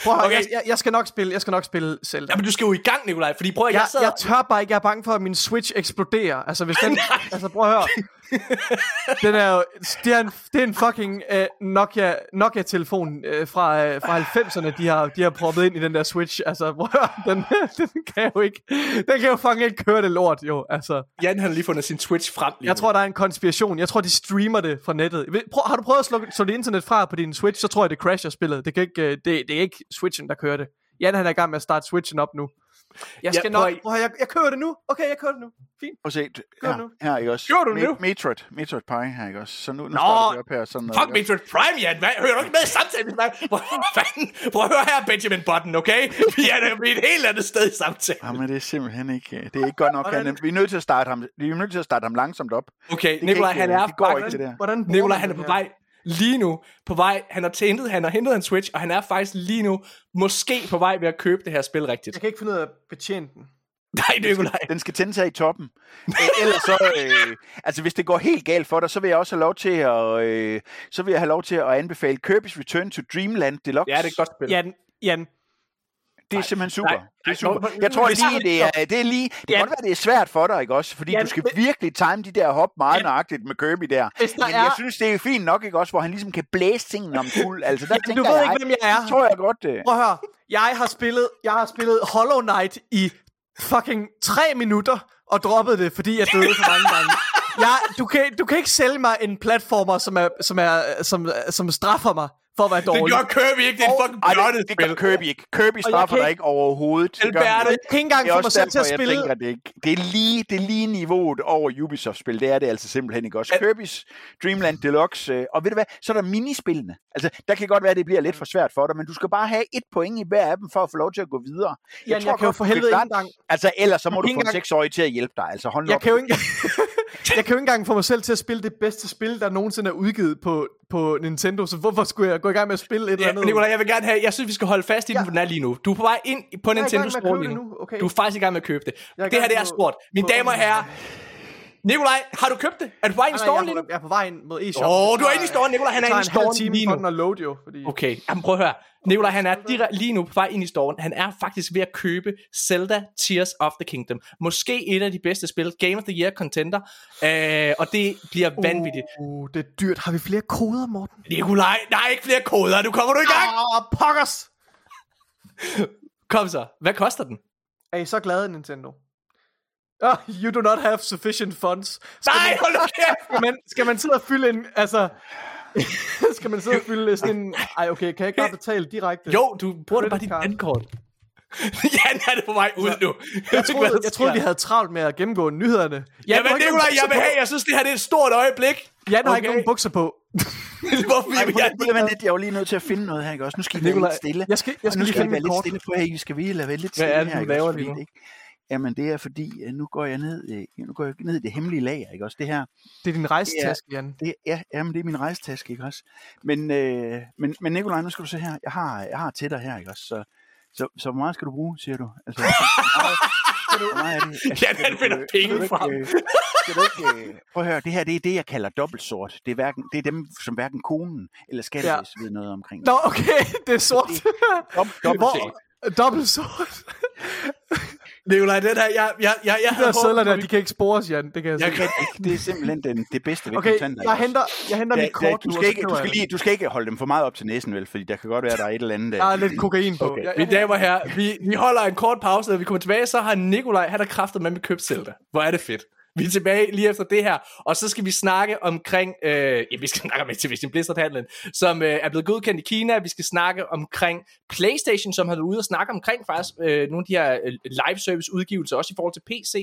Prøv at Okay. jeg, jeg, jeg, skal nok spille, jeg skal nok spille Zelda. Jamen, du skal jo i gang, Nikolaj, fordi prøv at jeg, jeg, sidder... jeg tør bare ikke, jeg er bange for, at min Switch eksploderer. Altså, hvis den... *laughs* altså, prøv at høre. Den er jo... Det er en, det er en fucking uh, Nokia, Nokia-telefon uh, fra, uh, fra 90'erne, de har, de har proppet ind i den der Switch. Altså, *laughs* den, den kan jo ikke... Den kan jo fucking ikke køre det lort, jo. Altså, Jan han har lige fundet sin Twitch frem lige jeg tror, der er en konspiration. Jeg tror, de streamer det fra nettet. Prøv, har du prøvet at slå, slå det internet fra på din Switch, så tror jeg, det crasher spillet. Det, kan ikke, øh, det, det er ikke Switchen, der kører det. Jan, han er i gang med at starte Switchen op nu. Jeg skal Ja, prøv nok... Prøv, at- jeg, jeg køber det nu. Okay, jeg køber det nu. Fint. Prøv at se, Gør her, nu. her ikke også? Gør du nu? Metroid, Metroid Prime her, ikke også? Så nu, nu Nå, starter vi op her. Sådan noget, Fuck ikke Metroid Prime, Jan. Hvad? Hører du ikke med i samtalen? Hvad Hvad fanden? Prøv at høre her, Benjamin Button, okay? Vi er nemlig et helt andet sted i samtalen. Jamen, det er simpelthen ikke, det er ikke godt nok. Hvordan- Han, vi er nødt til at starte ham, vi er nødt til at starte ham langsomt op. Okay, Nikolaj, han øh, er det går faktisk... ikke, det der. Hvordan Nikolaj, han er på vej lige nu. På vej. Han har hentet, han har hentet en Switch, og han er faktisk lige nu måske på vej ved at købe det her spil rigtigt. Jeg kan ikke finde ud af at betjene den. Nej, Nikolaj. Den skal tænde sig i toppen. Øh, ellers så, øh, altså hvis det går helt galt for dig, så vil jeg også have lov til at, øh, så vil jeg have lov til at anbefale Kirby's Return to Dreamland Deluxe. Ja, det er et godt spil. Jan, Jan, Det er simpelthen super. nej, det er super. Jeg tror lige, det er, det er lige, det kan Ja. godt være, det er svært for dig, ikke også? Fordi Ja, du skal men- virkelig time de der hop meget Ja. nøjagtigt med Kirby der. Der Men er- jeg synes, det er fint nok, ikke også? Hvor han ligesom kan blæse tingene om fuld. *laughs* Altså, der Ja, du ved jeg, ikke, hvem jeg er. Det tror jeg godt, det. prøv at høre. Jeg har spillet, jeg har spillet Hollow Knight i fucking tre minutter og droppet det, fordi jeg døde for mange gange. Jeg, du, kan, du kan ikke sælge mig en platformer, som, er, som, er, som, som straffer mig for at være Det dårlig. gør Kirby ikke, det er et fucking bjørnet det, det gør. Kirby ikke. Kirby jeg straffer dig ikke- overhovedet. Det ikke. Jeg kan ikke engang Det er få mig selv til at jeg spille. tænker, det, ikke. det, er lige, det er lige niveauet over Ubisoft-spil. Det er det altså simpelthen ikke også. Kirby's Dreamland Deluxe. Øh, og ved du hvad, så er der minispillene. Altså, der kan godt være, at det bliver lidt for svært for dig, men du skal bare have et point i hver af dem, for at få lov til at gå videre. Jan, jeg, tror kan jo for helvede ikke engang... Altså, ellers så må Jeg du få en seksårig til at hjælpe dig. Altså, hold Jeg op. kan jo ikke *laughs* jeg kan jo ikke engang få mig selv til at spille det bedste spil, der nogensinde er udgivet på, på Nintendo, så hvorfor skulle jeg gå i gang med at spille et eller Ja, andet? Nikolaj, jeg vil gerne have, jeg synes, vi skal holde fast i den, Ja. hvor den er lige nu. Du er på vej ind på gang Nintendo Store lige nu. okay. Du er faktisk i gang med at købe det. Jeg Det her, det er stort. Mine på- damer og herrer. Nikolaj, har du købt det? Er du på vej ind i Nej, Store jeg, lige nu? er, jeg er på vej ind mod e-shop. Åh, du er inde i Store, Nikolaj, han er inde i tager en halv time lige for nu. den at. Fordi... Okay, jamen prøv at høre. Nikolaj, han er direkte lige nu på vej ind i storen. Han er faktisk ved at købe Zelda Tears of the Kingdom. Måske et af de bedste spil. Game of the Year contender. Øh, og det bliver vanvittigt. Uh, det er dyrt. Har vi flere koder, Morten? Nikolaj, der er ikke flere koder. Nu kommer du i gang. Åh, oh, pokkers! Kom så. Hvad koster den? Er I så glade, Nintendo? Oh, you do not have sufficient funds. Skal Nej, man, hold kæft. skal man, skal man sidde og fylde en, altså... *laughs* skal man sidde og fylde sådan en... Ej, okay, kan jeg ikke bare betale direkte? Jo, du bruger da bare dit dankort. *laughs* Jan er det på vej ud nu. Jeg *laughs* troede, jeg troede, vi havde travlt med at gennemgå nyhederne. Ja, men Nikolaj, jeg vil have, jeg synes, det her det er et stort øjeblik. Jan har ikke Okay. nogen bukser på. Hvorfor Ej, jeg... vente lidt. Jeg var lige nødt til at finde noget her, ikke også? Nu skal I være Nikolaj, lidt stille. jeg skal- jeg skal nu lige skal I finde være lidt stille. Prøv at skal vi lade være lidt Hvad stille er det, her, du ikke laver også? lige Fordi ikke- Jamen, det er fordi, øh, nu går jeg ned, øh, nu går jeg ned i det hemmelige lager, ikke også? Det her, Det er din rejsetaske, Jan. det, ja, jamen, det er min rejstaske, ikke også? Men, øh, men, men Nikolaj, nu skal du se her. Jeg har, jeg har til dig her, ikke også? Så, så, så hvor meget skal du bruge, siger du? Altså, hvor meget, er det? Altså, Jan, han finder penge frem. øh, Skal du ikke, øh, prøv at høre, det her det er det, jeg kalder dobbeltsort. Det er, hverken, det er dem, som hverken konen eller skattevæsenet ja. ved noget omkring. Nå, okay, *laughs* det er sort. Dob, dobbeltsort. Dobbelt sort. Nikolaj, den her, jeg, jeg, jeg, jeg De der sædler der, de kan ikke spores, Jan. Det kan jeg, Jeg sige. kan ikke. Det er simpelthen den, det bedste ved Okay, kontanter. jeg henter, jeg henter også? mit kort du, skal ikke, du, skal lige, du skal ikke holde dem for meget op til næsen, vel? Fordi der kan godt være, der er et eller andet... Der er lidt kokain på. Okay. Mine damer og herrer, vi, vi holder en kort pause, og vi kommer tilbage, så har Nikolaj, han har kraftet med med købt Zelda. Hvor er det fedt. Vi er tilbage lige efter det her, og så skal vi snakke omkring, øh, ja, vi skal *laughs* snakke om Activision Blizzard-handlen, som øh, er blevet godkendt i Kina. Vi skal snakke omkring PlayStation, som har været ude og snakke omkring faktisk øh, nogle af de her øh, live service udgivelser, også i forhold til PC.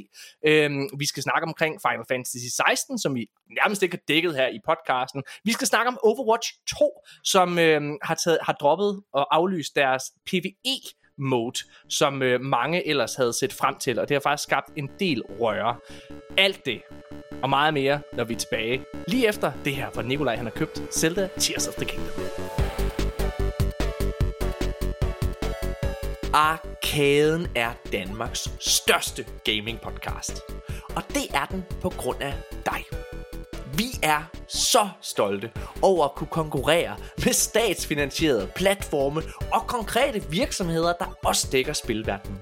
Øh, vi skal snakke omkring Final Fantasy 16, som vi nærmest ikke har dækket her i podcasten. Vi skal snakke om Overwatch 2, som øh, har, taget, har droppet og aflyst deres PvE mode, som øh, mange ellers havde set frem til, og det har faktisk skabt en del røre. Alt det og meget mere, når vi er tilbage lige efter det her, hvor Nikolaj han har købt Zelda Tears of the Kingdom. Arkaden er Danmarks største gaming podcast. Og det er den på grund af dig. Vi er så stolte over at kunne konkurrere med statsfinansierede platforme og konkrete virksomheder, der også dækker spilverdenen.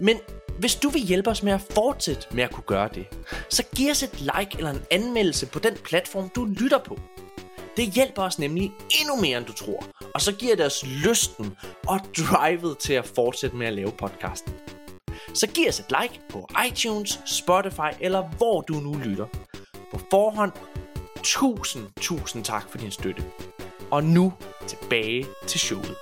Men hvis du vil hjælpe os med at fortsætte med at kunne gøre det, så giv os et like eller en anmeldelse på den platform, du lytter på. Det hjælper os nemlig endnu mere, end du tror, og så giver det os lysten og drivet til at fortsætte med at lave podcasten. Så giv os et like på iTunes, Spotify eller hvor du nu lytter. På forhånd, tusind, tusind tak for din støtte. Og nu tilbage til showet.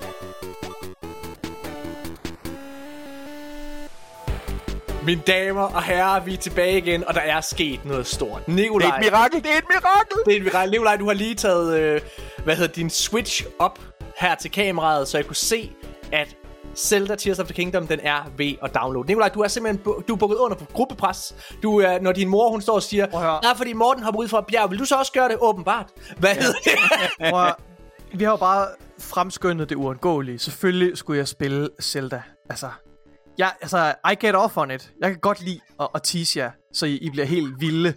Mine damer og herrer, vi er tilbage igen, og der er sket noget stort. Det Nikolaj, er et mirakel, det er et mirakel! det er et mirakel. Nikolaj, du har lige taget, øh, hvad hedder din Switch op her til kameraet, så jeg kunne se, at Zelda Tears of the Kingdom, den er ved at downloade. Nikolaj, du er simpelthen du er bukket under på gruppepres. Du er, når din mor, hun står og siger, nej, fordi Morten hopper ud fra bjerg, vil du så også gøre det? Åbenbart. Hvad hedder det? *laughs* Prøv vi har jo bare fremskyndet det uundgåelige. Selvfølgelig skulle jeg spille Zelda. Altså, jeg, altså, I get off on it. Jeg kan godt lide at, at tease jer, så I, I bliver helt vilde,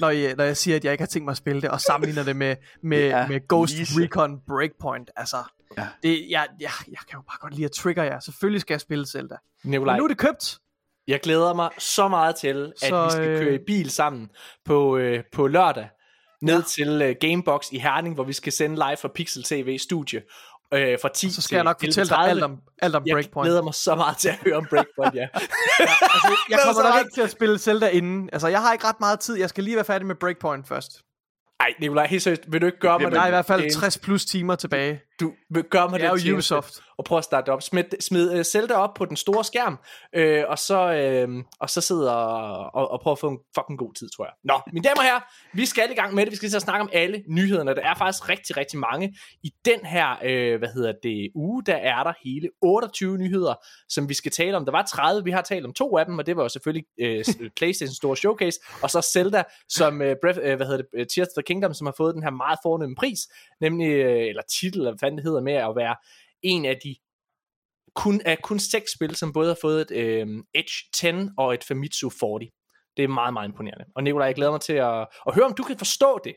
når, I, når jeg siger, at jeg ikke har tænkt mig at spille det, og sammenligner det med, med, Ja, med Ghost Lise. Recon Breakpoint. Altså, Ja. det, jeg, jeg, jeg kan jo bare godt lide at trigger jer. Selvfølgelig skal jeg spille Zelda. Nikolaj, Men nu er det købt. jeg glæder mig så meget til, at Så, vi skal øh, køre i bil sammen på, øh, på lørdag. Ned ja. til øh, Gamebox i Herning, hvor vi skal sende live fra Pixel TV studie. Øh, fra 10 Så skal jeg nok til fortælle dig 11.30. alt om, alt om Jeg Breakpoint. glæder mig så meget til at høre om Breakpoint, ja. *laughs* Altså, jeg kommer nok ikke til at spille Zelda inden. Altså, jeg har ikke ret meget tid. Jeg skal lige være færdig med Breakpoint først. Ej, Nikolaj, helt seriøst, vil du ikke gøre mig bliver Der er i det? hvert fald det- 60 plus timer tilbage. Du gøre mig Det er det jo Ubisoft. og prøve at starte op. Smid, smid uh, Zelda op på den store skærm, øh, og, så, øh, og så sidde og, og, og prøve at få en fucking god tid, tror jeg. Nå, mine damer og herrer, vi skal i gang med det. Vi skal til at snakke om alle nyhederne. Der er faktisk rigtig, rigtig mange. I den her, øh, hvad hedder det, uge, der er der hele 28 nyheder, som vi skal tale om. Der var 30, vi har talt om to af dem, og det var jo selvfølgelig øh, PlayStation store showcase, og så Zelda, som, øh, Breath, øh, hvad hedder det, øh, Tears of the Kingdom, som har fået den her meget fornemme pris, nemlig, øh, eller titel, eller hvad fanden det hedder, med at være en af de kun, af kun seks spil, som både har fået et øh, Edge 10 og et Famitsu 40. Det er meget, meget imponerende. Og Nikolaj, jeg glæder mig til at, at høre, om du kan forstå det.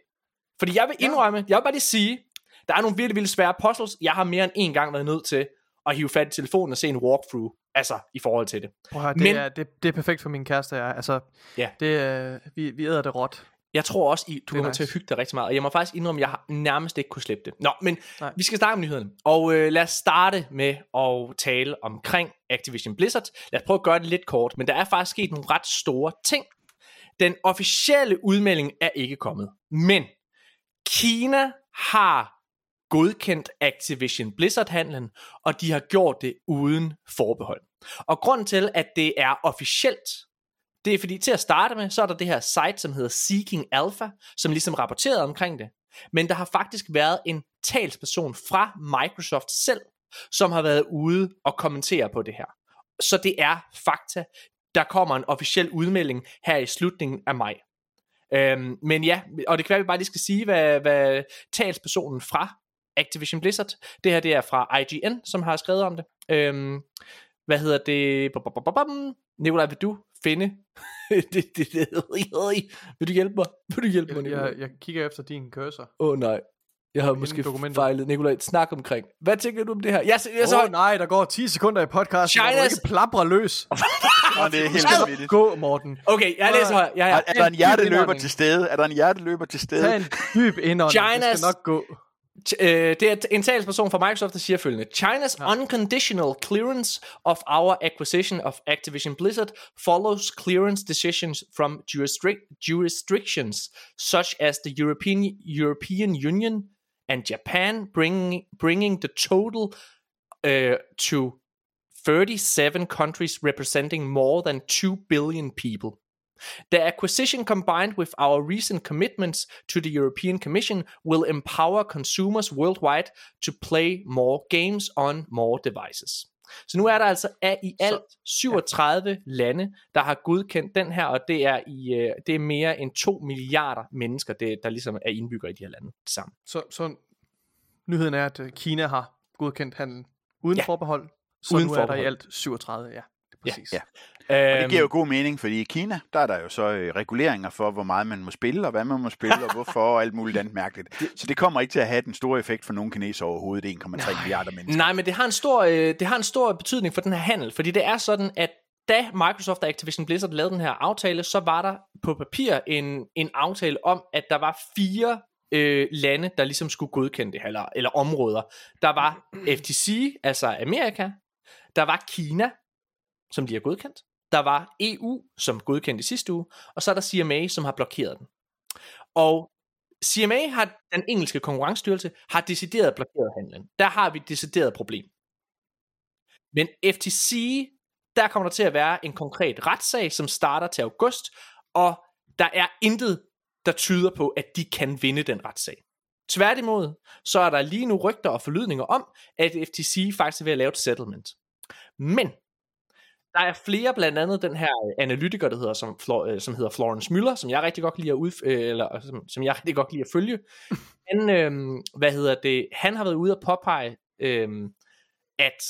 Fordi jeg vil indrømme, jeg vil bare lige sige, der er nogle virkelig, virkelig svære puzzles. Jeg har mere end en gang været nødt til at hive fat i telefonen og se en walkthrough. Altså, i forhold til det. Prøv at høre, det, Men- er, det, det er perfekt for min kæreste. Jeg. Altså, Ja. det, er- vi, vi æder det råt. Jeg tror også, I, du kommer nice. til at hygge dig rigtig meget. Og jeg må faktisk indrømme, at jeg nærmest ikke kunne slippe det. Nå, men Nej. Vi skal starte med nyhederne. Og øh, lad os starte med at tale omkring Activision Blizzard. Lad os prøve at gøre det lidt kort. Men der er faktisk sket nogle ret store ting. Den officielle udmelding er ikke kommet. Men Kina har godkendt Activision Blizzard-handlen, og de har gjort det uden forbehold. Og grunden til, at det er officielt, det er fordi til at starte med, så er der det her site, som hedder Seeking Alpha, som ligesom rapporterede omkring det. Men der har faktisk været en talsperson fra Microsoft selv, som har været ude og kommentere på det her. Så det er fakta. Der kommer en officiel udmelding her i slutningen af maj. Øhm, men ja, og det kan være, at vi bare lige skal sige, hvad, hvad talspersonen fra Activision Blizzard, det her det er fra IGN, som har skrevet om det. Øhm, hvad hedder det? Nikolaj, vil du finde? *laughs* det, det, det, vil du hjælpe mig? Vil du hjælpe mig, Jeg, Nikolaj? jeg, jeg kigger efter din cursor. Åh oh, nej. Jeg har måske dokumentet. fejlet. Nikolaj, snak omkring. Hvad tænker du om det her? Jeg, jeg, Åh så, oh, nej, der går 10 sekunder i podcasten, hvor du Chinas- ikke plaprer løs. *laughs* Nå, det er helt vanvittigt. gå, Morten. Okay, jeg læser her. Jeg, Er, jeg, er der en hjerteløber til stede? Er der en hjerteløber til Tag stede? en dyb indånding. Det Chinas- skal nok gå. Øh, det er en talsperson fra Microsoft, der siger følgende. China's unconditional clearance of our acquisition of Activision Blizzard follows clearance decisions from jurisdic- jurisdictions such as the European, European Union and Japan, bringing, bringing the total uh, to 37 countries representing more than 2 billion people. The acquisition, combined with our recent commitments to the European Commission, will empower consumers worldwide to play more games on more devices. Så nu er der altså af i alt 37 lande, der har godkendt den her, og det er, i, øh, det er mere end 2 milliarder mennesker, det, der ligesom er indbygger i de her lande sammen. Så, så nyheden er, at øh, Kina har godkendt handlen uden Ja. forbehold. Så Uden nu er der forbehold. i alt 37, ja. Præcis. ja. Ja. Og det giver jo god mening, fordi i Kina, der er der jo så øh, reguleringer for, hvor meget man må spille, og hvad man må spille, og hvorfor, og alt muligt andet mærkeligt. *laughs* Så det kommer ikke til at have den store effekt for nogen kineser overhovedet, 1,3 milliarder mennesker. Nej, men det har en stor, øh, det har en stor betydning for den her handel, fordi det er sådan, at da Microsoft og Activision Blizzard lavede den her aftale, så var der på papir en, en aftale om, at der var fire øh, lande, der ligesom skulle godkende det eller, eller områder. Der var FTC, altså Amerika, der var Kina, som de har godkendt, der var EU, som godkendte i sidste uge, og så er der CMA, som har blokeret den. Og CMA har, den engelske konkurrencestyrelse, har decideret blokeret handlen. Der har vi et decideret problem. Men FTC der kommer der til at være en konkret retssag, som starter til august, og der er intet, der tyder på, at de kan vinde den retssag. Tværtimod, så er der lige nu rygter og forlydninger om, at FTC faktisk er ved at lave et settlement. Men der er flere, blandt andet den her analytiker, der hedder, som, Flor, som hedder Florence Müller, som jeg rigtig godt kan lide at, ud, eller, som, som jeg rigtig godt kan lide at følge. *laughs* Han, øhm, hvad hedder det, han har været ude at påpege, øhm, at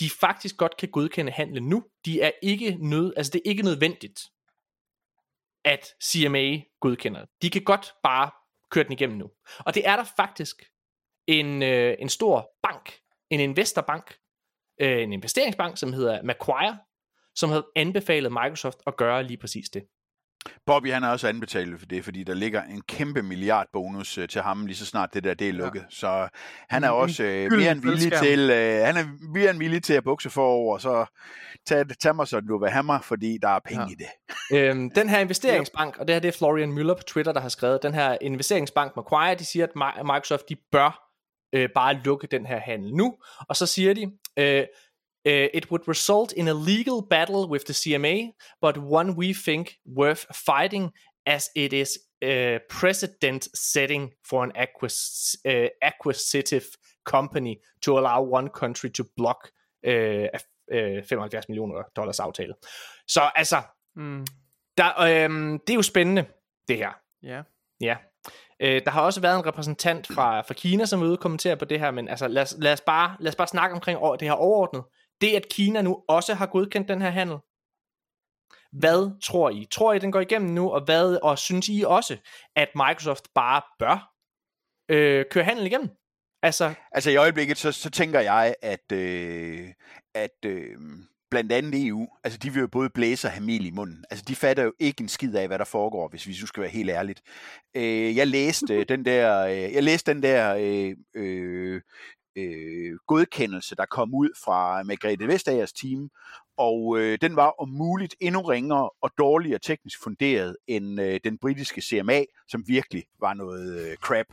de faktisk godt kan godkende handlen nu. De er ikke nød, altså det er ikke nødvendigt, at CMA godkender. De kan godt bare køre den igennem nu. Og det er der faktisk en, øh, en stor bank, en investorbank, øh, en investeringsbank, som hedder Macquarie, som havde anbefalet Microsoft at gøre lige præcis det. Bobby han har også anbefalet for det, fordi der ligger en kæmpe milliardbonus øh, til ham lige så snart det der det er lukket. Ja. Så han er også øh, mere end villig til øh, han er mere end villig til at bukse forover, så tag, tag mig så du vil have mig, fordi der er penge ja. i det. *laughs* øhm, den her investeringsbank, og det her det er Florian Müller på Twitter, der har skrevet, den her investeringsbank Macquarie, de siger, at Microsoft de bør øh, bare lukke den her handel nu, og så siger de, øh, Uh, it would result in a legal battle with the CMA, but one we think worth fighting as it is a precedent setting for an acquis- uh, acquisitive company to allow one country to block uh, uh, 75 millioner dollars aftale. Så altså, mm. der, øhm, det er jo spændende, det her. Ja. Yeah. Ja. Øh, der har også været en repræsentant fra, fra Kina, som er ude og kommentere på det her, men altså, lad, os, lad, os bare, lad os bare snakke omkring det her overordnet. Det, at Kina nu også har godkendt den her handel. Hvad tror I? Tror I, den går igennem nu? Og hvad og synes I også, at Microsoft bare bør øh, køre handel igennem? Altså, altså i øjeblikket, så, så tænker jeg, at, øh, at øh, blandt andet EU, altså de vil jo både blæse og have mel i munden. Altså de fatter jo ikke en skid af, hvad der foregår, hvis vi skal være helt ærligt. Øh, jeg læste øh, den der, øh, jeg læste den der øh, øh, øh, godkendelse, der kom ud fra Margrethe Vestagers team, og øh, den var om muligt endnu ringere og dårligere teknisk funderet end øh, den britiske CMA, som virkelig var noget øh, crap.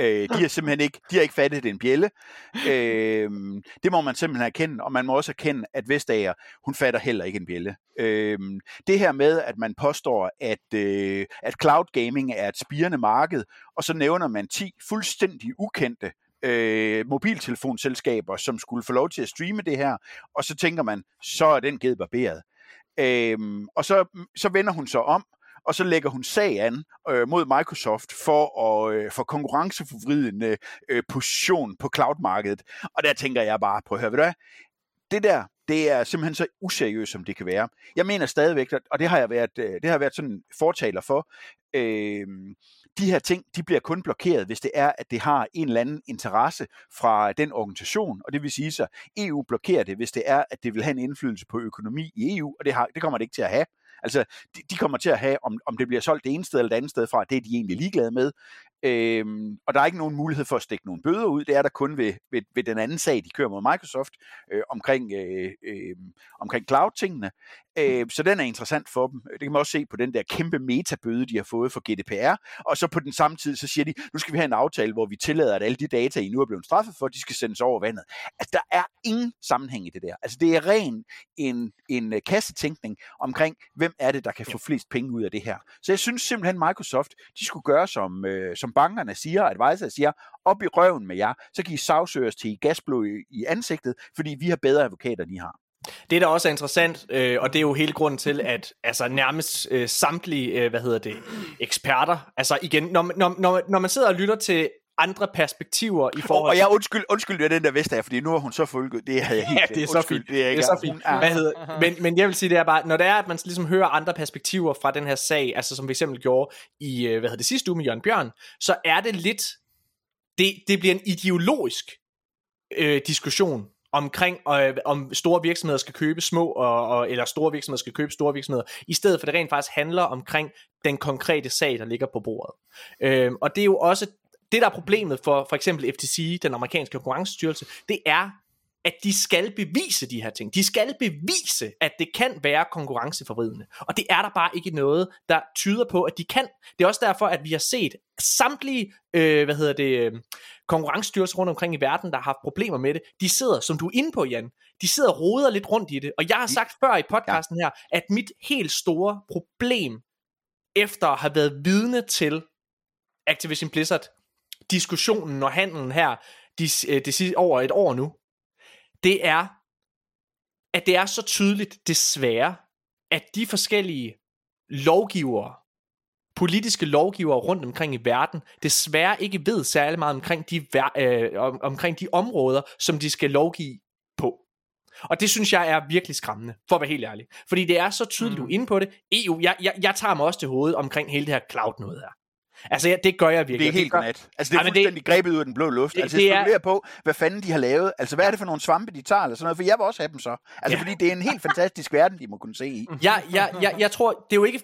Øh, de har simpelthen ikke, de har ikke fattet det en bjælle. Øh, det må man simpelthen erkende, og man må også erkende, at Vestager, hun fatter heller ikke en bjælle. Øh, det her med, at man påstår, at, øh, at cloud gaming er et spirende marked, og så nævner man 10 fuldstændig ukendte øh, mobiltelefonselskaber, som skulle få lov til at streame det her, og så tænker man, så er den givet barberet. Øh, og så, så vender hun sig om, og så lægger hun sag an øh, mod Microsoft for, at, øh, for konkurrenceforvridende øh, position på cloud-markedet. Og der tænker jeg bare på, hør, ved du hvad? Det der, det er simpelthen så useriøst, som det kan være. Jeg mener stadigvæk, og det har jeg været, øh, det har jeg været sådan fortaler for, øh, de her ting, de bliver kun blokeret, hvis det er, at det har en eller anden interesse fra den organisation, og det vil sige så, EU blokerer det, hvis det er, at det vil have en indflydelse på økonomi i EU, og det, har, det kommer det ikke til at have. Altså, de, de kommer til at have, om, om det bliver solgt det ene sted eller det andet sted fra, det er de egentlig ligeglade med. Øhm, og der er ikke nogen mulighed for at stikke nogle bøder ud. Det er der kun ved, ved, ved den anden sag, de kører mod Microsoft øh, omkring, øh, øh, omkring cloud-tingene. Øh, så den er interessant for dem. Det kan man også se på den der kæmpe metabøde, de har fået for GDPR. Og så på den samme tid, så siger de, nu skal vi have en aftale, hvor vi tillader, at alle de data, I nu er blevet straffet for, de skal sendes over vandet. Altså, der er ingen sammenhæng i det der. Altså, det er ren en, en øh, kassetænkning omkring, hvem er det, der kan få flest penge ud af det her. Så jeg synes simpelthen, Microsoft, de skulle gøre som, øh, som bankerne siger, advisor siger, op i røven med jer, så kan I sagsøges til gasblod i, i ansigtet, fordi vi har bedre advokater, end I har. Det, der også er interessant, øh, og det er jo hele grunden til, at altså, nærmest øh, samtlige, øh, hvad hedder det, eksperter, altså igen, når, når, når, når man sidder og lytter til andre perspektiver i forhold til... Og jeg undskyld, undskyld, er den der Vestager, fordi nu er hun så fuldgået. Det havde jeg helt ja, det er så fint. Det er, ikke, det er så fint. Hvad hedder, men, men jeg vil sige, det er bare, når det er, at man ligesom hører andre perspektiver fra den her sag, altså som vi eksempel gjorde i, hvad hedder det sidste uge med Jørgen Bjørn, så er det lidt, det, det bliver en ideologisk øh, diskussion omkring, øh, om store virksomheder skal købe små, og, og, eller store virksomheder skal købe store virksomheder, i stedet for det rent faktisk handler omkring den konkrete sag, der ligger på bordet. Øh, og det er jo også, det der er problemet for for eksempel FTC, den amerikanske konkurrencestyrelse, det er, at de skal bevise de her ting. De skal bevise, at det kan være konkurrenceforvridende. Og det er der bare ikke noget, der tyder på, at de kan. Det er også derfor, at vi har set samtlige, øh, hvad hedder det, øh, konkurrencestyrelser rundt omkring i verden, der har haft problemer med det. De sidder, som du er inde på, Jan, de sidder og roder lidt rundt i det. Og jeg har sagt før i podcasten her, at mit helt store problem, efter at have været vidne til Activision Blizzard diskussionen og handlen her, de, øh, det sidste over et år nu, det er, at det er så tydeligt, desværre, at de forskellige lovgivere, politiske lovgivere rundt omkring i verden, desværre ikke ved særlig meget omkring de, øh, om, omkring de områder, som de skal lovgive på. Og det synes jeg er virkelig skræmmende, for at være helt ærlig. Fordi det er så tydeligt, mm. du er inde på det. EU, jeg, jeg, jeg tager mig også til hovedet omkring hele det her cloud noget her. Altså, ja, det gør jeg virkelig. Det er helt gør... godnat. Altså, det er fuldstændig det... grebet ud af den blå luft. Det, altså, det jeg er... på, hvad fanden de har lavet. Altså, hvad er det for nogle svampe, de tager, eller sådan noget? For jeg vil også have dem så. Altså, ja. fordi det er en helt fantastisk verden, de må kunne se i. *laughs* Ja, ja, ja, jeg tror, det er jo ikke...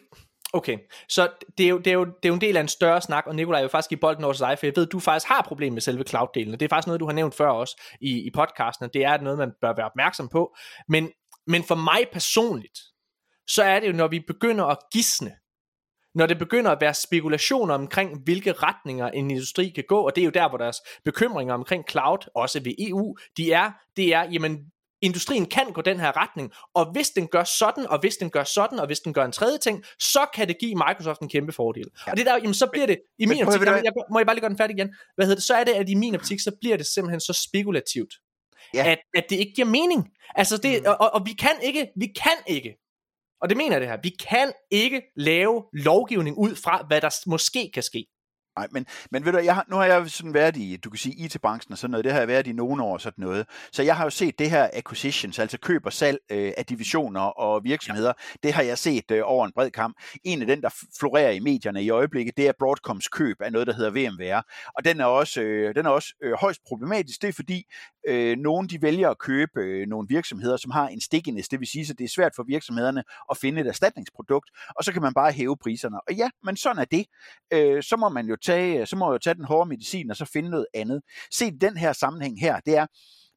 Okay, så det er, jo, det, er jo, det er jo en del af en større snak, og Nikolaj, vil faktisk give bolden over til dig, for jeg ved, at du faktisk har problemer med selve cloud-delen, og det er faktisk noget, du har nævnt før også i, i podcasten, og det er noget, man bør være opmærksom på. Men, men for mig personligt, så er det jo, når vi begynder at gisne, når det begynder at være spekulationer omkring, hvilke retninger en industri kan gå, og det er jo der, hvor deres bekymringer omkring cloud, også ved EU, de er, det er, jamen, industrien kan gå den her retning, og hvis den gør sådan, og hvis den gør sådan, og hvis den gør en tredje ting, så kan det give Microsoft en kæmpe fordel. Ja. Og det der, jamen, så bliver det, i min optik, jeg, jeg, må jeg bare lige gøre den færdig igen, hvad hedder det, så er det, at i min optik, så bliver det simpelthen så spekulativt, ja. at, at det ikke giver mening. Altså det, mm. og, og vi kan ikke, vi kan ikke og det mener jeg det her. Vi kan ikke lave lovgivning ud fra, hvad der måske kan ske. Nej, men, men ved du, jeg har, nu har jeg sådan været i, du kan sige, IT-branchen og sådan noget, det har jeg været i nogle år sådan noget. Så jeg har jo set det her acquisitions, altså køb og salg øh, af divisioner og virksomheder, ja. det har jeg set øh, over en bred kamp. En af den, der florerer i medierne i øjeblikket, det er Broadcoms køb af noget, der hedder VMware. Og den er også, øh, den er også øh, højst problematisk, det er fordi, øh, nogen de vælger at købe øh, nogle virksomheder, som har en stickiness, det vil sige, at det er svært for virksomhederne at finde et erstatningsprodukt, og så kan man bare hæve priserne. Og ja, men sådan er det. Øh, så må man jo tage, øh, så må jeg jo tage den hårde medicin og så finde noget andet. Se den her sammenhæng her, det er,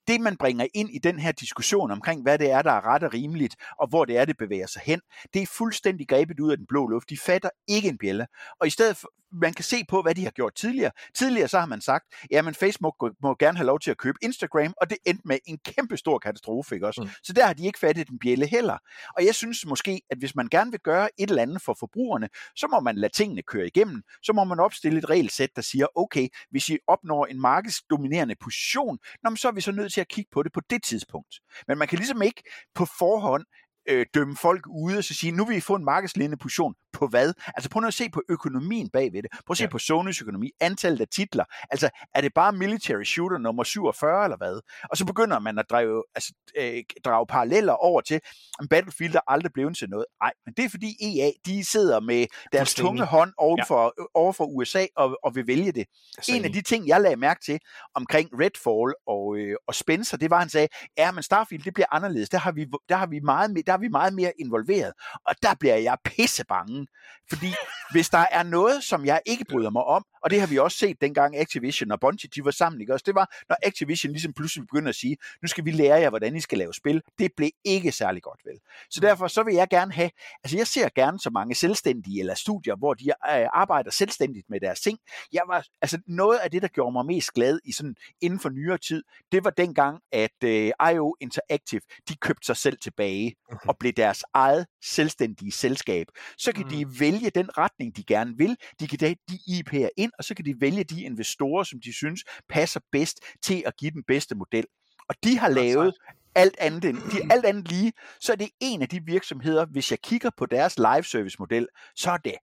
det man bringer ind i den her diskussion omkring, hvad det er, der er ret og rimeligt, og hvor det er, det bevæger sig hen, det er fuldstændig grebet ud af den blå luft. De fatter ikke en bjælle. Og i stedet for, man kan se på, hvad de har gjort tidligere. Tidligere så har man sagt, jamen Facebook må gerne have lov til at købe Instagram, og det endte med en kæmpe stor katastrofe, ikke også? Mm. Så der har de ikke fattet den bjælle heller. Og jeg synes måske, at hvis man gerne vil gøre et eller andet for forbrugerne, så må man lade tingene køre igennem. Så må man opstille et regelsæt, der siger, okay, hvis I opnår en markedsdominerende position, så er vi så nødt til at kigge på det på det tidspunkt. Men man kan ligesom ikke på forhånd øh, dømme folk ude og så sige, nu vil vi få en markedsledende position på hvad? Altså prøv nu at se på økonomien bagved det. Prøv at se ja. på Sonys økonomi, antallet af titler. Altså er det bare military shooter nummer 47 eller hvad? Og så begynder man at drage, altså, øh, drage paralleller over til en Battlefield, der aldrig blev til noget. Nej, men det er fordi EA, de sidder med deres tunge hånd over for, ja. over for USA og, og vil vælge det. En af de ting, jeg lagde mærke til omkring Redfall og, øh, og Spencer, det var, at han sagde, ja, men Starfield, det bliver anderledes. Der har vi, der har vi, meget, der er vi meget mere involveret. Og der bliver jeg pisse bange fordi hvis der er noget, som jeg ikke bryder mig om, og det har vi også set dengang Activision og Bungie, de var sammen, ikke også? Det var, når Activision ligesom pludselig begyndte at sige, nu skal vi lære jer, hvordan I skal lave spil. Det blev ikke særlig godt, vel? Så derfor så vil jeg gerne have, altså jeg ser gerne så mange selvstændige eller studier, hvor de øh, arbejder selvstændigt med deres ting. Jeg var, altså noget af det, der gjorde mig mest glad i sådan, inden for nyere tid, det var dengang, at øh, IO Interactive, de købte sig selv tilbage okay. og blev deres eget selvstændige selskab. Så kan mm. De vælge den retning, de gerne vil. De kan tage de IP'er ind, og så kan de vælge de investorer, som de synes passer bedst til at give den bedste model. Og de har lavet alt andet, end, de, alt andet lige, så er det en af de virksomheder, hvis jeg kigger på deres live service model, så er det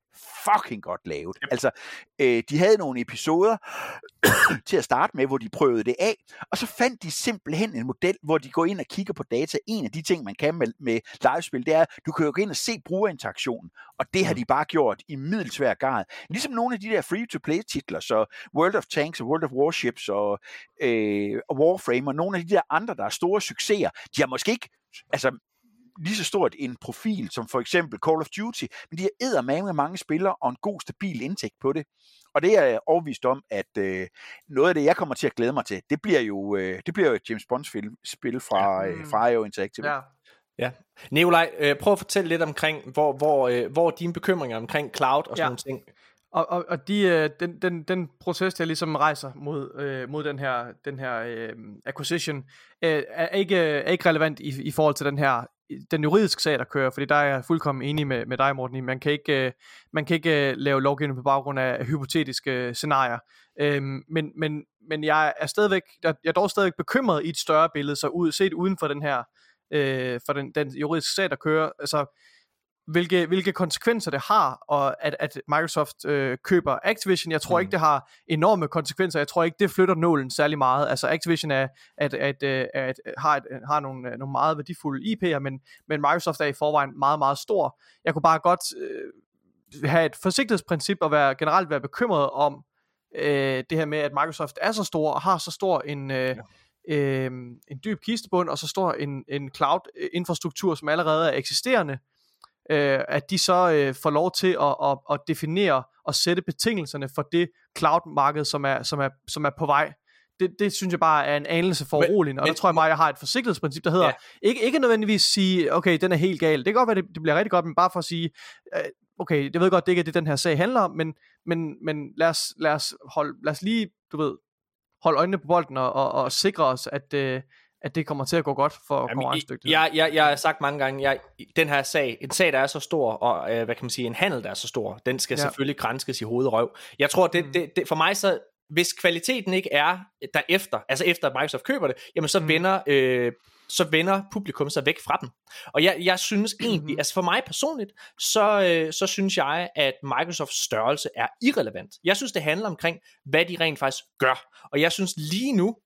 fucking godt lavet. Yep. Altså, øh, de havde nogle episoder *coughs* til at starte med, hvor de prøvede det af, og så fandt de simpelthen en model, hvor de går ind og kigger på data. En af de ting, man kan med, med livespil, det er, du kan jo gå ind og se brugerinteraktionen, og det har mm. de bare gjort i middelsvær grad. Ligesom nogle af de der free-to-play titler, så World of Tanks og World of Warships og, øh, og Warframe og nogle af de der andre, der er store succeser, de har måske ikke altså lige så stort en profil som for eksempel Call of Duty, men de har med mange spillere og en god, stabil indtægt på det. Og det er jeg overvist om, at øh, noget af det, jeg kommer til at glæde mig til, det bliver jo, øh, det bliver jo et James Bond-spil spil fra, ja. øh, fra IO Interactive. Ja. Ja. Nikolaj, øh, prøv at fortælle lidt omkring, hvor, hvor, øh, hvor dine bekymringer omkring cloud og sådan ja. nogle ting. Og, og, og de, øh, den, den, den proces, der ligesom rejser mod, øh, mod den her, den her øh, acquisition, øh, er, ikke, er ikke relevant i, i forhold til den her den juridiske sag, der kører, fordi der er jeg fuldkommen enig med, med dig, Morten. Man kan ikke, øh, man kan ikke øh, lave lovgivning på baggrund af hypotetiske øh, scenarier. Øhm, men, men, men jeg er stadigvæk, jeg er dog stadigvæk bekymret i et større billede, så ud, set uden for den her, øh, for den, den juridiske sag, der kører, altså hvilke, hvilke konsekvenser det har, og at, at Microsoft øh, køber Activision. Jeg tror mm. ikke, det har enorme konsekvenser. Jeg tror ikke, det flytter nålen særlig meget. Altså Activision er, at, at, at, at, har, et, har nogle, nogle meget værdifulde IP'er, men, men Microsoft er i forvejen meget, meget stor. Jeg kunne bare godt øh, have et forsigtighedsprincip og være, generelt være bekymret om øh, det her med, at Microsoft er så stor og har så stor en... Øh, ja øh, en dyb kistebund, og så står en, en cloud-infrastruktur, som allerede er eksisterende, øh, at de så øh, får lov til at, at, at definere og sætte betingelserne for det cloud-marked, som er, som er, som er på vej. Det, det synes jeg bare er en anelse for uroligende, og der tror jeg bare, jeg har et forsigtighedsprincip, der hedder, ja. ikke, ikke nødvendigvis sige, okay, den er helt gal. Det kan godt være, det, det bliver rigtig godt, men bare for at sige, øh, okay, jeg ved godt, det ikke er det, den her sag handler om, men, men, men lad, os, lad, os holde, lad os lige, du ved, holde øjnene på bolden og, og, og sikre os, at, øh, at det kommer til at gå godt for konkurrencedygtighed. Jeg, jeg, jeg har sagt mange gange, jeg, den her sag, en sag, der er så stor, og øh, hvad kan man sige, en handel, der er så stor, den skal ja. selvfølgelig grænskes i hovedet røv. Jeg tror, det, mm. det, det, for mig så, hvis kvaliteten ikke er derefter, altså efter at Microsoft køber det, jamen så mm. vender øh, så vender publikum sig væk fra dem. Og jeg, jeg synes *clears throat* egentlig, altså for mig personligt, så, øh, så synes jeg, at Microsofts størrelse er irrelevant. Jeg synes, det handler omkring, hvad de rent faktisk gør. Og jeg synes lige nu,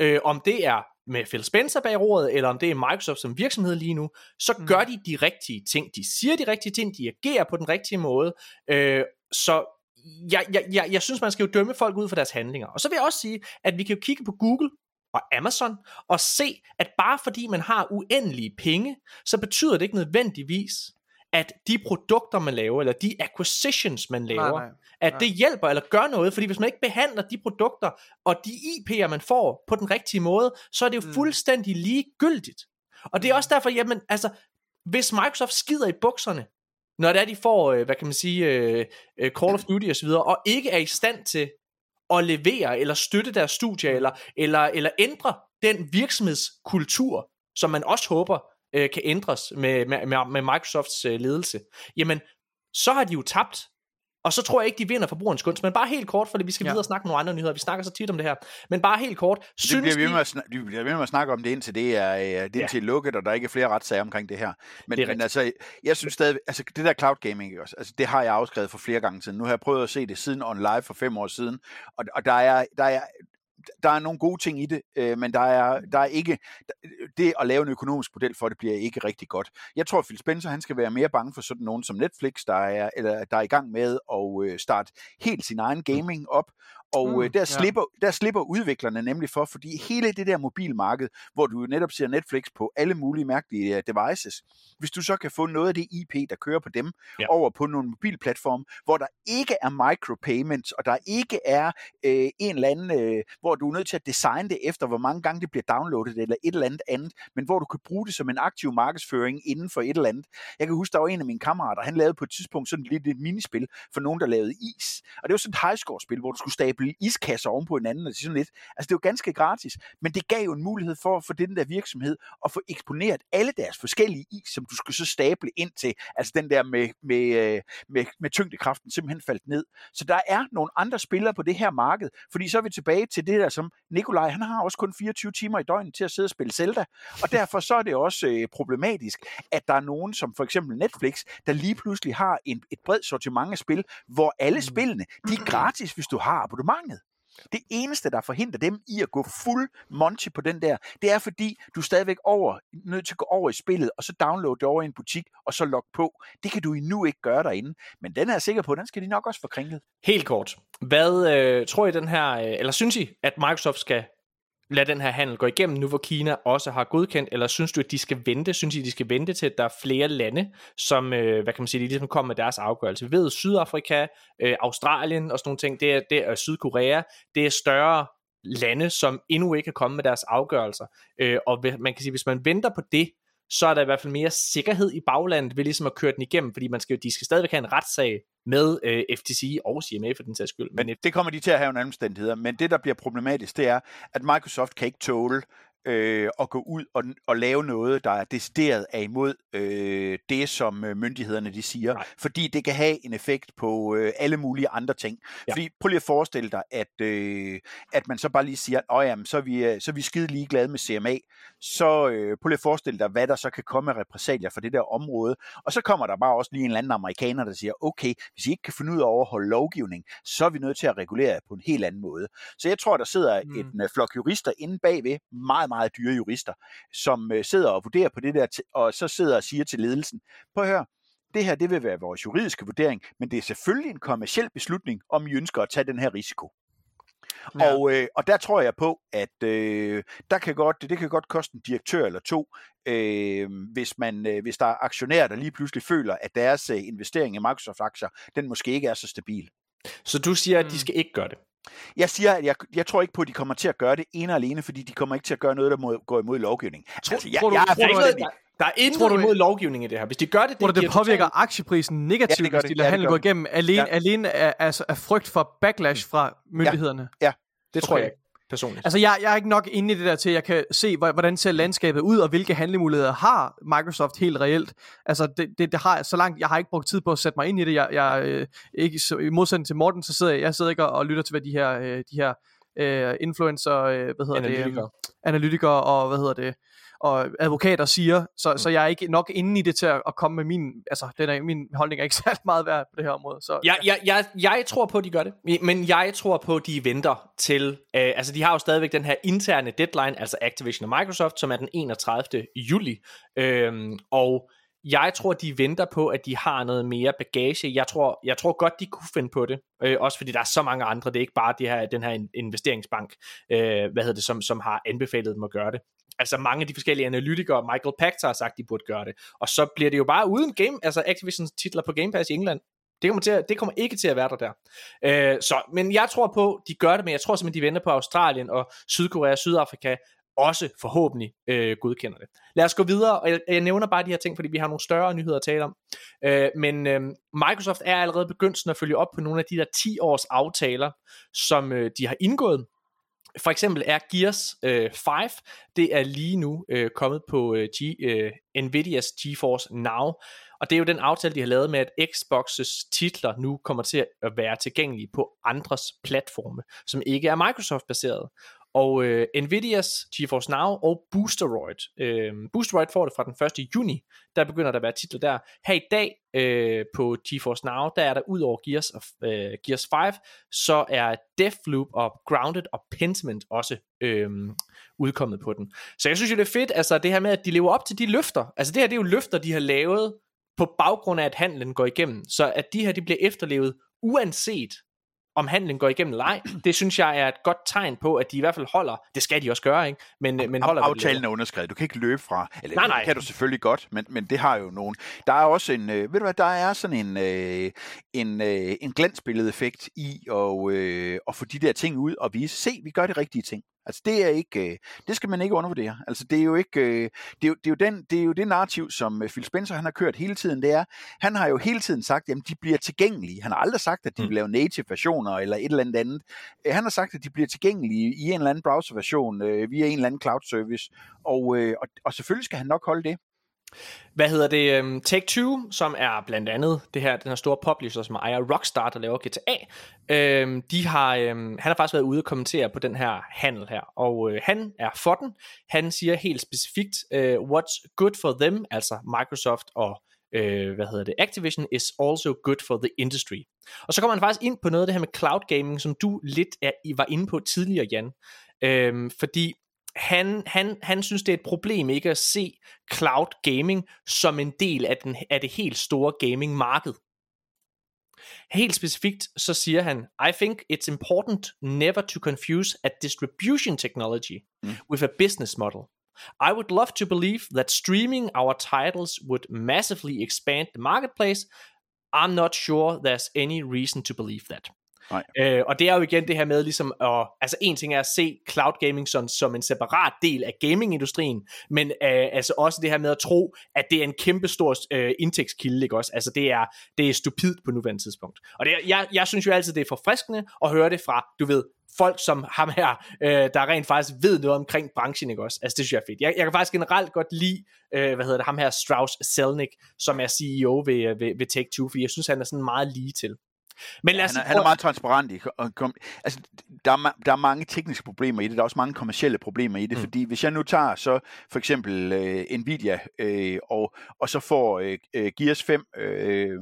øh, om det er med Phil Spencer bag roret, eller om det er Microsoft som virksomhed lige nu, så mm. gør de de rigtige ting. De siger de rigtige ting, de agerer på den rigtige måde. Øh, så jeg, jeg, jeg, jeg synes, man skal jo dømme folk ud for deres handlinger. Og så vil jeg også sige, at vi kan jo kigge på Google og Amazon og se, at bare fordi man har uendelige penge, så betyder det ikke nødvendigvis, at de produkter, man laver, eller de acquisitions, man laver, nej, nej, nej. at det hjælper eller gør noget, fordi hvis man ikke behandler de produkter og de IP'er, man får på den rigtige måde, så er det jo mm. fuldstændig ligegyldigt. Og det er mm. også derfor, jamen, altså, hvis Microsoft skider i bukserne, når det er, de får, øh, hvad kan man sige, øh, øh, Call of Duty osv., og ikke er i stand til at levere, eller støtte deres studier, eller, eller, eller ændre den virksomhedskultur, som man også håber øh, kan ændres med, med, med Microsofts øh, ledelse, jamen, så har de jo tabt. Og så tror jeg ikke, de vinder forbrugerens gunst. Men bare helt kort, fordi vi skal ja. videre og snakke nogle andre nyheder. Vi snakker så tit om det her. Men bare helt kort. Synes det bliver vi med at, snak- vi bliver ved med at snakke om det, indtil det er, øh, det er ja. lukket, og der er ikke flere retssager omkring det her. Men, det men altså, jeg synes stadig, altså det der cloud gaming, også, altså, det har jeg afskrevet for flere gange siden. Nu har jeg prøvet at se det siden on live for fem år siden, og, og der, er, der er der er nogle gode ting i det, øh, men der er, der er ikke, det at lave en økonomisk model for det bliver ikke rigtig godt. Jeg tror, Phil Spencer han skal være mere bange for sådan nogen som Netflix, der er, eller, der er i gang med at øh, starte helt sin egen gaming op, og mm, øh, der, slipper, ja. der slipper udviklerne nemlig for, fordi hele det der mobilmarked, hvor du netop ser Netflix på alle mulige mærkelige uh, devices, hvis du så kan få noget af det IP, der kører på dem, ja. over på nogle mobilplatforme, hvor der ikke er micropayments, og der ikke er øh, en eller anden, øh, hvor du er nødt til at designe det efter, hvor mange gange det bliver downloadet, eller et eller andet andet, men hvor du kan bruge det som en aktiv markedsføring inden for et eller andet. Jeg kan huske, der var en af mine kammerater, han lavede på et tidspunkt sådan lidt et minispil for nogen, der lavede is. Og det var sådan et highscore-spil, hvor du skulle stable stable iskasser oven på hinanden, og sådan lidt. Altså det var ganske gratis, men det gav jo en mulighed for, for den der virksomhed at få eksponeret alle deres forskellige is, som du skulle så stable ind til, altså den der med, med, øh, med, med tyngdekraften simpelthen faldt ned. Så der er nogle andre spillere på det her marked, fordi så er vi tilbage til det der, som Nikolaj, han har også kun 24 timer i døgnet til at sidde og spille Zelda, og derfor så er det også øh, problematisk, at der er nogen, som for eksempel Netflix, der lige pludselig har en, et bredt sortiment af spil, hvor alle mm. spillene, de er gratis, hvis du har abonnement abonnementet. Det eneste, der forhindrer dem i at gå fuld Monty på den der, det er fordi, du er stadigvæk over, nødt til at gå over i spillet, og så downloade det over i en butik, og så logge på. Det kan du endnu ikke gøre derinde. Men den er jeg sikker på, den skal de nok også få kringlet. Helt kort. Hvad øh, tror I den her, øh, eller synes I, at Microsoft skal lad den her handel gå igennem, nu hvor Kina også har godkendt, eller synes du, at de skal vente? Synes I, de skal vente til, at der er flere lande, som, øh, hvad kan man sige, de ligesom kommer med deres afgørelse? Vi ved, Sydafrika, øh, Australien og sådan nogle ting, det er, det er Sydkorea, det er større lande, som endnu ikke er kommet med deres afgørelser. Øh, og man kan sige, hvis man venter på det, så er der i hvert fald mere sikkerhed i baglandet ved ligesom at køre den igennem, fordi man skal, de skal stadigvæk have en retssag med øh, FTC og CMA for den sags skyld. Men det kommer de til at have en omstændigheder, men det der bliver problematisk, det er, at Microsoft kan ikke tåle øh, at gå ud og, og lave noget, der er decideret af imod øh, det, som øh, myndighederne de siger, Nej. fordi det kan have en effekt på øh, alle mulige andre ting. Ja. Fordi prøv lige at forestille dig, at, øh, at man så bare lige siger, at jamen, så, er vi, øh, så er vi skide ligeglade med CMA, så øh, prøv lige at forestille dig, hvad der så kan komme af repressalier for det der område, og så kommer der bare også lige en eller anden amerikaner, der siger, okay, hvis I ikke kan finde ud af at overholde lovgivning, så er vi nødt til at regulere på en helt anden måde. Så jeg tror, der sidder mm. en uh, flok jurister inde bagved, meget, meget dyre jurister, som uh, sidder og vurderer på det der, og så sidder og siger til ledelsen, prøv at høre, det her det vil være vores juridiske vurdering, men det er selvfølgelig en kommersiel beslutning, om I ønsker at tage den her risiko. Ja. Og, øh, og der tror jeg på, at øh, der kan godt, det, det kan godt koste en direktør eller to, øh, hvis, man, øh, hvis der er aktionærer, der lige pludselig føler, at deres øh, investering i Microsoft-aktier, den måske ikke er så stabil. Så du siger, at de mm. skal ikke gøre det? Jeg siger, at jeg, jeg tror ikke på, at de kommer til at gøre det ene og alene, fordi de kommer ikke til at gøre noget, der må, går imod lovgivning. Tror, altså, jeg, tror du, jeg er tror du, der er intet tror du, imod lovgivning i det her. Hvis de gør det, det, tror du, det påvirker total... aktieprisen negativt, ja, det hvis de lader ja, handel gå igennem, alene, ja. alene af, altså, af frygt for backlash fra myndighederne? Ja, ja. det tror okay. jeg ikke personligt. Altså, jeg, jeg er ikke nok inde i det der til, at jeg kan se, hvordan ser landskabet ud, og hvilke handlemuligheder har Microsoft helt reelt. Altså, det, det, det har så langt, jeg har ikke brugt tid på at sætte mig ind i det. Jeg, jeg øh, ikke, så, i modsætning til Morten, så sidder jeg, jeg sidder ikke og, og lytter til, hvad de her, øh, de her øh, influencer, øh, hvad hedder analytikere. det, øh, analytikere og hvad hedder det, og advokater siger, så, mm. så jeg er ikke nok inde i det til at, at komme med min, altså den er, min holdning er ikke *laughs* særlig meget værd på det her område. Så, ja. jeg, jeg, jeg tror på, at de gør det, men jeg tror på, at de venter til, øh, altså de har jo stadigvæk den her interne deadline, altså Activision og Microsoft, som er den 31. juli, øh, og jeg tror, de venter på, at de har noget mere bagage. Jeg tror, jeg tror godt, de kunne finde på det. Øh, også fordi der er så mange andre. Det er ikke bare det her, den her investeringsbank, øh, hvad hedder det, som, som har anbefalet dem at gøre det. Altså mange af de forskellige analytikere, Michael Pachter har sagt, de burde gøre det. Og så bliver det jo bare uden game, altså Activisions titler på Game Pass i England. Det kommer, til at, det kommer ikke til at være der der. Øh, så, men jeg tror på, de gør det, men jeg tror simpelthen, de venter på Australien og Sydkorea og Sydafrika, også forhåbentlig øh, godkender det. Lad os gå videre, og jeg, jeg nævner bare de her ting, fordi vi har nogle større nyheder at tale om. Øh, men øh, Microsoft er allerede begyndt at følge op på nogle af de der 10 års aftaler, som øh, de har indgået. For eksempel er Gears øh, 5, det er lige nu øh, kommet på øh, G, øh, Nvidias GeForce Now, og det er jo den aftale, de har lavet med, at Xbox's titler nu kommer til at være tilgængelige på andres platforme, som ikke er Microsoft-baseret og øh, Nvidias GeForce Now og Boosteroid. Øh, Boosteroid får det fra den 1. juni, der begynder der at være titler der. Her i dag øh, på GeForce Now, der er der ud over Gears, of, øh, Gears 5, så er Deathloop og Grounded og Pentiment også øh, udkommet på den. Så jeg synes jo, det er fedt, altså det her med, at de lever op til de løfter. Altså det her, det er jo løfter, de har lavet på baggrund af, at handlen går igennem. Så at de her, de bliver efterlevet uanset om handlen går igennem eller ej, *clears throat* det synes jeg er et godt tegn på, at de i hvert fald holder, det skal de også gøre, ikke? Men, men holder Aftalen er underskrevet, du kan ikke løbe fra, eller nej, nej. det kan du selvfølgelig godt, men, men det har jo nogen. Der er også en, øh, ved du hvad, der er sådan en, øh, en, øh, en glansbillede-effekt i at, øh, at få de der ting ud og vise, se, vi gør de rigtige ting. Altså det er ikke, øh, det skal man ikke undervurdere. Altså det er jo ikke, øh, det er jo, det er jo, den, det er jo det narrativ, som øh, Phil Spencer han har kørt hele tiden. Det er, han har jo hele tiden sagt, at de bliver tilgængelige. Han har aldrig sagt, at de mm. vil lave native versioner eller et eller andet andet. Han har sagt, at de bliver tilgængelige i en eller anden browser-version via en eller anden cloud service. Og, og, og selvfølgelig skal han nok holde det. Hvad hedder det? Øhm, Take 2, som er blandt andet det her, den her store publisher, som ejer Rockstar, der laver GTA, um, øhm, de har, øhm, han har faktisk været ude og kommentere på den her handel her, og øh, han er for den. Han siger helt specifikt, uh, what's good for them, altså Microsoft og øh, hvad hedder det, Activision, is also good for the industry. Og så kommer han faktisk ind på noget af det her med cloud gaming, som du lidt er, var inde på tidligere, Jan. Øhm, fordi han, han, han synes, det er et problem ikke at se cloud gaming som en del af, den, af det helt store gaming-marked. Helt specifikt så siger han, I think it's important never to confuse a distribution technology mm. with a business model. I would love to believe that streaming our titles would massively expand the marketplace. I'm not sure there's any reason to believe that. Øh, og det er jo igen det her med ligesom at, altså en ting er at se cloud gaming som, som en separat del af gamingindustrien, men øh, altså også det her med at tro, at det er en kæmpe stor øh, indtægtskilde, ikke også? Altså det er, det er stupidt på nuværende tidspunkt. Og det, er- jeg, jeg synes jo altid, det er forfriskende at høre det fra, du ved, folk som ham her, øh, der rent faktisk ved noget omkring branchen, ikke også? Altså det synes jeg er fedt. Jeg, jeg kan faktisk generelt godt lide, øh, hvad hedder det, ham her Strauss Selnick, som er CEO øh, ved, ved, ved Take-Two, for jeg synes, han er sådan meget lige til. Men lad os Han er, han er meget transparent. I, og kom, altså, der, er, der er mange tekniske problemer i det, der er også mange kommercielle problemer i det, mm. fordi hvis jeg nu tager så for eksempel øh, Nvidia, øh, og, og så får øh, øh, Gears 5 øh,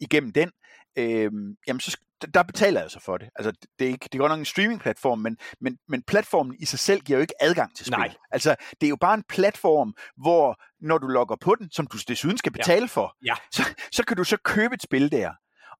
igennem den, øh, jamen så der betaler jeg så for det. Altså, det er, ikke, det er godt nok en streaming-platform, men, men, men platformen i sig selv giver jo ikke adgang til spil. Nej. Altså, det er jo bare en platform, hvor når du logger på den, som du desuden skal betale ja. for, Ja. så, så kan du så købe et spil der.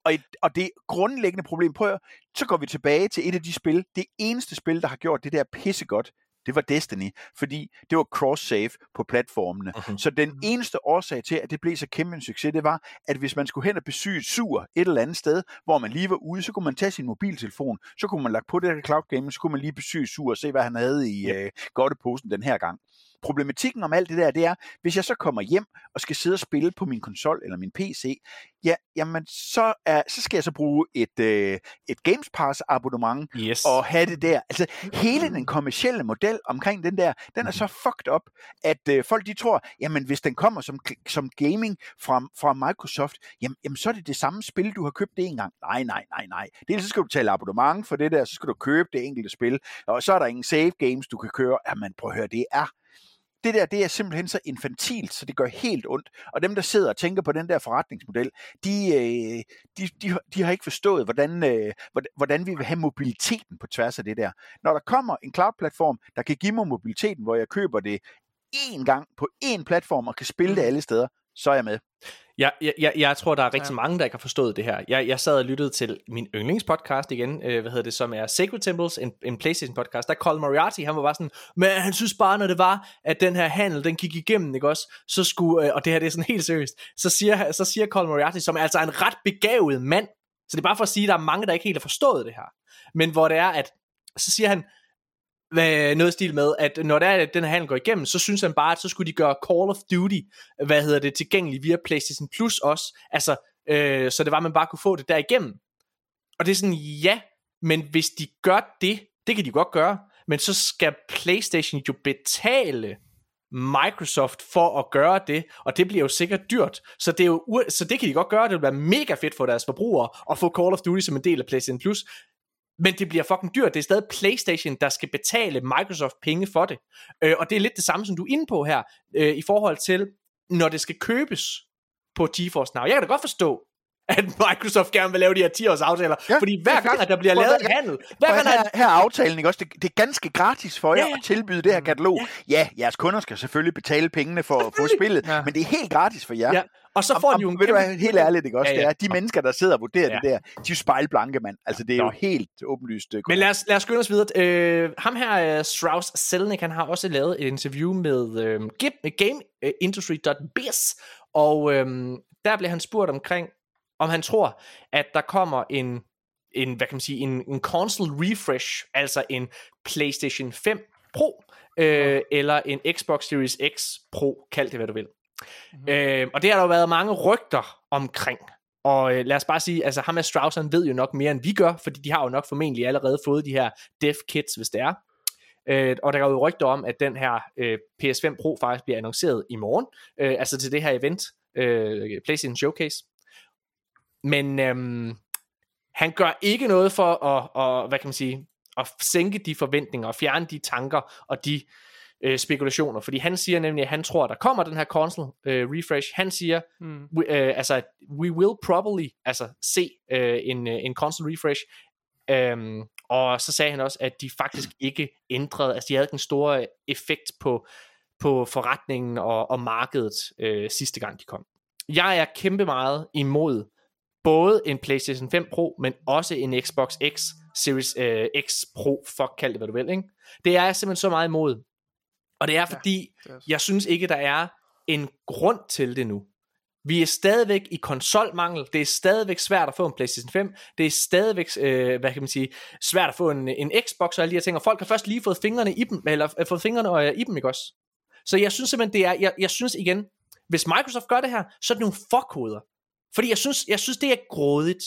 Og, et, og det grundlæggende problem, prøv at, så går vi tilbage til et af de spil, det eneste spil, der har gjort det der pissegodt, det var Destiny, fordi det var cross-save på platformene. Mhm. Så den eneste årsag til, at det blev så kæmpe en succes, det var, at hvis man skulle hen og besøge sur et eller andet sted, hvor man lige var ude, så kunne man tage sin mobiltelefon, så kunne man lagt på det her cloud game, så kunne man lige besøge sur og se, hvad han havde i øh, godteposen den her gang. Problematikken om alt det der, det er, hvis jeg så kommer hjem og skal sidde og spille på min konsol eller min PC, ja, jamen så, er, så skal jeg så bruge et, øh, et Games Pass abonnement Yes. og have det der. Altså hele den kommercielle model omkring den der, den er så fucked up, at øh, folk de tror, jamen hvis den kommer som, som gaming fra, fra Microsoft, jamen, jamen så er det det samme spil, du har købt det en gang. Nej, nej, nej, nej. Dels så skal du betale abonnement for det der, så skal du købe det enkelte spil, og så er der ingen save games, du kan køre. Jamen prøv at høre, det er det der, det er simpelthen så infantilt, så det gør helt ondt. Og dem, der sidder og tænker på den der forretningsmodel, de, øh, de, de, de har ikke forstået, hvordan, øh, hvordan- vi vil have mobiliteten på tværs af det der. Når der kommer en cloud-platform, der kan give mig mobiliteten, hvor jeg køber det én gang på én platform og kan spille det alle steder, så er jeg med. Jeg, jeg, jeg, jeg tror, der er rigtig Ja. mange, der ikke har forstået det her. Jeg, jeg sad og lyttede til min yndlingspodcast igen, øh, hvad hedder det, som er Sacred Temples, en, en Playstation podcast. Der Colin Moriarty, han var bare sådan, men han synes bare, når det var, at den her handel, den gik igennem, ikke også, så skulle, øh, og det her det er sådan helt seriøst, så siger, så siger Colin Moriarty, som er altså en ret begavet mand, så det er bare for at sige, at der er mange, der ikke helt har forstået det her. Men hvor det er, at, så siger han, hvad, noget stil med, at når der, den her handel går igennem, så synes han bare, at så skulle de gøre Call of Duty, hvad hedder det, tilgængeligt via PlayStation Plus også, altså, øh, så det var, at man bare kunne få det der igennem. Og det er sådan, ja, men hvis de gør det, det kan de godt gøre, men så skal PlayStation jo betale Microsoft for at gøre det, og det bliver jo sikkert dyrt. Så det, er jo, så det kan de godt gøre, det vil være mega fedt for deres forbrugere at få Call of Duty som en del af PlayStation Plus, men det bliver fucking dyrt. Det er stadig PlayStation, der skal betale Microsoft penge for det. Øh, og det er lidt det samme, som du er inde på her, øh, i forhold til, når det skal købes på GeForce Now. Jeg kan da godt forstå, at Microsoft gerne vil lave de her 10 års aftaler, Ja, ja, fordi hver er gang, at der bliver lavet en handel, hver gang, her, her er aftalen, ikke også? Det, det er ganske gratis for jer Ja, ja. at tilbyde det her katalog. Ja, jeres kunder skal selvfølgelig betale pengene for at få spillet, Ja. men det er helt gratis for jer. ja, og så får de jo en ved du hvad, kæmpe- helt ærligt, ikke også? Ja, Ja. Det er de mennesker, der sidder og vurderer Ja. det der, de er jo spejlblanke, mand. Altså, det er Nå. jo helt åbenlyst. øh, Men lad os, lad os skynde os videre. Øh, ham her, uh, Strauss Selnick, han har også lavet et interview med øh, GameIndustry.biz, og øh, der blev han spurgt omkring, om han tror, at der kommer en, en hvad kan man sige, en, en console refresh, altså en PlayStation 5 Pro, øh, eller en Xbox Series X Pro, kald det hvad du vil. Mm-hmm. Øh, og det har der jo været mange rygter omkring. Og øh, lad os bare sige, altså ham med Strauss, han ved jo nok mere end vi gør, fordi de har jo nok formentlig allerede fået de her dev kits, hvis det er. Øh, og der er jo rygter om, at den her øh, PS5 Pro faktisk bliver annonceret i morgen, øh, altså til det her event, øh, PlayStation Showcase. Men øh, han gør ikke noget for at, og, hvad kan man sige, at sænke de forventninger og fjerne de tanker og de øh, spekulationer, fordi han siger nemlig, at han tror, at der kommer den her console øh, refresh. Han siger, Mm. we, øh, altså, we will probably altså, se øh, en, øh, en console refresh. Øhm, og så sagde han også, at de faktisk ikke ændrede, altså de havde ikke en stor effekt på, på forretningen og, og markedet øh, sidste gang de kom. Jeg er kæmpe meget imod både en PlayStation 5 Pro, men også en Xbox X Series øh, X Pro, fuck kald det hvad du vil, ikke? Det er jeg simpelthen så meget imod. Og det er fordi, det er også- jeg synes ikke, der er en grund til det nu. Vi er stadigvæk i konsolmangel. Det er stadigvæk svært at få en PlayStation 5. Det er stadigvæk, øh, hvad kan man sige, svært at få en, en Xbox og alle de her ting. Og folk har først lige fået fingrene i dem, eller øh, fået fingrene øh, i dem, ikke også? Så jeg synes simpelthen, det er, jeg, jeg synes igen, hvis Microsoft gør det her, så er det nogle fuckhoveder. Fordi jeg synes, jeg synes, det er grådigt.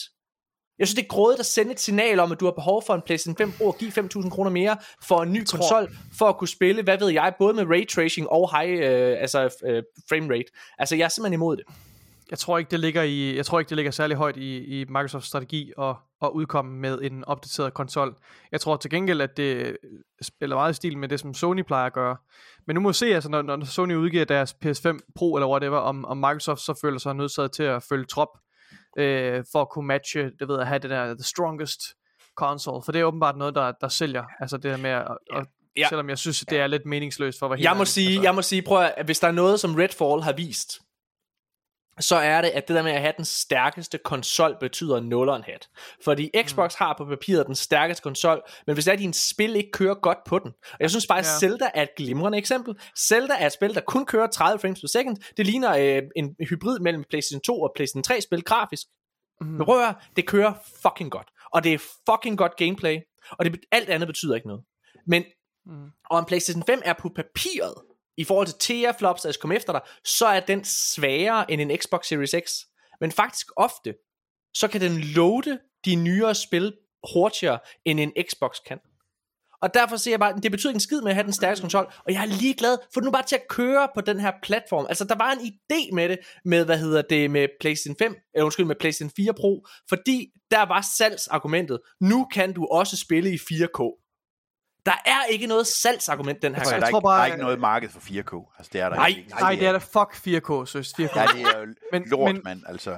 Jeg synes, det er grådigt at sende et signal om, at du har behov for en PlayStation 5 Pro og give 5.000 kroner mere for en ny tror- konsol, for at kunne spille, hvad ved jeg, både med ray tracing og high øh, altså, øh, frame rate. Altså, jeg er simpelthen imod det. Jeg tror ikke, det ligger i, jeg tror ikke, det ligger særlig højt i, i Microsofts strategi at, at udkomme med en opdateret konsol. Jeg tror til gengæld, at det spiller meget i stil med det, som Sony plejer at gøre. Men nu må vi se, altså, når, når Sony udgiver deres PS5 Pro eller whatever, om, om Microsoft så føler sig nødsaget til at følge trop, øh, for at kunne matche, det ved at have det der the strongest console. For det er åbenbart noget, der, der sælger. Altså det her med at, at Ja. selvom jeg synes, det er lidt meningsløst for helt Jeg må sige, altså, jeg må sige, prøv at, hvis der er noget, som Redfall har vist, så er det, at det der med at have den stærkeste konsol betyder nulleren hat. Fordi Xbox har på papiret den stærkeste konsol, men hvis det er, at din spil ikke kører godt på den. Og jeg synes faktisk, Ja. Zelda er et glimrende eksempel. Zelda er et spil, der kun kører 30 frames per second. Det ligner øh, en hybrid mellem PlayStation 2 og PlayStation 3 spil grafisk. Mhm. Men prøv at høre, det kører fucking godt. Og det er fucking godt gameplay. Og det, alt andet betyder ikke noget. Men Mhm. og en PlayStation 5 er på papiret, i forhold til teraflops, skal komme efter dig, så er den sværere end en Xbox Series X. Men faktisk ofte, så kan den loade de nyere spil hurtigere, end en Xbox kan. Og derfor siger jeg bare, det betyder ikke en skid med at have den stærkeste kontrol, og jeg er lige glad, for nu bare til at køre på den her platform. Altså, der var en idé med det, med, hvad hedder det, med PlayStation 5, eller undskyld, med PlayStation 4 Pro, fordi der var salgsargumentet, nu kan du også spille i 4K. Der er ikke noget salgsargument den her Altså, gang. der, er ikke, bare, der er ikke noget marked for 4K. Altså, det er der Nej, ikke. Nej, det er da fuck 4K, søs. 4K. Ja, det er jo Men- lort, men- mand. Altså,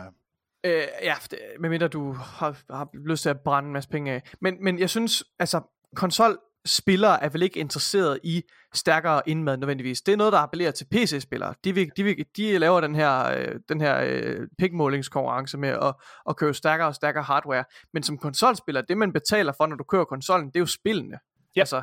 Øh, ja, medmindre du har, har lyst til at brænde en masse penge af. Men, men jeg synes, altså, konsolspillere er vel ikke interesseret i stærkere indmad nødvendigvis. Det er noget, der appellerer til PC-spillere. De, vil, de, vil, de laver den her, øh, den her øh, pikmålingskonkurrence med at, at købe stærkere og stærkere hardware. Men som konsolspiller, det man betaler for, når du kører konsollen, det er jo spillene. Ja. Altså,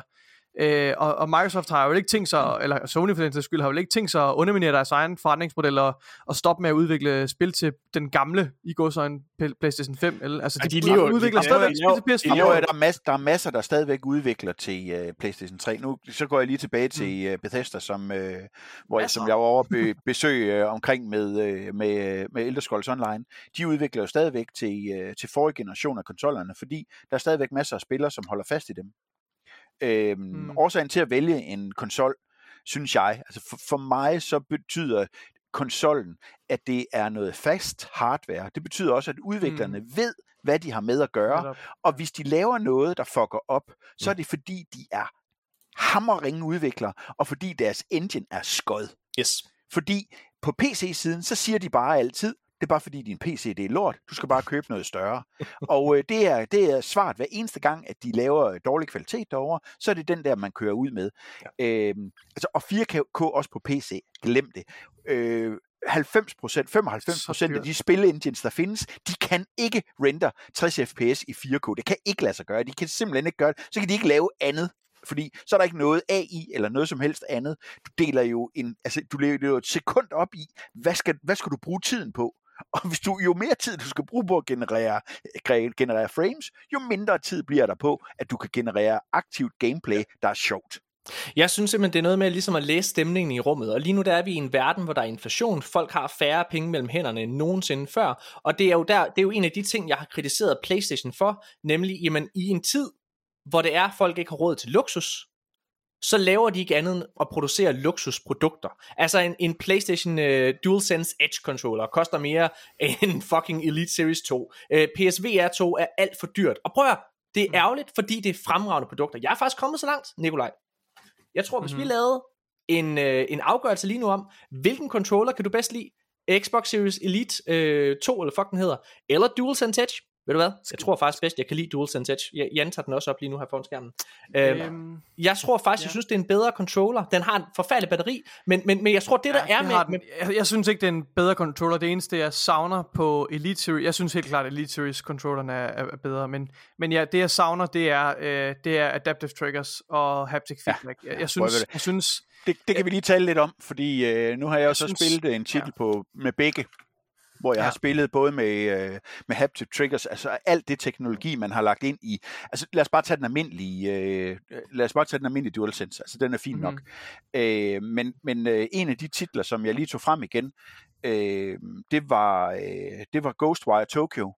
Øh, og, og Microsoft har jo ikke tænkt sig, eller Sony for den sags skyld, har jo ikke tænkt sig at underminere deres egen forretningsmodel og, og stoppe med at udvikle spil til den gamle, i går så en PlayStation 5. Eller, altså, Ja, de, de lever- udvikler de- stadigvæk de spil til de PS4. laver, der, er masser, der er masser, der stadigvæk udvikler til uh, PlayStation 3. Nu så går jeg lige tilbage til uh, Bethesda, som, uh, hvor jeg, som jeg var over be, *laughs* besøg uh, omkring med, uh, med, med Elder Scrolls Online. De udvikler jo stadigvæk til, uh, til forrige generation af konsollerne, fordi der er stadigvæk masser af spillere, som holder fast i dem. Øhm, Mm. mm. Årsagen til at vælge en konsol, synes jeg, altså for, for mig så betyder konsollen, at det er noget fast hardware. Det betyder også, at udviklerne mm. ved, hvad de har med at gøre, og hvis de laver noget, der fucker op, så er det fordi, de er hammerringe udviklere, og fordi deres engine er skod. Yes. Fordi på PC-siden, så siger de bare altid, det er bare fordi din PC det er lort, du skal bare købe noget større. *laughs* og øh, det, er, det er svaret hver eneste gang, at de laver øh, dårlig kvalitet derovre, så er det den der, man kører ud med. Ja. Øhm, altså, og 4K også på PC, glem det. Øh, 90% 95 Så af dyrt. de spil-engines, der findes, de kan ikke render 60 fps i 4K. Det kan ikke lade sig gøre. De kan simpelthen ikke gøre det. Så kan de ikke lave andet. Fordi så er der ikke noget AI eller noget som helst andet. Du deler jo en, altså, du lever jo et sekund op i, hvad skal, hvad skal du bruge tiden på? *laughs* Og hvis du, jo mere tid du skal bruge på at generere, generere frames, jo mindre tid bliver der på, at du kan generere aktivt gameplay, der er sjovt. Jeg synes simpelthen, det er noget med ligesom at læse stemningen i rummet. Og lige nu der er vi i en verden, hvor der er inflation. Folk har færre penge mellem hænderne end nogensinde før. Og det er jo, der, det er jo en af de ting, jeg har kritiseret PlayStation for. Nemlig, jamen i en tid, hvor det er, at folk ikke har råd til luksus, så laver de ikke andet end at producere luksusprodukter. Altså en, en PlayStation uh, DualSense Edge controller koster mere *laughs* end fucking Elite Series 2. Uh, PSVR 2 er alt for dyrt. Og prøv at det er ærgerligt, fordi det er fremragende produkter. Jeg er faktisk kommet så langt, Nikolaj. Jeg tror, hvis mm-hmm. vi lavede en, øh, en afgørelse lige nu om, hvilken controller kan du bedst lide? Xbox Series Elite øh, 2, eller fuck den hedder, eller DualSense Edge, Ved du hvad? Jeg tror faktisk bedst, jeg kan lide DualSense Edge. Jan tager den også op lige nu her foran skærmen. Øhm, Øhm, jeg tror faktisk, ja. jeg synes, det er en bedre controller. Den har en forfærdelig batteri, men, men, men jeg tror, det der ja, er det med... den. Jeg, jeg synes ikke, det er en bedre controller. Det eneste, jeg savner på Elite Series... Jeg synes helt klart, at Elite Series controllerne er, er, er bedre. Men, men ja, det jeg savner, det er, øh, det er adaptive triggers og haptic feedback. Ja, jeg, jeg, synes, det. jeg synes... Det, det kan vi lige tale lidt om, fordi øh, nu har jeg jo så synes- spillet en titel ja. på med begge, hvor jeg Ja. har spillet både med, øh, med haptic triggers, altså alt det teknologi, man har lagt ind i. Altså lad os bare tage den almindelige, øh, lad os bare tage den almindelige DualSense, altså den er fin Mhm. nok. Øh, men men øh, en af de titler, som jeg lige tog frem igen, øh, det, var, øh, det var Ghostwire Tokyo,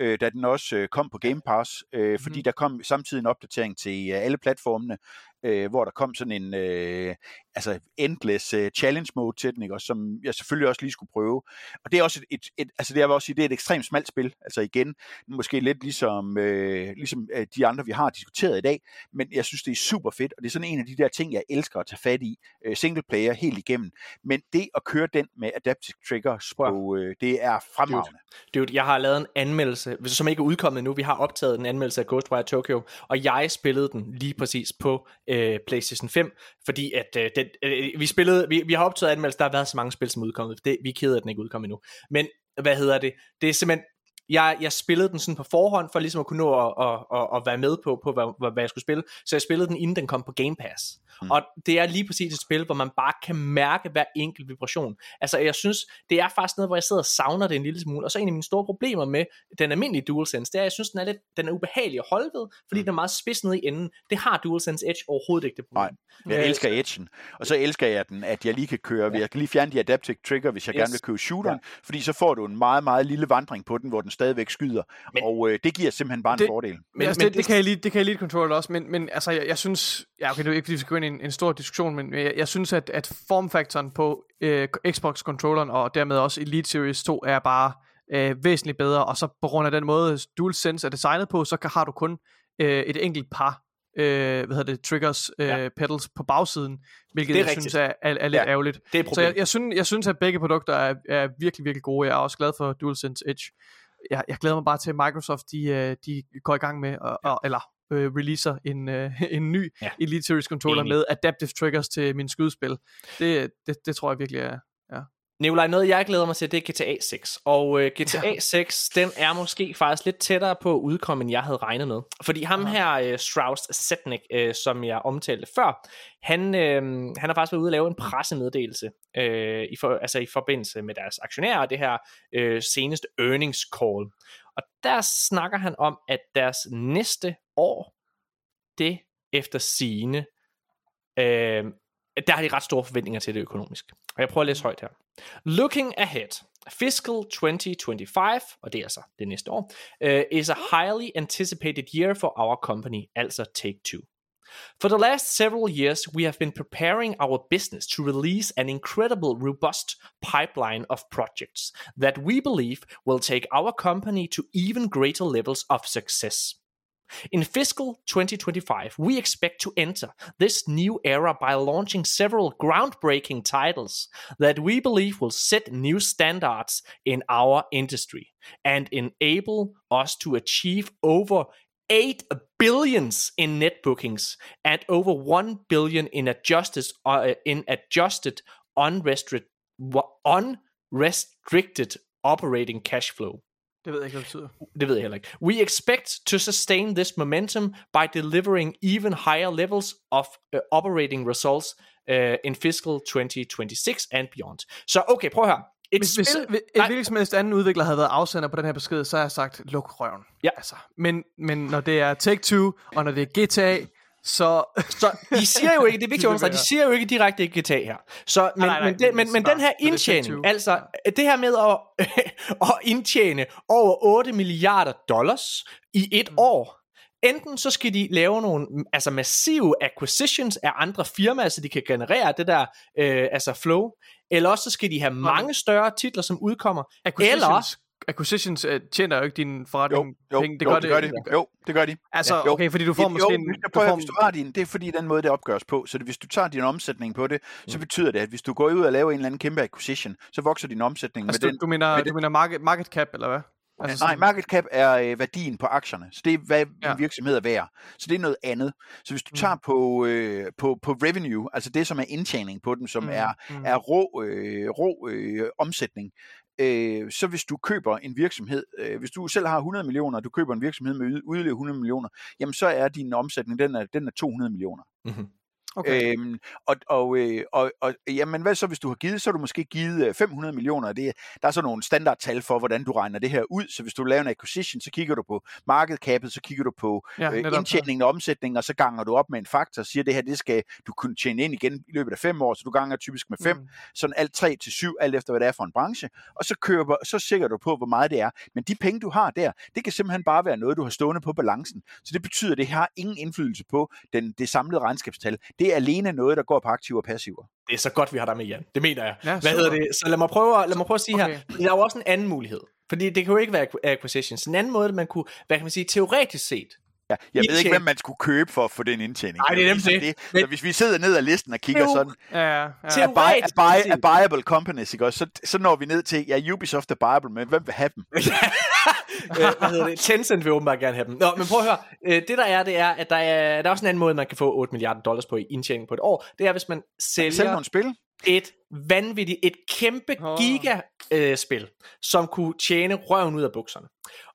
øh, da den også øh, kom på Game Pass, øh, fordi Mhm. der kom samtidig en opdatering til øh, alle platformene, øh, hvor der kom sådan en øh, altså endless øh, challenge mode til den, ikke? Og som jeg selvfølgelig også lige skulle prøve. Og det er også et, et, et altså det er også sige, det er et ekstremt smalt spil, altså igen, måske lidt ligesom, øh, ligesom øh, de andre, vi har diskuteret i dag, men jeg synes, det er super fedt, og det er sådan en af de der ting, jeg elsker at tage fat i, øh, single player helt igennem, men det at køre den med adaptive triggers på, øh, det er fremragende. Dude, jeg har lavet en anmeldelse, som ikke er udkommet nu. Vi har optaget en anmeldelse af Ghostwire Tokyo, og jeg spillede den lige præcis på øh, PlayStation 5, fordi at øh, den, Øh, øh, vi spillede, vi, vi har optaget anmeldelser, der har været så mange spil, som er udkommet. Det, vi er af, at den ikke er udkommet endnu. Men, hvad hedder det? Det er simpelthen, jeg, jeg spillede den sådan på forhånd, for ligesom at kunne nå at, at, at, at være med på, på hvad, hvad, hvad jeg skulle spille. Så jeg spillede den, inden den kom på Game Pass. Mm. Og det er lige præcis et spil, hvor man bare kan mærke hver enkelt vibration. Altså jeg synes, det er faktisk noget, hvor jeg sidder og savner det en lille smule. Og så en af mine store problemer med den almindelige DualSense, det er, at jeg synes, den er lidt den er ubehagelig at holde ved, fordi mm. den er meget spids nede i enden. Det har DualSense Edge overhovedet ikke det problem. Nej, jeg Øh, elsker edgen. Og så elsker jeg den, at jeg lige kan køre, ja. jeg kan lige fjerne de adaptive trigger, hvis jeg Yes. gerne vil købe shooteren, ja. fordi så får du en meget, meget lille vandring på den, hvor den stadigvæk skyder, Men- og øh, det giver simpelthen bare en Det- fordel. Men, Men- altså, men det, det, det- kan jeg lige, det kan jeg lige controller også, men, men altså, jeg, jeg synes, ja, okay, det er ikke, fordi vi skal gå ind i en, en stor diskussion, men jeg, jeg synes, at, at formfaktoren på øh, Xbox-controlleren og dermed også Elite Series 2 er bare øh, væsentligt bedre, og så på grund af den måde DualSense er designet på, så kan, har du kun øh, et enkelt par øh, hvad hedder det, triggers, øh, Ja. pedals på bagsiden, hvilket jeg rigtigt. synes er, er, er lidt Ja. ærgerligt. Det er Så jeg, jeg, synes, jeg synes, at begge produkter er, er virkelig, virkelig gode. Jeg er også glad for DualSense Edge. Jeg, jeg glæder mig bare til, at Microsoft de, øh, de går i gang med, og, og, eller øh, releaser en, øh, *laughs* en ny Ja. ja. Elite Series controller Enig. med adaptive triggers til min skudspil. Det, det, det tror jeg virkelig er... Nikolaj, noget jeg glæder mig til, det er GTA 6. Og øh, GTA Ja. 6, den er måske faktisk lidt tættere på at udkomme, end jeg havde regnet med. Fordi ham her, øh, Strauss Setnik, øh, som jeg omtalte før, han, øh, han har faktisk været ude og lave en pressemeddelelse øh, i, for, altså i forbindelse med deres aktionærer og det her øh, seneste earnings call. Der snakker han om, at deres næste år, det efter sine, øh, der har de ret store forventninger til det økonomisk. Og jeg prøver at læse højt her. Looking ahead, fiscal 2025, og det er så det næste år, uh, is a highly anticipated year for our company, altså Take-Two. For the last several years, we have been preparing our business to release an incredible, robust pipeline of projects that we believe will take our company to even greater levels of success. In fiscal 2025, we expect to enter this new era by launching several groundbreaking titles that we believe will set new standards in our industry and enable us to achieve over 8 billions in net bookings and over 1 billion in adjusted uh, in adjusted unrestricted unrestricted operating cash flow. Det ved jeg ikke, hvad det betyder. Det ved jeg heller ikke. We expect to sustain this momentum by delivering even higher levels of uh, operating results uh, in fiscal 2026 and beyond. Så okay, prøv høre. Et Hvis, spil... hvis en hvilken som helst anden udvikler havde været afsender på den her besked, så har jeg sagt, luk røven. Ja. Altså, men, men når det er Take-Two, og når det er GTA, så... Så de siger jo ikke, det er vigtigt *laughs* at understrege, de siger jo ikke direkte ikke GTA her. Så, men, nej, nej, men, den, men men, den her er indtjening, 22. altså det her med at, *laughs* at indtjene over 8 milliarder dollars i et Mm. år, enten så skal de lave nogle altså massive acquisitions af andre firmaer, så de kan generere det der øh, altså flow, eller også så skal de have mange større titler, som udkommer, Acquisitions, acquisitions uh, tjener jo ikke din Jo, forretning jo, penge. jo, det gør de. Jo, det gør de. Altså, Ja, jo. okay, fordi du får Jo, måske jo, en... hvis, jeg Du prøver, får, hvis du har din, det er fordi den måde, det opgøres på. Så det, hvis du tager din omsætning på det, så betyder det, at hvis du går ud og laver en eller anden kæmpe acquisition, så vokser din omsætning altså, med du, den. du mener, med du den- mener market, market cap, eller hvad? Altså Nej, market cap er øh, værdien på aktierne, så det er, hvad Ja. en virksomhed er værd. Så det er noget andet. Så hvis du Mm. tager på, øh, på, på revenue, altså det, som er indtjening på dem, som Mm, er, mm. er rå, øh, rå øh, omsætning, øh, så hvis du køber en virksomhed, øh, hvis du selv har 100 millioner, og du køber en virksomhed med yde- yderligere 100 millioner, jamen så er din omsætning, den er, den er 200 millioner. Mm-hmm. Okay. Øhm, og, og, øh, og, og jamen, hvad så, hvis du har givet, så har du måske givet øh, 500 millioner. Det, der er så nogle standardtal for, hvordan du regner det her ud. Så hvis du laver en acquisition, så kigger du på market capet, så kigger du på Ja, øh, indtjeningen og omsætningen, og så ganger du op med en faktor og siger, det her det skal du kunne tjene ind igen i løbet af fem år, så du ganger typisk med fem, Mm. sådan alt 3 til 7, alt efter hvad det er for en branche, og så køber, så sikrer du på, hvor meget det er. Men de penge, du har der, det kan simpelthen bare være noget, du har stående på balancen. Så det betyder, at det har ingen indflydelse på den, det samlede regnskabstal. Det er alene noget, der går på aktiver og passiver. Det er så godt, vi har dig med, Jan. Det mener jeg. Ja, Hvad super. hedder det? Så lad mig prøve, at- lad mig prøve at sige Okay. her. Der er jo også en anden mulighed. Fordi det kan jo ikke være acqu- acquisitions. En anden måde, man kunne, hvad kan man sige, teoretisk set. Ja, jeg ved ikke, hvem man skulle købe for at få den indtjening. Nej, det er nemt ligesom det. Så Men- hvis vi sidder ned ad listen og kigger sådan, Ja, ja, buy, buy, buyable companies, ikke også? Så, så når vi ned til, ja, Ubisoft er buyable, men hvem vil have dem? *laughs* øh, hvad hedder det? Tencent vil åbenbart gerne have dem. Nå, men prøv at høre. Øh, det der er, det er, at der er, der er også en anden måde, man kan få 8 milliarder dollars på i indtjening på et år. Det er, hvis man Sælg sælger nogle spil. Et vanvittigt, et kæmpe Åh. giga øh, spil, som kunne tjene røven ud af bukserne.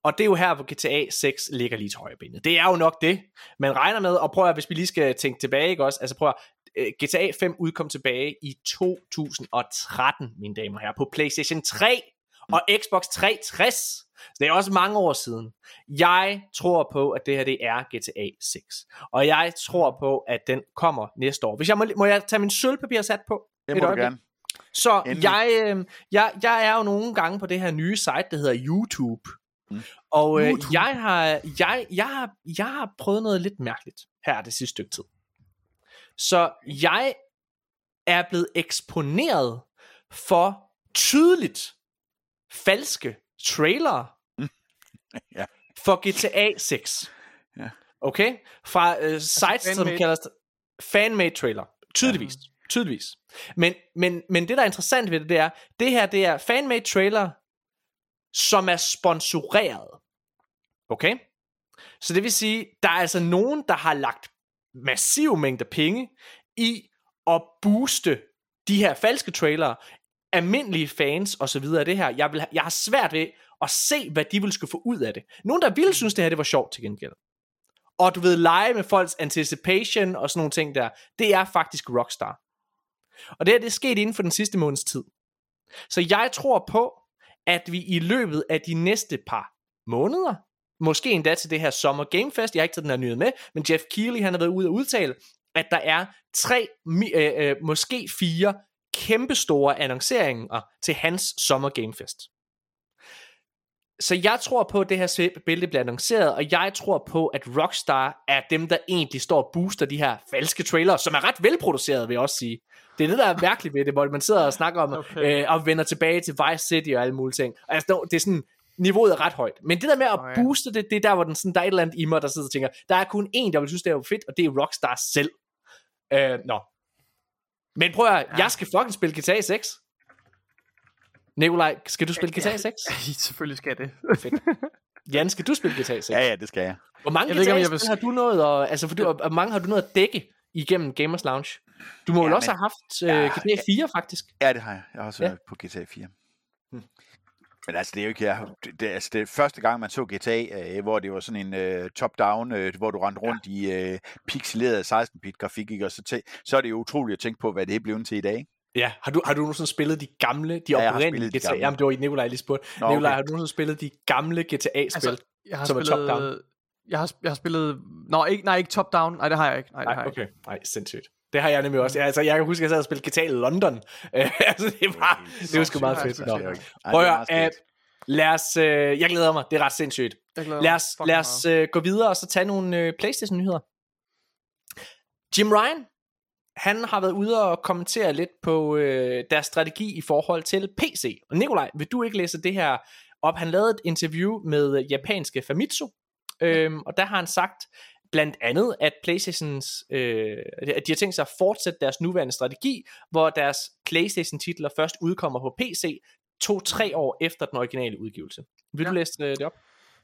Og det er jo her, hvor GTA 6 ligger lige til højre benet. Det er jo nok det, man regner med. Og prøv at, hvis vi lige skal tænke tilbage, ikke også? Altså prøv at, øh, GTA 5 udkom tilbage i 2013, mine damer og herrer, på PlayStation 3 og Xbox 360. Så det er også mange år siden. Jeg tror på, at det her det er GTA 6. Og jeg tror på, at den kommer næste år. Hvis jeg må, må jeg tage min sølvpapir sat på? Det Et må du øjeblik. gerne. Så Endelig. jeg, øh, jeg, jeg er jo nogle gange på det her nye site, der hedder YouTube. Mm. Og øh, YouTube. jeg, har, jeg, jeg, har, jeg har prøvet noget lidt mærkeligt her det sidste stykke tid. Så jeg er blevet eksponeret for tydeligt falske trailere *laughs* Ja. for GTA 6. Ja. Okay? Fra øh, sites, som fanmade. kalder fan-made trailer. Tydeligvis. Tydeligvis. Men, men, men det, der er interessant ved det, det er, det her, det er fanmade trailer, som er sponsoreret. Okay? Så det vil sige, der er altså nogen, der har lagt massive mængder penge i at booste de her falske trailere, almindelige fans og så videre af det her. Jeg, vil, jeg har svært ved at se, hvad de vil skulle få ud af det. Nogen, der ville synes, det her det var sjovt til gengæld. Og du ved, lege med folks anticipation og sådan nogle ting der, det er faktisk Rockstar. Og det her, det er sket inden for den sidste måneds tid. Så jeg tror på, at vi i løbet af de næste par måneder, måske endda til det her Summer Game Fest, jeg har ikke taget den her nyhed med, men Jeff Keighley, han har været ude og udtale, at der er tre, øh, øh, måske fire kæmpestore annonceringer til hans Summer Game Fest. Så jeg tror på, at det her billede bliver annonceret, og jeg tror på, at Rockstar er dem, der egentlig står og booster de her falske trailere, som er ret velproducerede, vil jeg også sige. Det er det, der er mærkeligt ved det, hvor man sidder og snakker om, okay. øh, og vender tilbage til Vice City og alle mulige ting. Altså, det er sådan, niveauet er ret højt. Men det der med at Okay. booste det, det er der, hvor den, sådan, der er et eller andet i mig, der sidder og tænker, der er kun én, der vil synes, det er fedt, og det er Rockstar selv. Øh, nå. Men prøv at, ja. jeg skal fucking spille GTA 6. Nikolaj, skal du spille GTA 6? *laughs* Selvfølgelig skal det. Jan, skal du spille GTA 6? Ja, ja, det skal jeg. Hvor mange Jeg ikke, GTA jeg vil- har du nået, og, altså, for du, hvor mange har du nået at dække igennem Gamers Lounge? Du må ja, vel Ja, også men- have haft uh, Ja, GTA 4, faktisk. Ja, det har jeg. Jeg har også Ja. været på GTA 4. Hmm. Men altså, det er jo ikke... Jeg, det, altså, det er første gang, man så GTA, øh, hvor det var sådan en øh, top-down, øh, hvor du rendte rundt i øh, pixeleret 16-bit grafik, ikke? og så, tæ- så er det jo utroligt at tænke på, hvad det er blevet til i dag. ikke? Ja, har du, har du nogensinde spillet de gamle, de har oprindelige GTA? gamle. Jamen, det var i Nikolaj lige spurgte. Nå, Nikolaj, okay. har du nogensinde spillet de gamle GTA-spil? Altså, jeg har Som er spillet... top-down. Jeg har, jeg har spillet... Nå, ikke, nej, ikke top-down. Nej, det har jeg ikke. Nej, det har Nej, jeg ikke. okay. Nej, sindssygt. Det har jeg nemlig også. Ja, altså, jeg kan huske, at jeg sad og spillede GTA London. Øh, *laughs* altså, det var, det var sgu meget fedt. Nå. er Prøv at er høre, øh, lad os, øh, jeg glæder mig. Det er ret sindssygt. Lad os, lad os øh, gå videre og så tage nogle øh, Playstation-nyheder. Jim Ryan, han har været ude og kommentere lidt på øh, deres strategi i forhold til PC. Og Nikolaj, vil du ikke læse det her op? Han lavede et interview med øh, japanske Famitsu, øhm, og der har han sagt blandt andet, at Playstations, øh, at de har tænkt sig at fortsætte deres nuværende strategi, hvor deres Playstation-titler først udkommer på PC to-tre år efter den originale udgivelse. Vil ja. du læse det op?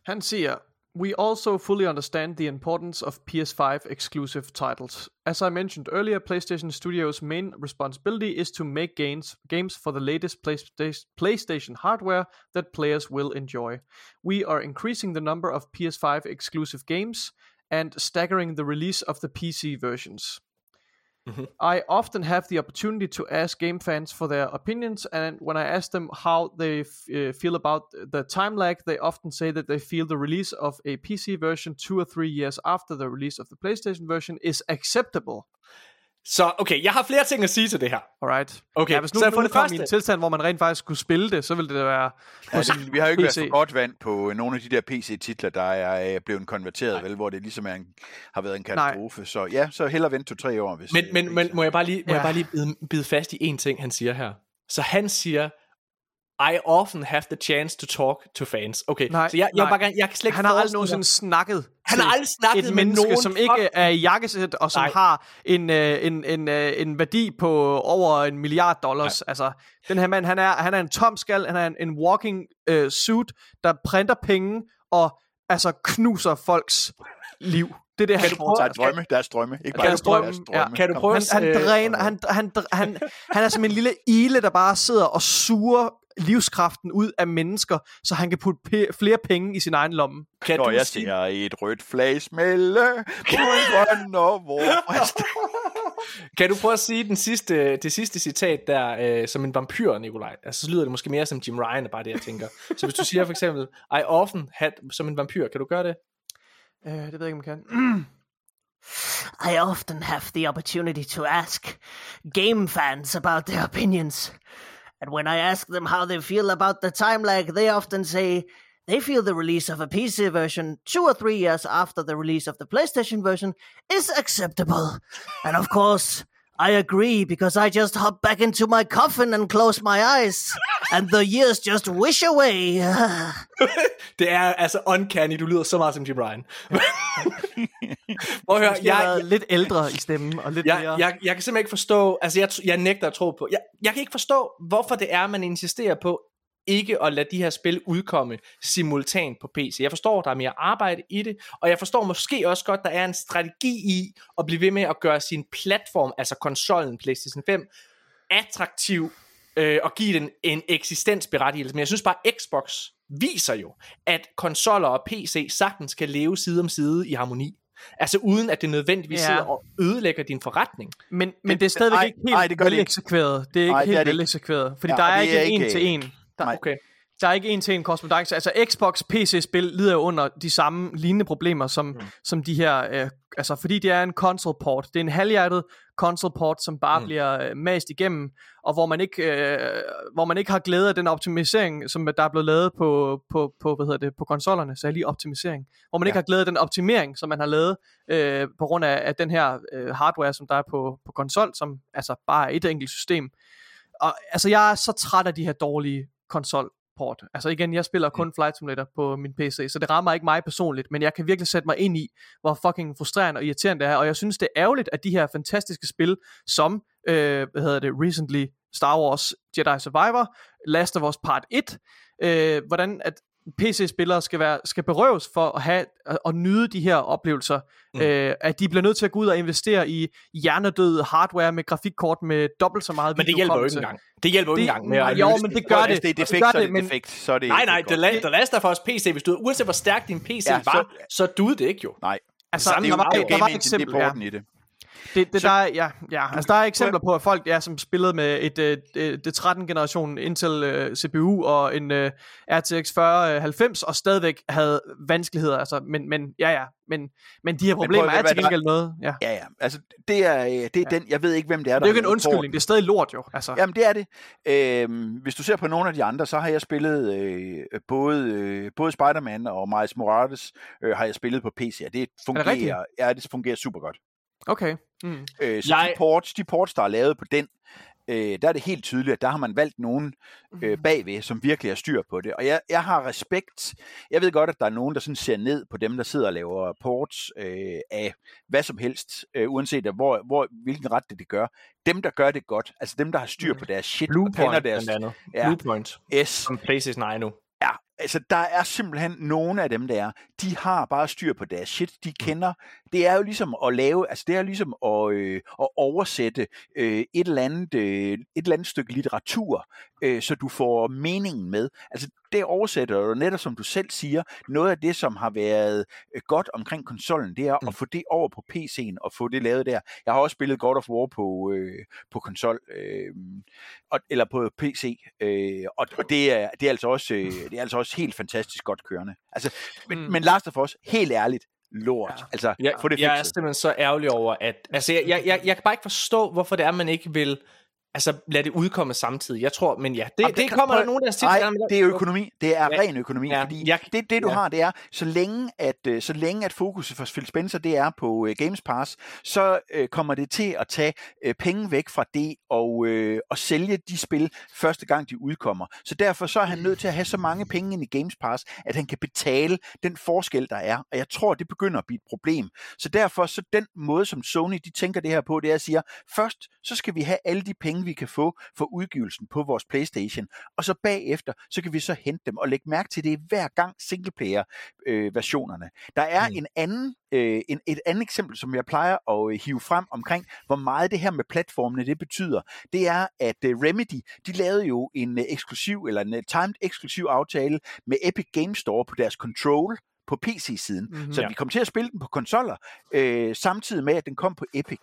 Han siger, We also fully understand the importance of PS5 exclusive titles. As I mentioned earlier, PlayStation Studios' main responsibility is to make games, games for the latest PlayStation hardware that players will enjoy. We are increasing the number of PS5 exclusive games and staggering the release of the PC versions. Mm-hmm. I often have the opportunity to ask game fans for their opinions, and when I ask them how they f- uh, feel about the time lag, they often say that they feel the release of a PC version two or three years after the release of the PlayStation version is acceptable. Så okay, jeg har flere ting at sige til det her. Alright. Okay, ja, hvis nu, så nu for det første... i en tilstand, hvor man rent faktisk skulle spille det, så ville det være på Ja, sin vi har jo ikke PC. været for godt vand på nogle af de der PC-titler, der er øh, blevet konverteret, vel, hvor det ligesom er en, har været en katastrofe. Så ja, så hellere vente to-tre år. Hvis, Men, øh, men, men må jeg bare lige, må Ja. jeg bare lige bide, bide fast i en ting, han siger her. Så han siger, I often have the chance to talk to fans. Okay, Nej, så jeg, jeg, nej. bare jeg kan slet ikke Han har aldrig nogensinde snakket Han har aldrig snakket et med menneske, nogen som fuck- ikke er i jakkesæt, og som Nej. har en, øh, en, en, øh, en værdi på over en milliard dollars. Altså, den her mand, han er, han er en tom skal, han er en, en walking øh, suit, der printer penge og altså knuser folks liv. Det er det, han du foretager Deres drømme, deres drømme. Ikke bare Deres deres drømme, drømme. ja. Kan du prøve han, at... han, øh, dræner, han, han, han, han er som en lille ile, der bare sidder og suger livskraften ud af mennesker, så han kan putte pe- flere penge i sin egen lomme. Kan Når du jeg sige- ser et rødt flag på en grøn og vor. Kan du prøve at sige den sidste, det sidste citat der øh, som en vampyr, Nikolaj? Altså, så lyder det måske mere som Jim Ryan, er bare det, jeg tænker. Så hvis du siger for eksempel, I often had som en vampyr, kan du gøre det? Øh, det ved jeg ikke, kan. *clears throat* I often have the opportunity to ask game fans about their opinions. And when I ask them how they feel about the time lag, they often say they feel the release of a PC version two or three years after the release of the PlayStation version is acceptable. And of course, I agree because I just hop back into my coffin and close my eyes, and the years just wish away. *sighs* *laughs* Det er altså uncanny, du lyder så meget som Jim Ryan. Prøv at høre, Jeg, jeg lidt ældre i stemmen, og lidt jeg, mere... jeg, jeg kan simpelthen ikke forstå, altså jeg, jeg nægter at tro på, jeg, jeg kan ikke forstå, hvorfor det er, man insisterer på ikke at lade de her spil udkomme simultant på PC. Jeg forstår, der er mere arbejde i det, og jeg forstår måske også godt, der er en strategi i at blive ved med at gøre sin platform, altså konsollen PlayStation 5, attraktiv øh, og give den en eksistensberettigelse. Men jeg synes bare, Xbox viser jo, at konsoller og PC sagtens kan leve side om side i harmoni. Altså uden at det nødvendigvis Ja. sidder og ødelægger din forretning. Men, men det er stadigvæk ej, ikke helt ej, det gør det vel ikke. eksekveret. Det er ikke Ej, det helt er det vel ikke. eksekveret. Fordi Ja, der er det ikke er en til en. Der, Nej. Okay. der er ikke en til en korrespondance. Altså Xbox PC-spil lider jo under de samme lignende problemer som, mm. som de her, øh, altså fordi det er en console port. Det er en halvhjertet console port, som bare mm. bliver øh, mast igennem, og hvor man ikke, øh, hvor man ikke har glæde af den optimisering, som der er blevet lavet på, på, på hvad hedder det, på konsollerne, så lige optimisering. Hvor man ja. ikke har glæde af den optimering, som man har lavet øh, på grund af, af den her øh, hardware, som der er på, på konsol, som altså bare er et enkelt system. Og altså jeg er så træt af de her dårlige konsol port. Altså igen, jeg spiller kun Flight Simulator på min PC, så det rammer ikke mig personligt, men jeg kan virkelig sætte mig ind i, hvor fucking frustrerende og irriterende det er, og jeg synes, det er ærgerligt, at de her fantastiske spil, som, øh, hvad hedder det, recently Star Wars Jedi Survivor, Last of Us Part 1, øh, hvordan at PC-spillere skal, være, skal berøves for at, have, at, at nyde de her oplevelser, mm. øh, at de bliver nødt til at gå ud og investere i hjernedød hardware med grafikkort med dobbelt så meget Men det hjælper jo ikke engang. Det hjælper jo ikke Det- engang med at jo, men det det. gør det. det er defekt, gør så er det, det men- defekt. Så er det Nej, ikke nej, godt. The, La- The Last of Us PC, hvis du, uanset hvor stærk din PC Ja, var, så- så, duede det ikke jo. Nej, Altså, Samme der var, der var et det eksempel, er ja. i det. Det, det Så- der, er, ja, ja, altså der er eksempler på at folk ja, som spillede med et øh, det, det 13 generation Intel øh, CPU og en øh, RTX 4090 og stadigvæk havde vanskeligheder, altså men men ja ja, men men de her prøv at problemer høre, er hvad til der- gengæld noget, ja. Ja, ja. Altså, det er, øh, det er den, jeg ved ikke, hvem det er, der Det er jo ikke en undskyldning, det er stadig lort jo, altså. Jamen, det er det. Øhm, hvis du ser på nogle af de andre, så har jeg spillet øh, både, øh, både Spider-Man og Miles Morales øh, har jeg spillet på PC, og det fungerer, rigtigt? ja, det fungerer super godt. Okay. Mm. Øh, så Jeg- de, ports, de ports, der er lavet på den, øh, der er det helt tydeligt, at der har man valgt nogen øh, bagved, som virkelig har styr på det. Og jeg, jeg har respekt. Jeg ved godt, at der er nogen, der sådan ser ned på dem, der sidder og laver ports øh, af hvad som helst, øh, uanset af hvor, hvor, hvilken ret det, det gør. Dem, der gør det godt, altså dem, der har styr på deres shit, og Bluepoint deres blandt andet. Ja. Bluepoint, S, som PlayStation ejer nu. Altså, der er simpelthen nogle af dem, der er, de har bare styr på deres shit. De kender, det er jo ligesom at lave, altså det er ligesom at, øh, at oversætte øh, et, eller andet, øh, et eller andet stykke litteratur, øh, så du får meningen med. Altså det oversætter jo netop, som du selv siger, noget af det, som har været øh, godt omkring konsollen, det er mm. at få det over på PC'en og få det lavet der. Jeg har også spillet God of War på, øh, på konsol, øh, og, eller på PC, øh, og, og det, er, det, er altså også, øh, det er altså også helt fantastisk godt kørende. Altså, men, mm. men Last of Us, helt ærligt, lort. Ja. Altså, jeg, få det jeg er simpelthen så ærgerlig over, at... Altså, jeg, jeg, jeg, jeg kan bare ikke forstå, hvorfor det er, man ikke vil altså lad det udkomme samtidig. Jeg tror, men ja, det, Jamen, det, det kommer der nogen, der siger. Nej, det er økonomi. Det er ja. ren økonomi. Ja. Fordi jeg, det, det, du ja. har, det er, så længe at, øh, så længe at fokuset for Phil Spencer, det er på uh, Games Pass, så uh, kommer det til at tage uh, penge væk fra det og, uh, og sælge de spil første gang, de udkommer. Så derfor så er han nødt til at have så mange penge ind i Games Pass, at han kan betale den forskel, der er. Og jeg tror, det begynder at blive et problem. Så derfor, så den måde, som Sony de tænker det her på, det er at sige, først så skal vi have alle de penge, vi kan få for udgivelsen på vores Playstation, og så bagefter, så kan vi så hente dem og lægge mærke til det hver gang singleplayer øh, versionerne. Der er mm. en anden øh, en, et andet eksempel, som jeg plejer at øh, hive frem omkring, hvor meget det her med platformene det betyder, det er, at øh, Remedy, de lavede jo en øh, eksklusiv, eller en øh, timed eksklusiv aftale med Epic Game Store på deres Control, på PC-siden. Mm-hmm, så ja. vi kom til at spille den på konsoller, øh, samtidig med, at den kom på Epic.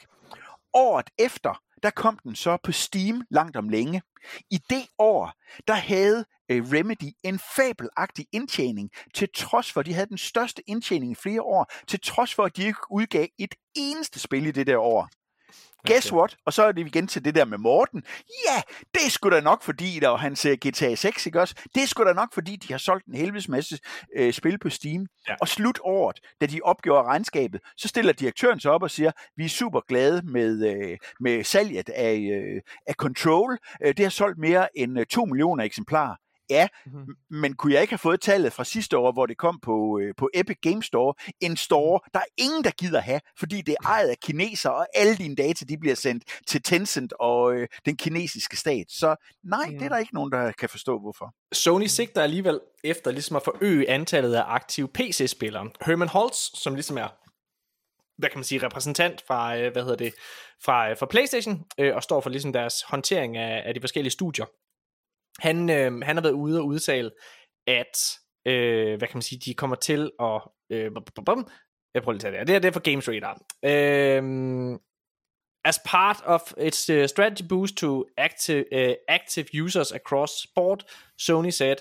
Året efter, der kom den så på Steam langt om længe. I det år, der havde øh, Remedy en fabelagtig indtjening, til trods for, at de havde den største indtjening i flere år, til trods for, at de ikke udgav et eneste spil i det der år. Guess okay. what? Og så er det igen til det der med Morten. Ja, det er sgu da nok, fordi der var hans GTA 6, ikke også? Det er sgu da nok, fordi de har solgt en helvedes masse øh, spil på Steam. Ja. Og slut året, da de opgjorde regnskabet, så stiller direktøren sig op og siger, vi er super glade med, øh, med salget af, øh, af Control. Øh, det har solgt mere end øh, 2 millioner eksemplarer. Ja, mm-hmm. men kunne jeg ikke have fået tallet fra sidste år, hvor det kom på, øh, på Epic Game Store? En store, der er ingen, der gider have, fordi det er ejet af kineser, og alle dine data de bliver sendt til Tencent og øh, den kinesiske stat. Så nej, mm. det er der ikke nogen, der kan forstå, hvorfor. Sony sigter alligevel efter ligesom at forøge antallet af aktive PC-spillere. Herman Holtz, som ligesom er hvad kan man sige, repræsentant fra, øh, hvad hedder det, fra, øh, fra PlayStation, øh, og står for ligesom deres håndtering af, af de forskellige studier han, øh, han har været ude og udtale, at, øh, hvad kan man sige, de kommer til at, øh, jeg prøver lige at tage det her, det er, det er for Games Radar. Øh, as part of its uh, strategy boost to active, uh, active users across sport, Sony said,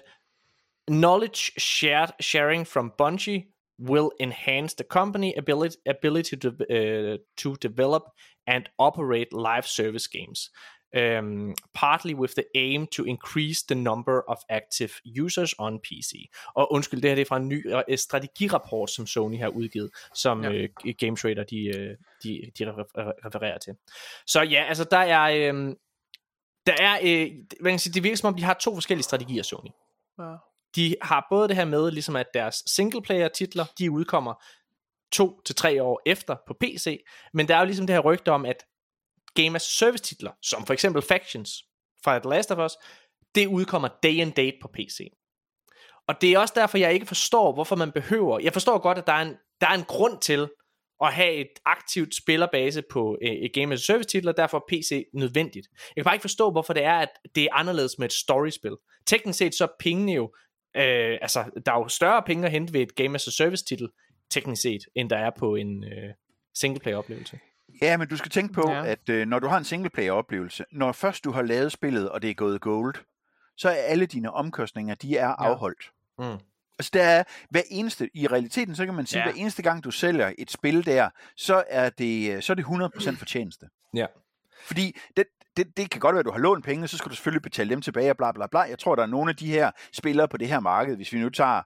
knowledge shared sharing from Bungie will enhance the company ability ability to uh, to develop and operate live service games um, partly with the aim to increase the number of active users on PC. Og undskyld, det her det er fra en ny uh, strategirapport, som Sony har udgivet, som ja. uh, Game Trader de, uh, de, de refererer til. Så ja, altså der er... Uh, der er, uh, man kan sige, det virker som om, de har to forskellige strategier, Sony. Ja. De har både det her med, ligesom at deres singleplayer titler, de udkommer to til tre år efter på PC, men der er jo ligesom det her rygte om, at Game as Service titler, som for eksempel Factions fra The Last of Us, det udkommer day and date på PC. Og det er også derfor, jeg ikke forstår, hvorfor man behøver... Jeg forstår godt, at der er en, der er en grund til at have et aktivt spillerbase på øh, et Game as Service titler, derfor er PC nødvendigt. Jeg kan bare ikke forstå, hvorfor det er, at det er anderledes med et storyspil. Teknisk set så er pengene jo... Øh, altså, der er jo større penge at hente ved et Game as a Service titel, teknisk set, end der er på en øh, singleplayer oplevelse. Ja, men du skal tænke på, ja. at øh, når du har en singleplayer-oplevelse, når først du har lavet spillet, og det er gået gold, så er alle dine omkostninger, de er afholdt. Ja. Mm. Altså der er hver eneste, i realiteten, så kan man sige, ja. hver eneste gang du sælger et spil der, så er det, så er det 100% fortjeneste. Ja. Fordi det, det, det kan godt være, at du har lånt penge, så skal du selvfølgelig betale dem tilbage og bla bla bla. Jeg tror, der er nogle af de her spillere på det her marked, hvis vi nu tager,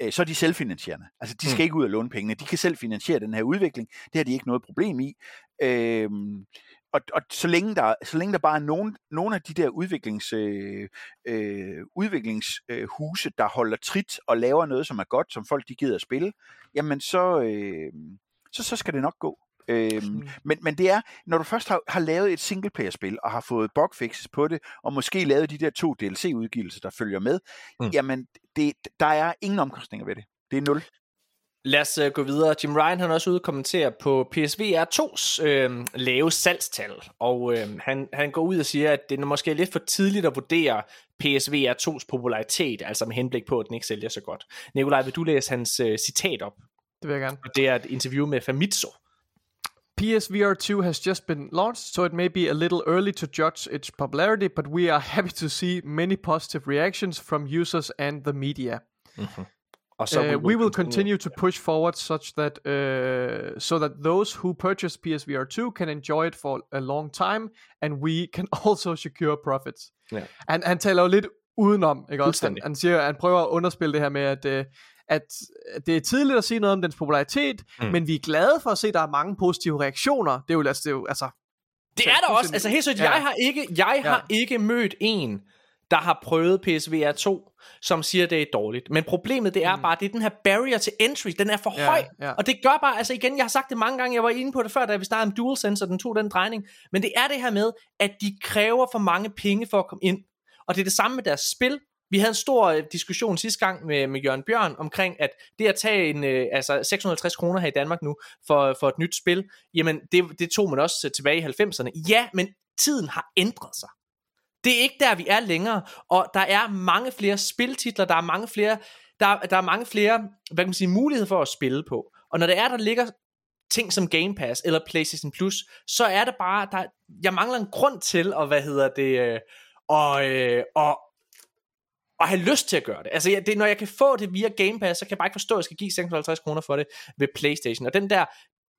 øh, så er de selvfinansierende. Altså, de skal mm. ikke ud og låne pengene. De kan selv finansiere den her udvikling. Det har de ikke noget problem i. Øh, og, og så, længe der, så længe der bare er nogen, nogle af de der udviklings, øh, øh, udviklingshuse, der holder trit og laver noget, som er godt, som folk de gider at spille, jamen så, øh, så, så skal det nok gå. Øhm, men, men det er, når du først har, har lavet et singleplayer-spil, og har fået bugfixes på det, og måske lavet de der to DLC-udgivelser, der følger med, mm. jamen, det, der er ingen omkostninger ved det. Det er nul. Lad os uh, gå videre. Jim Ryan han er også ude og kommentere på PSVR 2's øh, lave salgstal, og øh, han, han går ud og siger, at det er måske lidt for tidligt at vurdere PSVR 2's popularitet, altså med henblik på, at den ikke sælger så godt. Nikolaj, vil du læse hans uh, citat op? Det vil jeg gerne. Det er et interview med Famitsu. PSVR 2 has just been launched, so it may be a little early to judge its popularity, but we are *laughs* happy to see many positive reactions from users and the media. Mm-hmm. So uh, we, will we will continue, continue to push forward such that uh, so that those who purchase PSVR 2 can enjoy it for a long time, and we can *laughs* also secure profits. Yeah. Han, han taler jo lidt udenom, ikke også? Han, han, siger, han prøver at underspille det her med, at, uh, at det er tidligt at sige noget om dens popularitet, mm. men vi er glade for at se, at der er mange positive reaktioner. Det er jo, altså, det er jo, altså det er der også. Altså helt sødt, ja. jeg har ikke, jeg ja. har ikke mødt en, der har prøvet PSVR 2, som siger, det er dårligt. Men problemet det er mm. bare, det er den her barrier to entry, den er for ja, høj. Ja. Og det gør bare, altså igen, jeg har sagt det mange gange, jeg var inde på det før, da vi startede om DualSense, og den tog den drejning. Men det er det her med, at de kræver for mange penge for at komme ind. Og det er det samme med deres spil. Vi havde en stor øh, diskussion sidste gang med, med Jørgen Bjørn omkring, at det at tage en, øh, altså 650 kroner her i Danmark nu for, for et nyt spil, jamen det, det tog man også tilbage i 90'erne. Ja, men tiden har ændret sig. Det er ikke der, vi er længere, og der er mange flere spiltitler, der er mange flere, der, der er mange flere, hvad kan man sige, muligheder for at spille på. Og når det er, der ligger ting som Game Pass eller PlayStation Plus, så er det bare, der, jeg mangler en grund til at, hvad hedder det, øh, og, øh, og, og have lyst til at gøre det. Altså, ja, det, når jeg kan få det via Game Pass, så kan jeg bare ikke forstå, at jeg skal give 650 kroner for det ved PlayStation. Og den der,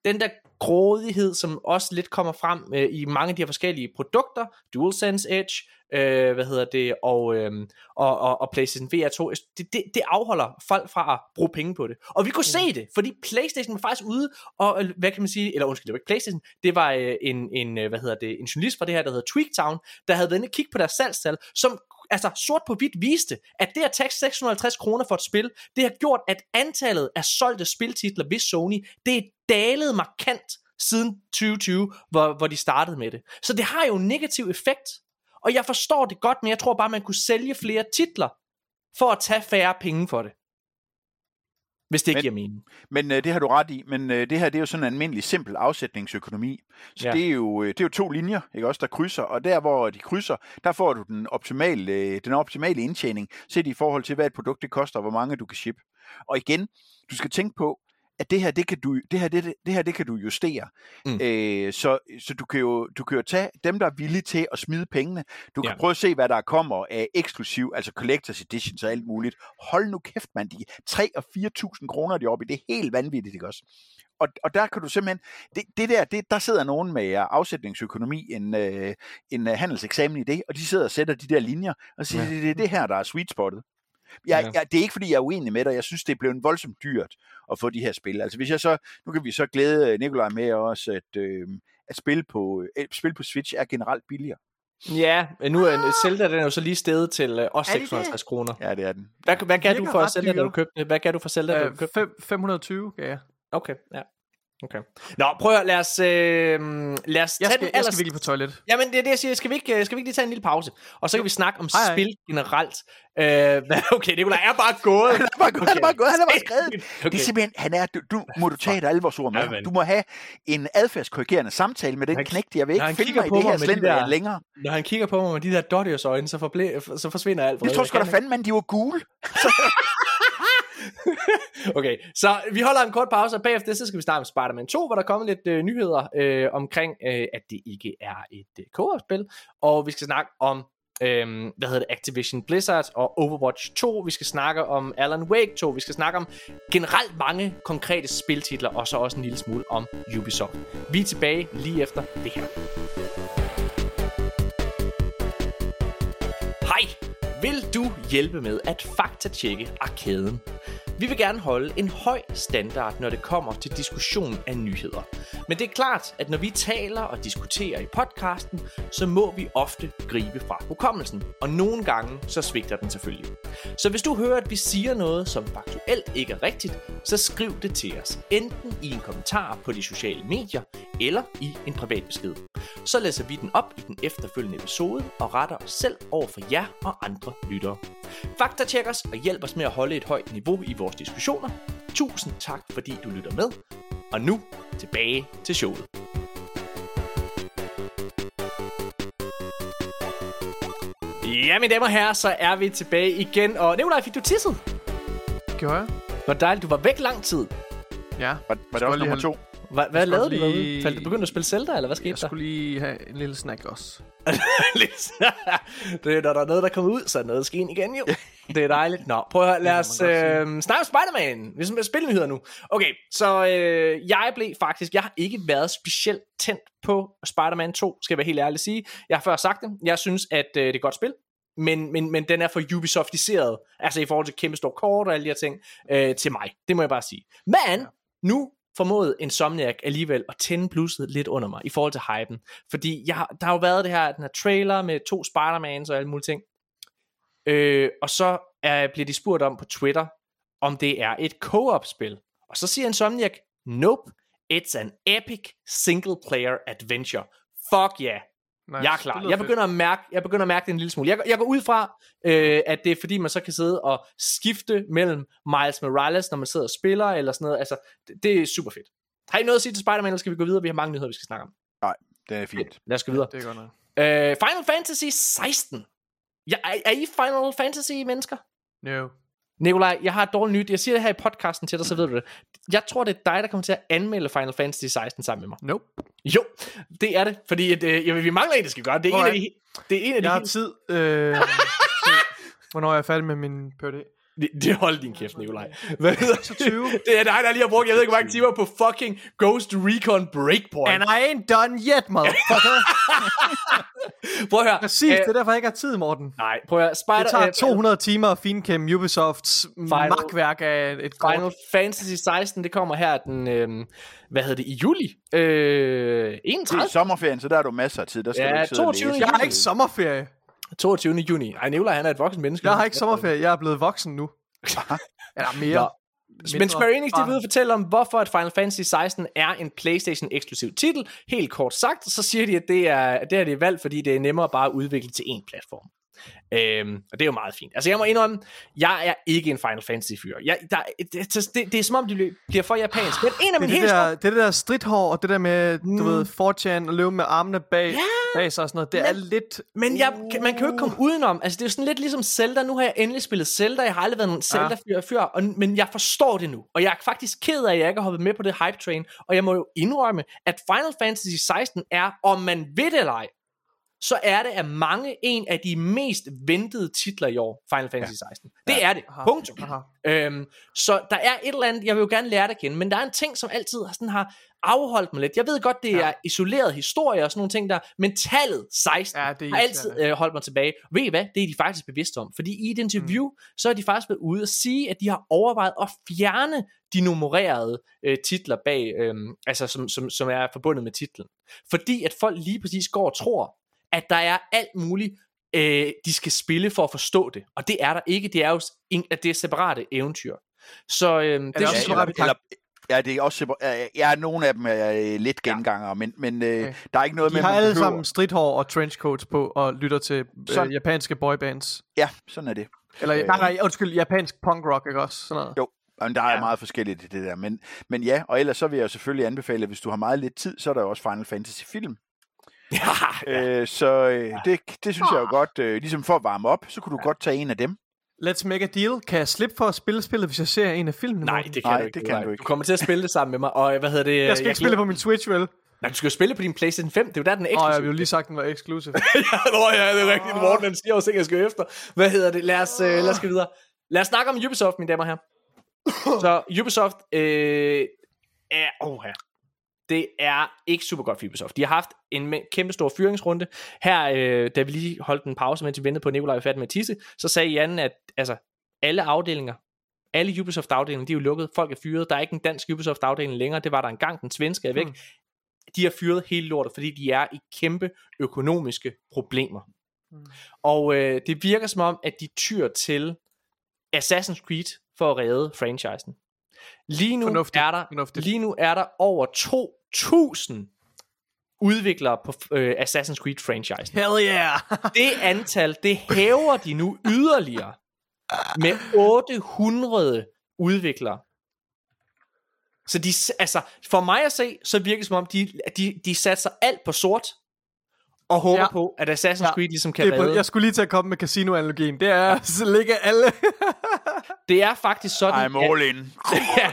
den der grådighed, som også lidt kommer frem øh, i mange af de her forskellige produkter, DualSense Edge, øh, hvad hedder det, og, øh, og, og, og PlayStation VR 2, det, det, det afholder folk fra at bruge penge på det. Og vi kunne mm. se det, fordi PlayStation var faktisk ude, og øh, hvad kan man sige, eller undskyld, det var ikke PlayStation, det var øh, en, en, øh, hvad hedder det, en journalist fra det her, der hedder Tweaktown, der havde været inde og kigge på deres salgstal, som altså sort på hvidt viste, at det at tage 650 kroner for et spil, det har gjort, at antallet af solgte spiltitler ved Sony, det er dalet markant siden 2020, hvor, hvor de startede med det. Så det har jo en negativ effekt. Og jeg forstår det godt, men jeg tror bare, man kunne sælge flere titler, for at tage færre penge for det. Hvis det ikke men, giver mening. Men øh, det har du ret i. Men øh, det her det er jo sådan en almindelig simpel afsætningsøkonomi. Så ja. det, er jo, øh, det er jo to linjer, ikke også, der krydser. Og der hvor de krydser, der får du den optimale, øh, den optimale indtjening, set i forhold til, hvad et produkt det koster, og hvor mange du kan ship. Og igen, du skal tænke på, at det her, det kan du, det her, det, det her, det kan du justere. Mm. Øh, så så du, kan jo, du kan jo tage dem, der er villige til at smide pengene. Du kan ja. prøve at se, hvad der kommer af eksklusiv, altså collectors editions og alt muligt. Hold nu kæft, man. De 3 og 4.000 kroner de oppe i. Det er helt vanvittigt, ikke også? Og, og der kan du simpelthen, det, det der, det, der sidder nogen med afsætningsøkonomi, en, øh, en handelseksamen i det, og de sidder og sætter de der linjer, og siger, ja. det, det er det her, der er sweet spottet. Jeg, ja. jeg, det er ikke, fordi jeg er uenig med dig. Jeg synes, det er blevet voldsomt dyrt at få de her spil. Altså, hvis jeg så, nu kan vi så glæde øh, Nikolaj med os, at, øh, at spil, på, øh, spil på Switch er generelt billigere. Ja, men nu er Zelda den er jo så lige stedet til øh, også 650 kroner. Ja, det er den. Hvad, hvad gav du for Zelda, da du købte? Hvad gav du for Zelda, da du købte 520 gav jeg. Okay, ja. Okay. Nå, prøv at lad os, øh, lad os jeg skal, den Jeg skal virkelig på toilet. Jamen, det er det, jeg siger. Skal vi ikke, skal vi ikke lige tage en lille pause? Og så kan vi snakke om hej, spil hej. generelt. Øh, *laughs* okay, Nicolaj er bare gået. han er bare gået, okay. han er bare gået, han er bare skrevet. Okay. Det er simpelthen, han er, du, du må du tage et alvorsord med. Ja, du må have en adfærdskorrigerende samtale med den knægt. Jeg vil ikke finde mig i det her slender længere. Når han kigger på mig med de der dottiers øjne, så, forblæ, så forsvinder alt. Det tror sgu da fanden, man, de var gule. *laughs* okay, så vi holder en kort pause, og bagefter så skal vi starte med Spider-Man 2, hvor der kommer lidt øh, nyheder øh, omkring, øh, at det ikke er et øh, co-op-spil, og vi skal snakke om øhm, hvad hedder det, Activision Blizzard og Overwatch 2. Vi skal snakke om Alan Wake 2. Vi skal snakke om generelt mange konkrete spiltitler, og så også en lille smule om Ubisoft. Vi er tilbage lige efter det her. Hjælpe med at faktatjekke arkaden? Vi vil gerne holde en høj standard, når det kommer til diskussion af nyheder. Men det er klart, at når vi taler og diskuterer i podcasten, så må vi ofte gribe fra hukommelsen. Og nogle gange, så svigter den selvfølgelig. Så hvis du hører, at vi siger noget, som faktuelt ikke er rigtigt, så skriv det til os. Enten i en kommentar på de sociale medier, eller i en privat besked. Så læser vi den op i den efterfølgende episode og retter os selv over for jer og andre lyttere. Faktatjek os og hjælp os med at holde et højt niveau i vores diskussioner. Tusind tak, fordi du lytter med. Og nu tilbage til showet. Ja, mine damer og herrer, så er vi tilbage igen. Og Nikolaj, fik du tisset? Gjorde jeg? Hvor dejligt, du var væk lang tid. Ja. Var, var det også nummer to? Hva, hvad lavede du lige- derude? Faldt du begyndte at spille Zelda, eller hvad skete Jeg der? skulle lige have en lille snack også. *laughs* *laughs* det er, når der er noget, der kommer ud, så er noget skal ind igen jo. Det er dejligt. Nå, prøv at høre, lad os øh, snakke om Spider-Man. Vi skal spille nyheder nu. Okay, så øh, jeg blev faktisk, jeg har ikke været specielt tændt på Spider-Man 2, skal jeg være helt ærlig at sige. Jeg har før sagt det. Jeg synes, at øh, det er et godt spil. Men, men, men den er for Ubisoftiseret, altså i forhold til kæmpe stor kort og alle de her ting, øh, til mig. Det må jeg bare sige. Men nu formåede Insomniac alligevel at tænde blusset lidt under mig i forhold til hypen. Fordi jeg, der har jo været det her, den her trailer med to Spider-Mans og alle mulige ting. Øh, og så er, bliver de spurgt om på Twitter, om det er et co-op-spil. Og så siger Insomniac, nope, it's an epic single-player adventure. Fuck yeah. Nice. Jeg er klar. Jeg begynder at mærke, jeg begynder at mærke det en lille smule. Jeg, går- jeg går ud fra, øh, at det er fordi, man så kan sidde og skifte mellem Miles Morales, når man sidder og spiller, eller sådan noget. Altså, det, det er super fedt. Har I noget at sige til Spider-Man, eller skal vi gå videre? Vi har mange nyheder, vi skal snakke om. Det er fint. Lad os gå videre. Det er godt nok. Øh, Final Fantasy 16. Ja, er, er I Final Fantasy mennesker? No. Nikolaj, jeg har et dårligt nyt. Jeg siger det her i podcasten til dig, så ved du det. Jeg tror, det er dig, der kommer til at anmelde Final Fantasy 16 sammen med mig. Nope. Jo, det er det. Fordi at, øh, jamen, vi mangler en, der skal gøre det. Er en af de, det er en af de Jeg har helt- tid. Øh, *laughs* hvornår er jeg færdig med min PhD? Det, det hold din kæft, Nikolaj. *laughs* Hvad hedder 26. *laughs* Det er dig, der lige har brugt, jeg ved ikke, hvor mange timer på fucking Ghost Recon Breakpoint. And I ain't done yet, motherfucker. *laughs* Prøv at høre. Præcis, Øh, det er derfor, jeg ikke har tid, Morten. Nej, prøv at høre. Spider, Det tager øh, 200 timer at finkæmme Ubisofts magtværk af et kort. Final Fantasy 16, det kommer her den, øh, hvad hedder det, i juli? Øh, Det 31. er sommerferien, så der er du masser af tid. Der skal Ja, du ikke sidde og 22. læse. Jeg har ikke sommerferie. 22. juni. Ej, Nikolaj, han er et voksen menneske. Jeg har ikke sommerferie. Jeg er blevet voksen nu. Eller mere. Nå. Men Square Enix, de vil fortælle om, hvorfor at Final Fantasy 16 er en PlayStation-eksklusiv titel. Helt kort sagt, så siger de, at det er, det er det valgt, fordi det er nemmere bare at udvikle til én platform. Øhm, og det er jo meget fint. Altså jeg må indrømme, jeg er ikke en Final Fantasy fyr. Jeg, der, det, det, det, det er som om, det bliver for japansk. Men en af Det mine det, helt der, det er det der stridthår, og det der med, du Mm. ved, 4chan og løbe med armene bag, bag sig og sådan noget. Det er lidt... Men jeg, man kan jo ikke komme udenom. Altså, det er jo sådan lidt ligesom Zelda. Nu har jeg endelig spillet Zelda. Jeg har aldrig været en Zelda-fyr før. Og, men jeg forstår det nu. Og jeg er faktisk ked af, at jeg ikke har hoppet med på det hype train. Og jeg må jo indrømme, at Final Fantasy 16 er, om man ved det eller ej, så er det af mange en af de mest ventede titler i år, Final Fantasy 16. Det er det. Aha. Punktum. Aha. Øhm, så der er et eller andet, jeg vil jo gerne lære det at kende, men der er en ting, som altid har, sådan, har afholdt mig lidt. Jeg ved godt, det Ja. er isoleret historie og sådan nogle ting der, men tallet 16 Ja, det er har altid øh, holdt mig tilbage. Ved I hvad? Det er de faktisk bevidste om. Fordi i et interview, mm. så er de faktisk været ude og sige, at de har overvejet at fjerne de nummererede øh, titler bag, øh, altså som, som, som er forbundet med titlen. Fordi at folk lige præcis går og tror, at der er alt muligt, øh, de skal spille for at forstå det. Og det er der ikke. Det er jo en, at det er separate eventyr. Så øh, det, det også jeg- eller, ja, det er også ja, nogle af dem er øh, lidt genganger, men, men øh, Okay. der er ikke noget De med, har man alle sammen stridthår og trenchcoats på og lytter til Sådan. øh, japanske boybands. Ja, sådan er det. Eller, Øh. nej, nej, undskyld, japansk punk rock, ikke også? Sådan noget. Jo, men der er Ja. meget forskelligt i det der. Men, men ja, og ellers så vil jeg selvfølgelig anbefale, at hvis du har meget lidt tid, så er der jo også Final Fantasy film. Ja, *laughs* ja. Øh, så øh, det, det synes jeg jo godt, øh, ligesom for at varme op, så kunne du godt tage en af dem. Let's make a deal. Kan jeg slippe for at spille spillet, hvis jeg ser en af filmene? Nej, det kan Nej, du ikke. det kan Nej. du ikke. Du kommer til at spille det sammen med mig. Og hvad hedder det? Jeg skal ikke spille på min Switch, vel? Nej, du skal jo spille på din PlayStation 5. Det er jo der, den er Åh, eksklusiv. jeg ville jo lige sagt, den var exclusive. *laughs* ja, nå, ja, det er rigtigt. Morten, han siger også, at jeg skal efter. Hvad hedder det? Lad os, øh, lad os gå videre. Lad os snakke om Ubisoft, mine damer og herrer. *coughs* Så Ubisoft øh, er... Oh, her. Det er ikke super godt for Ubisoft. De har haft en kæmpe stor fyringsrunde. Her, øh, da vi lige holdt en pause, mens vi ventede på, Nikolaj færdig med tisse, så sagde Jan, at altså, alle afdelinger, alle Ubisoft-afdelinger, de er jo lukket. Folk er fyret. Der er ikke en dansk Ubisoft-afdeling længere. Det var der engang. Den svenske er væk. Hmm. De har fyret hele lortet, fordi de er i kæmpe økonomiske problemer. Mm. Og øh, det virker som om, at de tyr til Assassin's Creed for at redde franchisen. Lige nu, Fornuftigt. er der, Fornuftigt. lige nu er der over 2.000 udviklere på øh, Assassin's Creed franchise. Hell yeah! *laughs* Det antal, det hæver de nu yderligere med 800 udviklere. Så de, altså, for mig at se, så virker det som om, de, de, de satser alt på sort, og håber Ja. på, at Assassin's Ja. Creed ligesom kan Det er på, redde. jeg skulle lige til at komme med casino-analogien. Det er *laughs* så ligger alle. Det er faktisk sådan, I'm all in. *laughs* ja,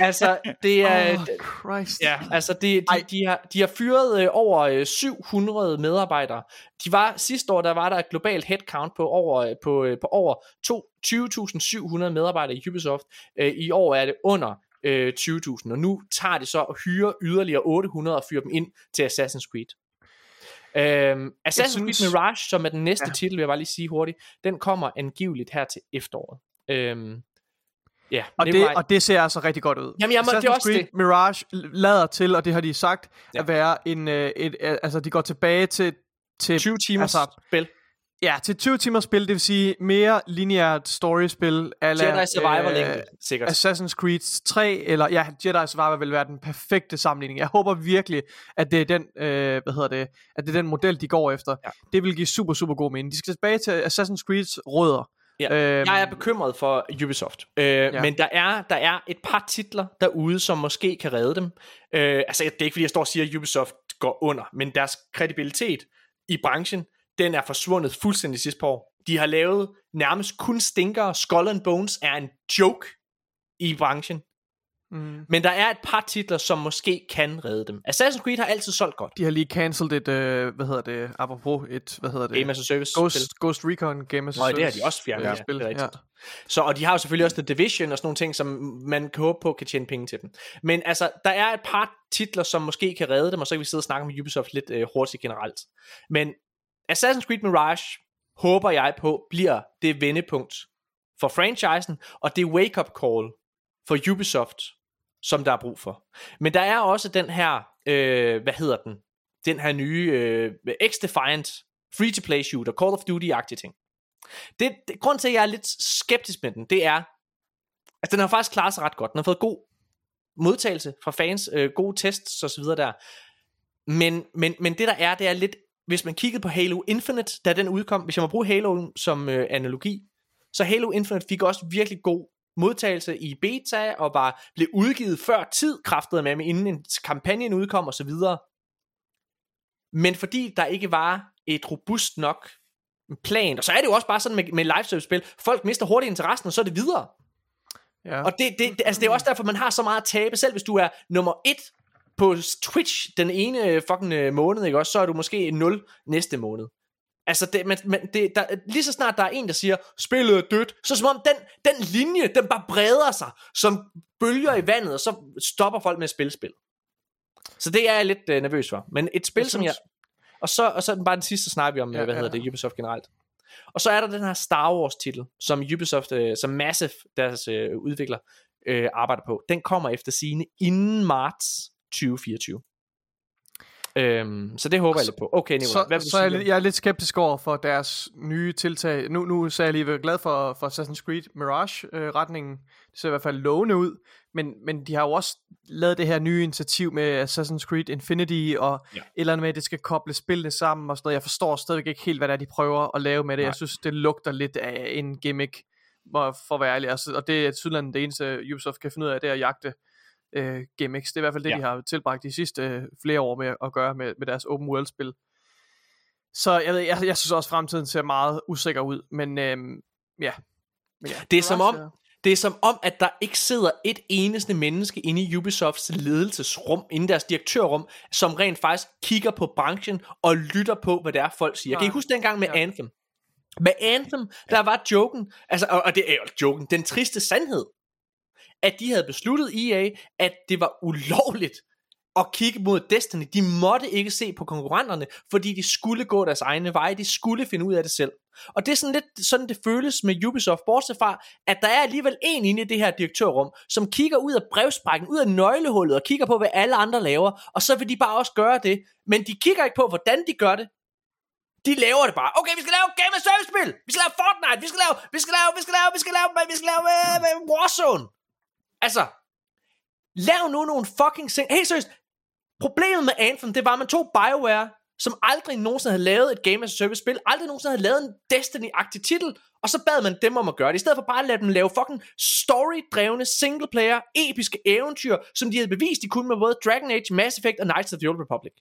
altså, det er, oh, Christ. Ja, altså de, de, Ej. de, har, de har fyret øh, over øh, 700 medarbejdere. De var sidste år der var der et globalt headcount på over øh, på, øh, på over to- 20.700 medarbejdere i Ubisoft. Øh, I år er det under øh, 20.000, og nu tager de så og hyrer yderligere 800 og fyrer dem ind til Assassin's Creed. Øhm, Assassin's synes- Creed Mirage, som er den næste ja. titel, vil jeg bare lige sige hurtigt, den kommer angiveligt her til efteråret. Øhm, ja, Og det, og det ser altså rigtig godt ud. Jamen, må- det er også Creed det. Mirage lader til, og det har de sagt, ja. At være en, øh, et, øh, altså de går tilbage til, til 20 timers altså, spil. Ja, til 20 timers spil, det vil sige mere lineært storyspil. Ala, Jedi Survivor øh, sikkert. Assassin's Creed 3, eller ja, Jedi Survivor vil være den perfekte sammenligning. Jeg håber virkelig, at det er den, øh, hvad hedder det, at det er den model, de går efter. Ja. Det vil give super, super god mening. De skal tilbage til Assassin's Creeds rødder. Ja. Øhm, Jeg er bekymret for Ubisoft, øh, ja. men der er, der er et par titler derude, som måske kan redde dem. Øh, altså, det er ikke fordi, jeg står og siger, at Ubisoft går under, men deres kredibilitet i branchen, den er forsvundet fuldstændig sidste par år. De har lavet nærmest kun stinker. Skull and Bones er en joke i branchen. Mm. Men der er et par titler, som måske kan redde dem. Assassin's Creed har altid solgt godt. De har lige cancelled et, øh, hvad hedder det, apropos et, hvad hedder det? Game as a Service Ghost, spil. Ghost Recon Game as a Nå, Service. det har de også fjernet, ja, spil. det ja. Så, og de har jo selvfølgelig også The Division og sådan nogle ting, som man kan håbe på kan tjene penge til dem. Men altså, der er et par titler, som måske kan redde dem, og så kan vi sidde og snakke om Ubisoft lidt øh, hurtigt generelt. Men Assassin's Creed Mirage håber jeg på bliver det vendepunkt for franchisen, og det wake-up call for Ubisoft, som der er brug for. Men der er også den her, øh, hvad hedder den? Den her nye øh, X-Defiant free-to-play shooter, Call of Duty-agtige ting. Det, det, grund til, at jeg er lidt skeptisk med den, det er, at den har faktisk klaret sig ret godt. Den har fået god modtagelse fra fans, øh, gode tests og så videre der. Men, men, men det der er, det er lidt, hvis man kiggede på Halo Infinite, da den udkom, hvis jeg må bruge Halo som øh, analogi, så Halo Infinite fik også virkelig god modtagelse i beta, og var blev udgivet før tid, kraftede med, inden en kampagnen udkom og så videre. Men fordi der ikke var et robust nok plan, og så er det jo også bare sådan med, med live service spil, folk mister hurtigt interessen, og så er det videre. Ja. Og det, det, det, altså det er også derfor, man har så meget at tabe, selv hvis du er nummer et på Twitch den ene øh, fucking øh, måned, ikke også, så er du måske 0 næste måned. Altså, det, man, man, det, der, lige så snart der er en, der siger, spillet er dødt, så som om den, den linje, den bare breder sig, som bølger i vandet, og så stopper folk med at spille spil. Så det er jeg lidt øh, nervøs for. Men et spil, Jeg jeg som jeg... synes- Og så, og så er den bare den sidste, snakker vi om, ja, hvad ja. hedder det, Ubisoft generelt. Og så er der den her Star Wars titel, som Ubisoft, øh, som Massive, deres øh, udvikler, øh, arbejder på. Den kommer efter sine inden marts 2024. Øhm, så det håber jeg lidt på. Okay, Nicolai, så, hvad vil du så jeg, sige? lidt- jeg er lidt skeptisk over for deres nye tiltag. Nu, nu er jeg lige glad for, for Assassin's Creed Mirage-retningen. det ser i hvert fald lovende ud. Men, men de har jo også lavet det her nye initiativ med Assassin's Creed Infinity, og Ja. et eller andet med, at det skal koble spillene sammen og sådan noget. Jeg forstår stadigvæk ikke helt, hvad det er, de prøver at lave med det. Nej. Jeg synes, det lugter lidt af en gimmick, for at være ærlig. Altså, og det er tydeligvis det eneste, Ubisoft kan finde ud af, det er at jagte øh, gimmicks. Det er i hvert fald det, Ja. de har tilbragt de sidste øh, flere år med at gøre med, med deres open world spil. Så jeg, ved, jeg, jeg synes også, at fremtiden ser meget usikker ud, men øhm, ja. Men ja. Det er som om- Mirage, Det er som om, at der ikke sidder et eneste menneske inde i Ubisofts ledelsesrum, inde i deres direktørrum, som rent faktisk kigger på branchen og lytter på, hvad det er, folk siger. Nej. Kan I huske dengang med Ja. Anthem? Med Anthem, der var joken, altså, og, og det er jo joken, den triste sandhed, at de havde besluttet EA, at det var ulovligt at kigge mod Destiny. De måtte ikke se på konkurrenterne, fordi de skulle gå deres egne veje, de skulle finde ud af det selv. Og det er sådan lidt sådan, det føles med Ubisoft, bortset fra, at der er alligevel en inde i det her direktørrum, som kigger ud af brevsprækken, ud af nøglehullet, og kigger på, hvad alle andre laver, og så vil de bare også gøre det. Men de kigger ikke på, hvordan de gør det. De laver det bare. Okay, vi skal lave Game of Service spil. Vi skal lave Fortnite. Vi skal lave, vi skal lave, vi skal lave, vi skal lave, vi skal lave, vi skal lave uh, Warzone. Altså, lav nu nogle fucking ting. Helt seriøst, Problemet med Anthem, det var, at man tog BioWare, som aldrig nogensinde havde lavet et Game as a Service spil, aldrig nogensinde havde lavet en Destiny-agtig titel, og så bad man dem om at gøre det, i stedet for bare at lade dem lave fucking story-drevne, single-player, episke eventyr, som de havde bevist, de kunne med både Dragon Age, Mass Effect og Knights of the Old Republic.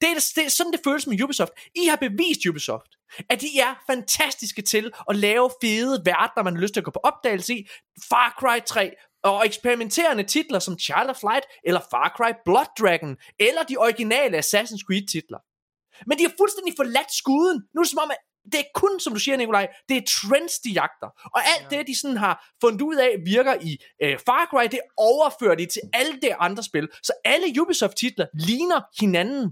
Det er, det er sådan, det føles med Ubisoft. I har bevist Ubisoft, at de er fantastiske til at lave fede verdener, man har lyst til at gå på opdagelse i. Far Cry 3, og eksperimenterende titler som Child of Light, eller Far Cry Blood Dragon, eller de originale Assassin's Creed titler. Men de har fuldstændig forladt skuden. Nu er det som om, at det er kun, som du siger, Nikolaj, det er trends, de jagter. Og alt ja. det, de sådan har fundet ud af, virker i øh, Far Cry, det overfører de til alle de andre spil. Så alle Ubisoft-titler ligner hinanden.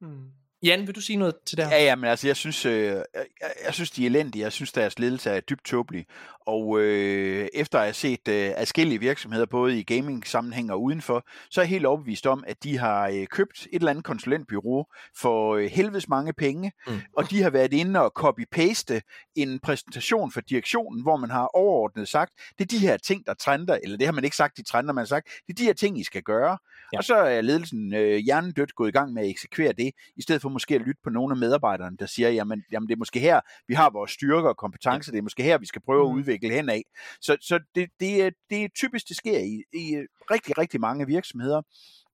Hmm. Jan, vil du sige noget til det her? Ja, ja, men altså, jeg synes, øh, jeg, jeg synes, de er elendige. Jeg synes, deres ledelse er dybt tåbelig. Og øh, efter at have set øh, adskillige virksomheder, både i gaming-sammenhæng og udenfor, så er jeg helt overbevist om, at de har øh, købt et eller andet konsulentbyrå for øh, helvedes mange penge, mm. og de har været inde og copy-paste en præsentation for direktionen, hvor man har overordnet sagt, det er de her ting, der trender, eller det har man ikke sagt, de trender, man har sagt, det er de her ting, I skal gøre. Ja. Og så er ledelsen øh, hjernedødt gået i gang med at eksekvere det, i stedet for måske at lytte på nogle af medarbejderne, der siger, jamen, jamen det er måske her, vi har vores styrker og kompetencer, det er måske her, vi skal prøve mm. at udvikle hen af. Så, så det, det, er, det er typisk, det sker i, i rigtig, rigtig mange virksomheder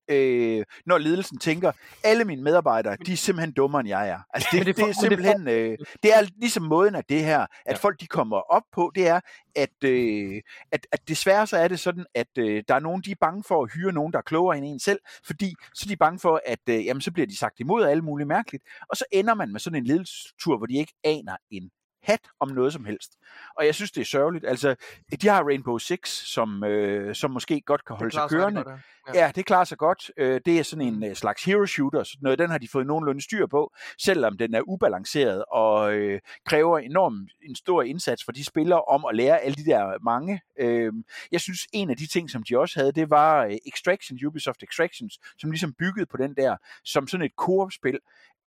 øh, når ledelsen tænker, alle mine medarbejdere, de er simpelthen dummere end jeg er. Altså det, det, det er simpelthen, øh, det er ligesom måden at det her, at ja. folk de kommer op på, det er, at, øh, at, at desværre så er det sådan, at øh, der er nogen, de er bange for at hyre nogen, der er klogere end en selv, fordi så er de bange for, at øh, jamen, så bliver de sagt imod alle mulige mærkeligt, og så ender man med sådan en ledelsestur, hvor de ikke aner en hat om noget som helst. Og jeg synes, det er sørgeligt. Altså, de har Rainbow Six, som, øh, som måske godt kan holde sig kørende. Godt, ja. ja, det klarer sig godt. Øh, det er sådan en øh, slags hero shooter. Sådan noget, den har de fået nogenlunde styr på, selvom den er ubalanceret og øh, kræver enormt en stor indsats for de spillere om at lære alle de der mange. Øh, jeg synes, en af de ting, som de også havde, det var øh, Extraction, Ubisoft Extractions, som ligesom byggede på den der, som sådan et koop-spil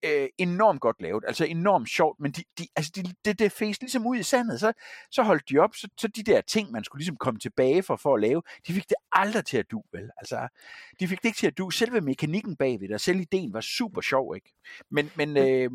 øh, enormt godt lavet, altså enormt sjovt, men de, de, altså de, det, det fæs ligesom ud i sandet, så, så holdt de op, så, så de der ting, man skulle ligesom komme tilbage for, for at lave, de fik det aldrig til at du, vel? Altså, de fik det ikke til at du. Selve mekanikken bagved, og selv ideen var super sjov, ikke? Men, men øh,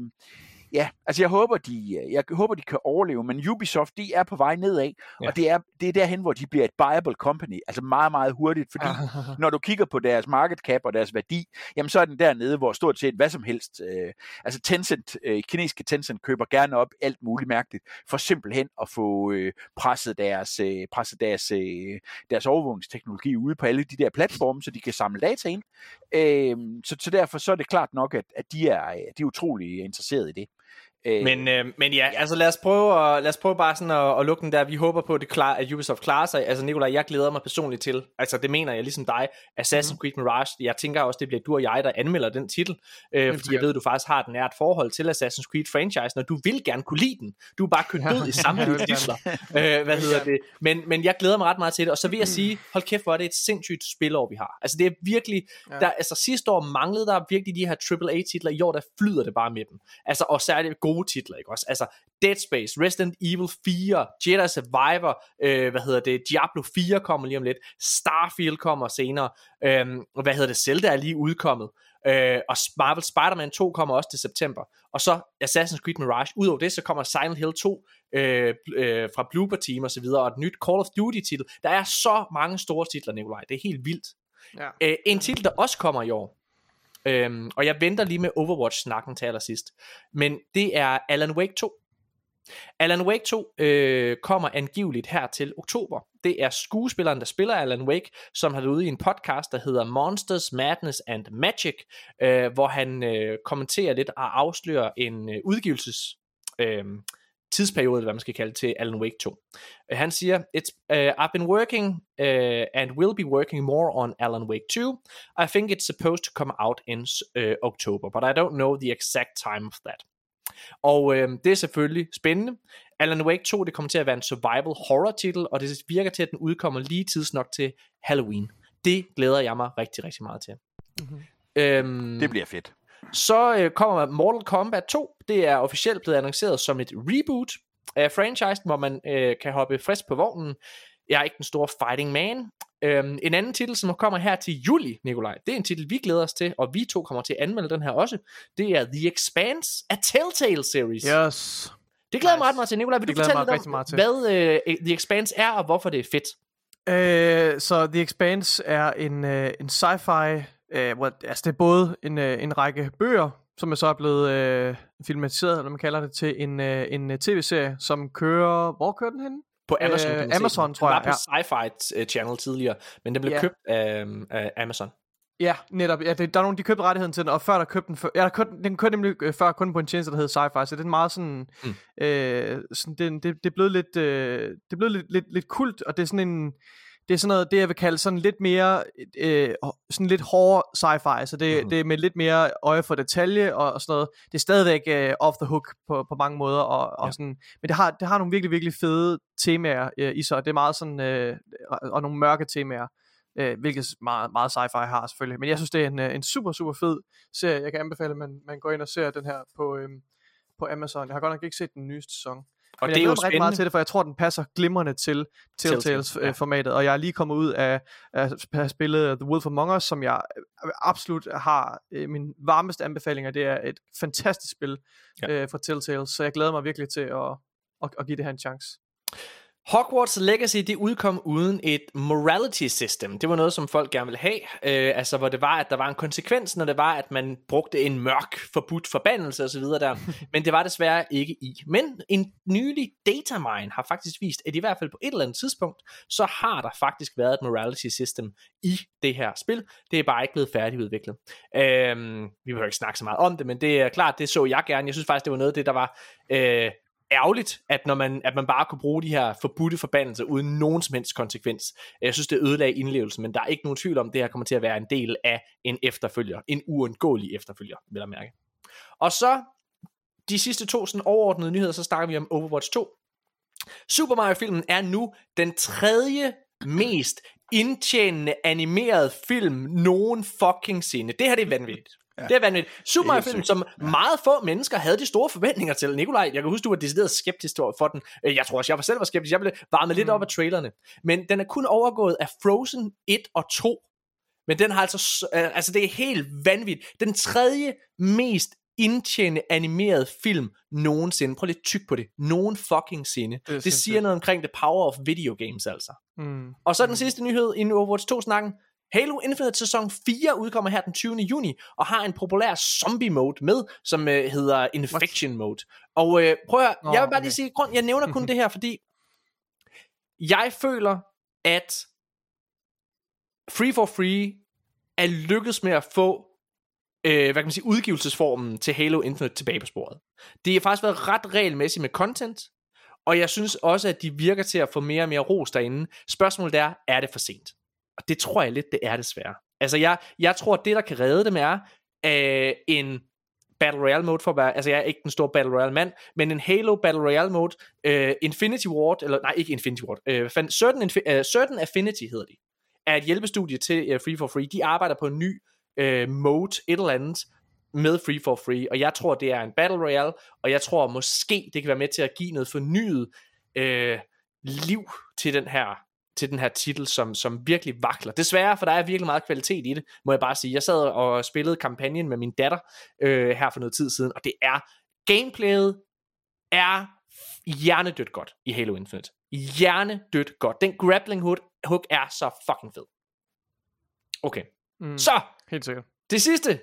ja, altså jeg håber, de, jeg håber, de kan overleve, men Ubisoft, de er på vej nedad, ja. og det er, det er derhen, hvor de bliver et buyable company, altså meget, meget hurtigt, fordi *laughs* når du kigger på deres market cap og deres værdi, jamen så er den dernede, hvor stort set hvad som helst, øh, altså Tencent, øh, kinesiske Tencent køber gerne op alt muligt mærkeligt, for simpelthen at få øh, presset deres, øh, presset deres, øh, deres overvågningsteknologi ude på alle de der platforme, så de kan samle data ind. Øh, så, så derfor så er det klart nok, at, at de, er, de er utrolig interesserede i det. Øh, men, øh, men ja, ja, altså lad os prøve, at, lad os prøve bare sådan at, at lukke den der. Vi håber på, at, det klar, at Ubisoft klarer sig. Altså Nikolaj, jeg glæder mig personligt til, altså det mener jeg ligesom dig, Assassin's mm. Creed Mirage. Jeg tænker også, det bliver du og jeg, der anmelder den titel, øh, fordi jeg ved, at du faktisk har et nært forhold til Assassin's Creed franchise, når du vil gerne kunne lide den. Du er bare kørt *laughs* død i samme titler. øh, hvad hedder det? Men, men jeg glæder mig ret meget til det, og så vil jeg sige, hold kæft, hvor er det et sindssygt spilår, vi har. Altså det er virkelig, ja. der, altså sidste år manglede der virkelig de her AAA-titler, i år der flyder det bare med dem. Altså, og særligt gode titler, ikke også? Altså, Dead Space, Resident Evil 4, Jedi Survivor, øh, hvad hedder det, Diablo 4 kommer lige om lidt, Starfield kommer senere, øh, hvad hedder det, Zelda er lige udkommet, øh, og Marvel Spider-Man 2 kommer også til september, og så Assassin's Creed Mirage, udover det, så kommer Silent Hill 2 øh, øh, fra Blooper Team og så videre, og et nyt Call of Duty titel, der er så mange store titler, Nikolaj, det er helt vildt. Ja. Øh, en titel, der også kommer i år, Øhm, og jeg venter lige med Overwatch-snakken til allersidst. Men det er Alan Wake 2. Alan Wake 2 øh, kommer angiveligt her til oktober. Det er skuespilleren, der spiller Alan Wake, som har været ude i en podcast, der hedder Monsters, Madness and Magic, øh, hvor han øh, kommenterer lidt og afslører en øh, udgivelses... Øh, tidsperiode, hvad man skal kalde til Alan Wake 2. Uh, han siger, It's, uh, I've been working uh, and will be working more on Alan Wake 2. I think it's supposed to come out in uh, October, but I don't know the exact time of that. Og uh, det er selvfølgelig spændende. Alan Wake 2, det kommer til at være en survival horror titel, og det virker til, at den udkommer lige tidsnok til Halloween. Det glæder jeg mig rigtig, rigtig meget til. Mm-hmm. Um, det bliver fedt. Så øh, kommer Mortal Kombat 2. Det er officielt blevet annonceret som et reboot af franchisen, hvor man øh, kan hoppe frisk på vognen. Jeg er ikke den store fighting man, Øhm, en anden titel, som kommer her til juli, Nikolaj, det er en titel, vi glæder os til, og vi to kommer til at anmelde den her også. Det er The Expanse af Telltale Series. Yes. Det glæder nice. mig ret meget til. Nikolaj, vil Det du fortælle lidt om, hvad øh, The Expanse er, og hvorfor det er fedt? Øh, så The Expanse er en, øh, en sci-fi, øh, hvor, altså det er både en, øh, en række bøger, som er så er blevet øh, filmatiseret, eller man kalder det, til en, øh, en øh, tv-serie, som kører, hvor kører den henne? På Amazon, Øh, Amazon, den. tror jeg, Den var på Sci-Fi øh, Channel tidligere, men den blev Ja. købt af, af Amazon. Ja, netop. Ja, det, der er nogen, de købte rettigheden til den, og før der købte den, for, ja, der købte, den kørte nemlig øh, før kun på en tjeneste, der hed Sci-Fi, så det er meget sådan, Mm. øh, sådan det, det, det er blevet lidt, øh, det er blevet lidt, lidt, lidt kult, og det er sådan en, det er sådan noget, det jeg vil kalde sådan lidt mere, øh, sådan lidt hård sci-fi, så det, mm. det er med lidt mere øje for detalje og, og sådan noget. Det er stadigvæk øh, off the hook på, på mange måder, og, og Ja. sådan, men det har, det har nogle virkelig, virkelig fede temaer øh, i sig, og det er meget sådan, øh, og, og nogle mørke temaer øh, hvilket meget, meget sci-fi har selvfølgelig. Men jeg synes, det er en, øh, en super, super fed serie. Jeg kan anbefale, at man, man går ind og ser den her på, øhm, på Amazon. Jeg har godt nok ikke set den nye sæson. Og Men det jeg er jo rigtig meget spændende. til det, for jeg tror, den passer glimrende til Telltales, ja. Telltales-formatet. Og jeg er lige kommet ud af at have spillet The Wolf Among Us, som jeg øh, absolut har øh, min varmeste anbefalinger. Det er et fantastisk spil Ja. øh, fra Telltales, så jeg glæder mig virkelig til at, at, at give det her en chance. Hogwarts Legacy, det udkom uden et morality system. Det var noget, som folk gerne ville have. Øh, altså, hvor det var, at der var en konsekvens, når det var, at man brugte en mørk, forbudt forbandelse osv. der. *laughs* Men det var desværre ikke i. Men en nylig datamine har faktisk vist, at i hvert fald på et eller andet tidspunkt, så har der faktisk været et morality system i det her spil. Det er bare ikke blevet færdigudviklet. Øh, vi behøver ikke snakke så meget om det, men det er klart, det så jeg gerne. Jeg synes faktisk, det var noget af det, der var... Øh, ærgerligt, at, når man, at man bare kunne bruge de her forbudte forbandelser uden nogen som helst konsekvens. Jeg synes, det ødelagde indlevelsen, men der er ikke nogen tvivl om, at det her kommer til at være en del af en efterfølger. En uundgåelig efterfølger, vil jeg mærke. Og så de sidste to sådan overordnede nyheder, så snakker vi om Overwatch 2. Super Mario-filmen er nu den tredje mest indtjenende animerede film nogen fucking sinde. Det her det er vanvittigt. Ja. Det er vanvittigt. Super Mario film, som meget få mennesker havde de store forventninger til. Nikolaj, jeg kan huske, du var decideret skeptisk for den. Øh, Jeg tror også, jeg var selv var skeptisk. Jeg blev varmet lidt op af trailerne. Men den er kun overgået af Frozen 1 og 2. Men den har altså, øh, altså det er helt vanvittigt. Den tredje mest indtjene animeret film nogensinde. Prøv lige at tyk på det. Nogen fucking sinde. Det, det siger noget omkring the power of video games altså. Mm. Og så den sidste nyhed inden Overwatch 2 snakken. Halo Infinite sæson 4 udkommer her den 20. juni, og har en populær zombie mode med, som øh, hedder Infection Mode. Og øh, prøv at høre, Nå, jeg vil bare okay. lige sige, grund, jeg nævner kun det her, fordi jeg føler, at Free for Free er lykkedes med at få øh, hvad kan man sige, udgivelsesformen til Halo Infinite tilbage på sporet. Det har faktisk været ret regelmæssigt med content, og jeg synes også, at de virker til at få mere og mere ros derinde. Spørgsmålet er, er det for sent? Og det tror jeg lidt, det er desværre. Altså, jeg, jeg tror, det, der kan redde dem, er øh, en Battle Royale mode for at være, altså jeg er ikke den store Battle Royale mand, men en Halo Battle Royale mode, øh, Infinity Ward, eller nej, ikke Infinity Ward, øh, Certain, Infi- øh, uh, Certain Affinity hedder de, er et hjælpestudie til uh, Free for Free. De arbejder på en ny øh, mode, et eller andet, med Free for Free, og jeg tror, det er en Battle Royale, og jeg tror måske, det kan være med til at give noget fornyet øh, liv til den her til den her titel, som, som virkelig vakler. Desværre, for der er virkelig meget kvalitet i det, må jeg bare sige. Jeg sad og spillede kampagnen med min datter øh, her for noget tid siden, og det er, gameplayet er hjernedødt godt i Halo Infinite. Hjernedødt godt. Den grappling hook, hook er så fucking fed. Okay, Mm. så Helt sikkert. det sidste.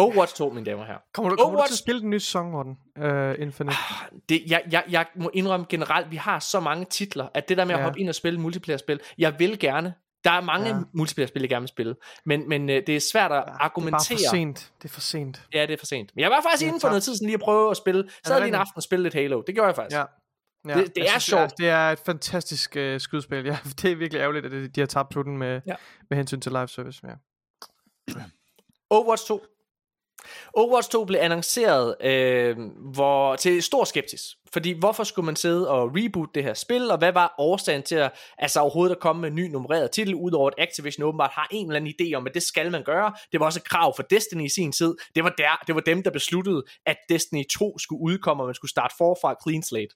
Overwatch 2, mine damer og herrer. Kommer du, kommer du til at spille den nye sæson, Morten? Uh, Infinite. det, jeg, jeg, jeg må indrømme generelt, vi har så mange titler, at det der med at Ja. hoppe ind og spille multiplayer-spil, jeg vil gerne. Der er mange Ja. ja. multiplayer-spil, jeg gerne vil spille, men, men øh, det er svært at Det er bare argumentere. for sent. Det er for sent. Ja, det er for sent. Men jeg var faktisk Det er inden for noget tid siden lige at prøve at spille. Så det havde lige en aften og spille lidt Halo. Det gjorde jeg faktisk. Ja. Ja, Det- det er synes, sjovt. Det er et fantastisk uh, skydespil. *laughs* Ja, det er virkelig ærgerligt, at det- de har tabt på den med, Ja. med hensyn til live service. Ja. Overwatch 2. Overwatch 2 blev annonceret øh, hvor, til stor skepsis. Fordi hvorfor skulle man sidde og reboot det her spil, og hvad var årsagen til at altså overhovedet at komme med en ny nummereret titel, udover at Activision åbenbart har en eller anden idé om, at det skal man gøre. Det var også et krav for Destiny i sin tid. Det var, der, det var dem, der besluttede, at Destiny 2 skulle udkomme, og man skulle starte forfra clean slate.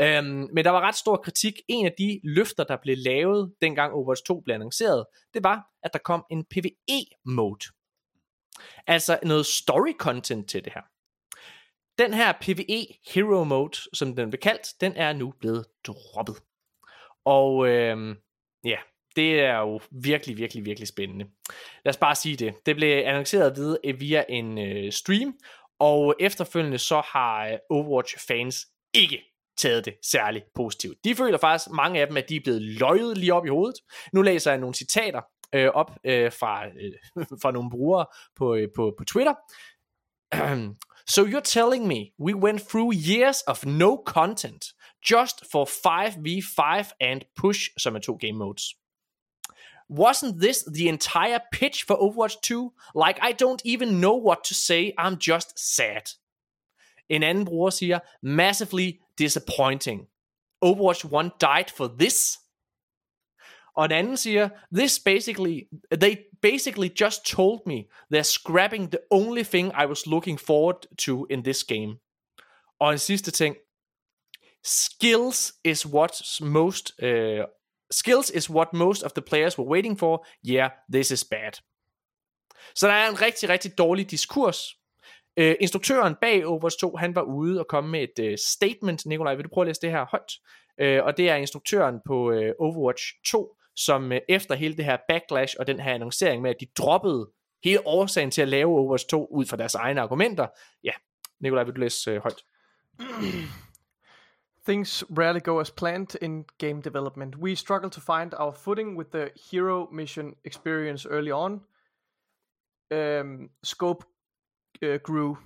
Øhm, men der var ret stor kritik. En af de løfter, der blev lavet, dengang Overwatch 2 blev annonceret, det var, at der kom en PvE-mode. Altså noget story content til det her. Den her PvE Hero Mode, som den blev kaldt, den er nu blevet droppet. Og øhm, ja, det er jo virkelig, virkelig, virkelig spændende. Lad os bare sige det. Det blev annonceret øh, via en øh, stream, og efterfølgende så har øh, Overwatch-fans ikke taget det særlig positivt. De føler faktisk, mange af dem, at de er blevet løjet lige op i hovedet. Nu læser jeg nogle citater øh, op øh, fra, øh, *laughs* fra nogle brugere på, øh, på, på Twitter. *clears throat* so you're telling me we went through years of no content just for 5v5 and push, som er to game modes. Wasn't this the entire pitch for Overwatch 2? Like, I don't even know what to say, I'm just sad. En anden bruger siger, massively disappointing. Overwatch 1 died for this? Og en anden siger, this basically, they basically just told me they're scrapping the only thing I was looking forward to in this game. Og en sidste ting, skills is what's most, uh, skills is what most of the players were waiting for. Yeah, this is bad. Så der er en rigtig, rigtig dårlig diskurs. Uh, instruktøren bag Overwatch 2, han var ude og komme med et uh, statement. Nikolaj, vil du prøve at læse det her højt? Uh, og det er instruktøren på uh, Overwatch 2, som øh, efter hele det her backlash og den her annoncering med, at de droppede hele årsagen til at lave Overwatch 2 ud fra deres egne argumenter. Ja, Nikolaj, vil du læse øh, højt? *clears throat* Things rarely go as planned in game development. We struggle to find our footing with the hero mission experience early on. Um, scope uh, grew.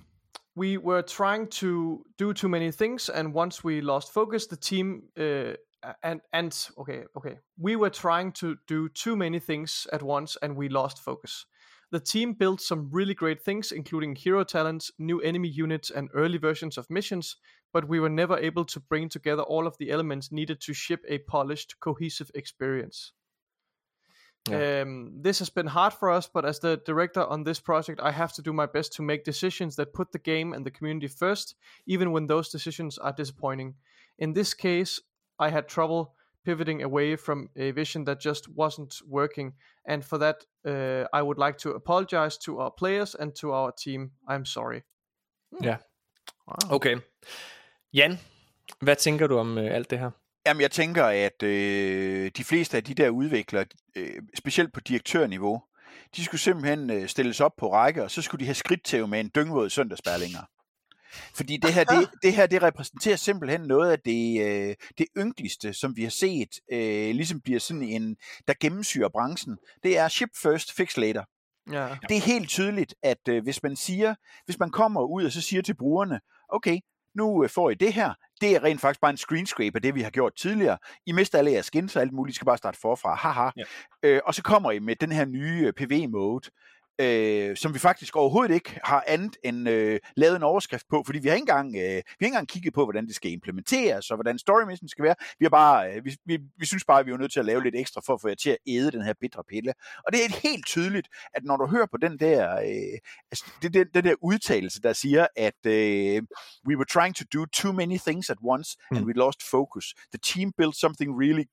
We were trying to do too many things, and once we lost focus, the team uh, and and okay okay we were trying to do too many things at once and we lost focus. The team built some really great things including hero talents new enemy units and early versions of missions but we were never able to bring together all of the elements needed to ship a polished cohesive experience. Yeah. um, this has been hard for us but as the director on this project i have to do my best to make decisions that put the game and the community first even when those decisions are disappointing. In this case I had trouble pivoting away from a vision that just wasn't working. And for that, uh, I would like to apologize to our players and to our team. I'm sorry. Ja. Wow. Okay. Jan, hvad tænker du om øh, alt det her? Jamen, jeg tænker, at øh, de fleste af de der udviklere, øh, specielt på direktørniveau, de skulle simpelthen øh, stilles op på række, og så skulle de have skridt til med en dyngvåd søndagsbærlinger. Fordi det her, det, det her, det repræsenterer simpelthen noget af det, øh, det ynkeligste, som vi har set, øh, ligesom bliver sådan en, der gennemsyrer branchen. Det er ship first, fix later. Ja. Det er helt tydeligt, at øh, hvis man siger, hvis man kommer ud og så siger til brugerne, okay, nu øh, får I det her, det er rent faktisk bare en screen scrape af det, vi har gjort tidligere. I mister alle jeres skins og alt muligt, I skal bare starte forfra, haha. Ja. Øh, og så kommer I med den her nye øh, PV-mode, øh, som vi faktisk overhovedet ikke har andet end øh, lavet en overskrift på, fordi vi har ikke engang, øh, vi har ikke engang kigget på, hvordan det skal implementeres, og hvordan story mission skal være. Vi, har bare, øh, vi, vi, vi synes bare, at vi er nødt til at lave lidt ekstra for at få jer til at æde den her bitre pille. Og det er helt tydeligt, at når du hører på den der, øh, altså, det, den, den der udtalelse, der siger, at øh, we were trying to do too many things at once, mm. and we lost focus. The team built something really,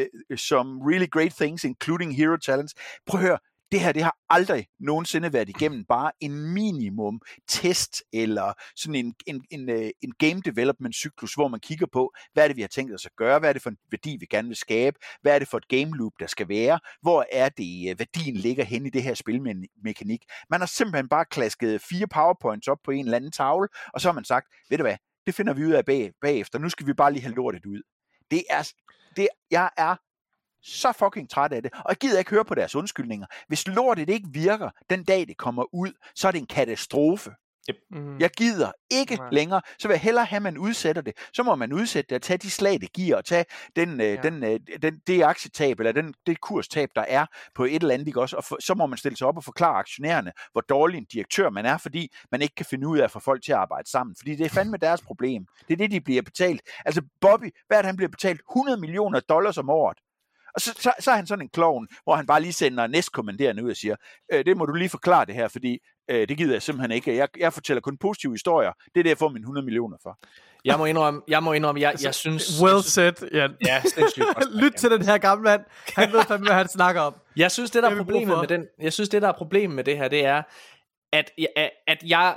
uh, some really great things, including hero talents. Prøv at høre, det her, det har aldrig nogensinde været igennem bare en minimum test, eller sådan en, en, en, øh, en game development cyklus, hvor man kigger på, hvad er det, vi har tænkt os at gøre, hvad er det for en værdi, vi gerne vil skabe, hvad er det for et game loop, der skal være, hvor er det, øh, værdien ligger hen i det her spilmekanik. Man har simpelthen bare klasket fire powerpoints op på en eller anden tavle, og så har man sagt, ved du hvad, det finder vi ud af bag, bagefter, nu skal vi bare lige have lortet ud. Det er, det, jeg er så fucking træt af det, og jeg gider ikke høre på deres undskyldninger. Hvis lortet ikke virker den dag, det kommer ud, så er det en katastrofe. Yep. Mm. Jeg gider ikke Nej. længere. Så vil jeg hellere have, at man udsætter det. Så må man udsætte det og tage de slag, det giver, og tage den, øh, Ja. den, øh, den, det aktietab, eller den, det kurstab, der er på et eller andet, ikke også? Og for, så må man stille sig op og forklare aktionærerne, hvor dårlig en direktør man er, fordi man ikke kan finde ud af at få folk til at arbejde sammen. Fordi det er fandme deres problem. Det er det, de bliver betalt. Altså Bobby, hvad er det, han bliver betalt? 100 millioner dollars om året. Og så, så, så er han sådan en klovn, hvor han bare lige sender næstkommanderende ud og siger, øh, det må du lige forklare det her, fordi øh, det gider jeg simpelthen ikke. Jeg, jeg fortæller kun positive historier. Det er det, jeg får mine 100 millioner for. Jeg må indrømme, jeg, må indrømme, jeg, jeg synes... Well said, Jan. Ja, sindssygt. *laughs* Lyt til den her gamle mand. Han ved fandme, hvad han snakker om. Jeg synes, det der er problemet med den, jeg synes, det der er problemet med det her, det er, at- at jeg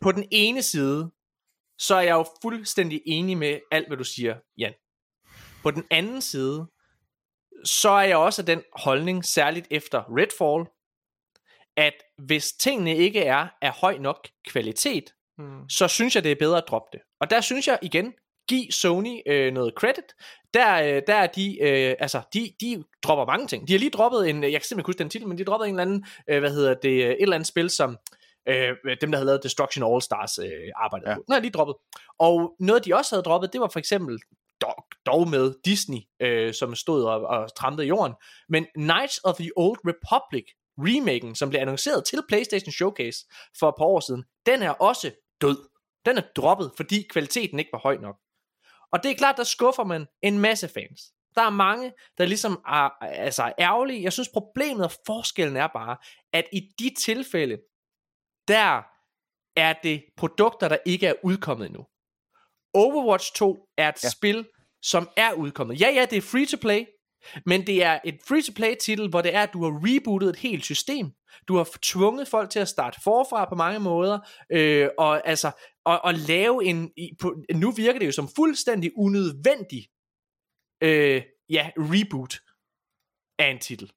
på den ene side, så er jeg jo fuldstændig enig med alt, hvad du siger, Jan. På den anden side, så er jeg også af den holdning, særligt efter Redfall, at hvis tingene ikke er af høj nok kvalitet, Mm. så synes jeg, det er bedre at droppe det. Og der synes jeg igen, giv Sony øh, noget credit. Der, øh, der er de, øh, altså, de, de dropper mange ting. De har lige droppet en, jeg kan simpelthen huske den titel, men de har droppet en eller anden, øh, hvad hedder det, øh, et eller andet spil, som øh, dem, der havde lavet Destruction All Stars øh, arbejdede Ja. på. Den har de droppet. Og noget, de også havde droppet, det var for eksempel dog, med Disney, øh, som stod og, og trampede jorden. Men Knights of the Old Republic, remaken, som blev annonceret til PlayStation Showcase for et par år siden, den er også død. Den er droppet, fordi kvaliteten ikke var høj nok. Og det er klart, der skuffer man en masse fans. Der er mange, der ligesom er altså, ærgerlige. Jeg synes, problemet og forskellen er bare, at i de tilfælde, der er det produkter, der ikke er udkommet endnu. Overwatch 2 er et ja. spil, som er udkommet. Ja, ja, det er free to play, men det er et free-to-play titel, hvor det er, at du har rebootet et helt system. Du har tvunget folk til at starte forfra på mange måder, øh, og altså, og, og lave en, i- på, nu virker det jo som fuldstændig unødvendig, øh, ja, reboot af en titel.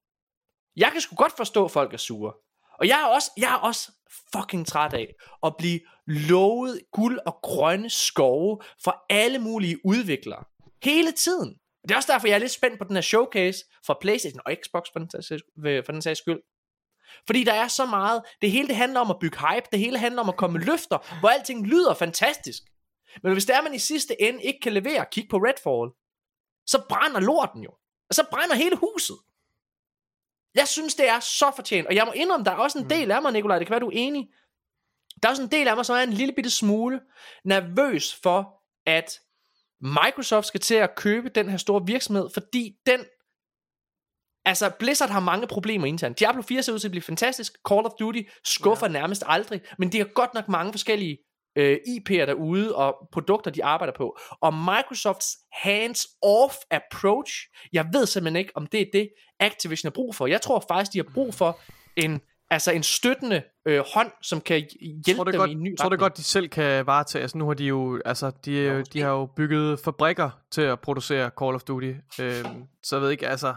Jeg kan sgu godt forstå, at folk er sure. Og jeg er også, jeg er også fucking træt af at blive lovet guld og grønne skove fra alle mulige udviklere. Hele tiden. Det er også derfor, jeg er lidt spændt på den her showcase fra Playstation og Xbox for den, sags- for den sags skyld. Fordi der er så meget. Det hele det handler om at bygge hype. Det hele handler om at komme løfter, hvor alting lyder fantastisk. Men hvis det er, man i sidste ende ikke kan levere, kig på Redfall, så brænder lorten jo. Og så brænder hele huset. Jeg synes, det er så fortjent. Og jeg må indrømme, der er også en del af mig, Nikolaj, det kan være, du er enig. Der er også en del af mig, som er en lille bitte smule nervøs for, at Microsoft skal til at købe den her store virksomhed, fordi den Altså, Blizzard har mange problemer internt. Diablo 4 ser ud til at blive fantastisk. Call of Duty skuffer ja. nærmest aldrig. Men de har godt nok mange forskellige øh, IP'er derude og produkter, de arbejder på. Og Microsofts hands-off approach, jeg ved simpelthen ikke, om det er det, Activision har brug for. Jeg tror faktisk, de har brug for en, altså en støttende øh, hånd, som kan hjælpe tror det dem godt, i en ny tror det godt, de selv kan varetage. Altså, nu har de jo, altså, de, jo- de har jo bygget fabrikker til at producere Call of Duty. Øhm, så jeg ved ikke, altså...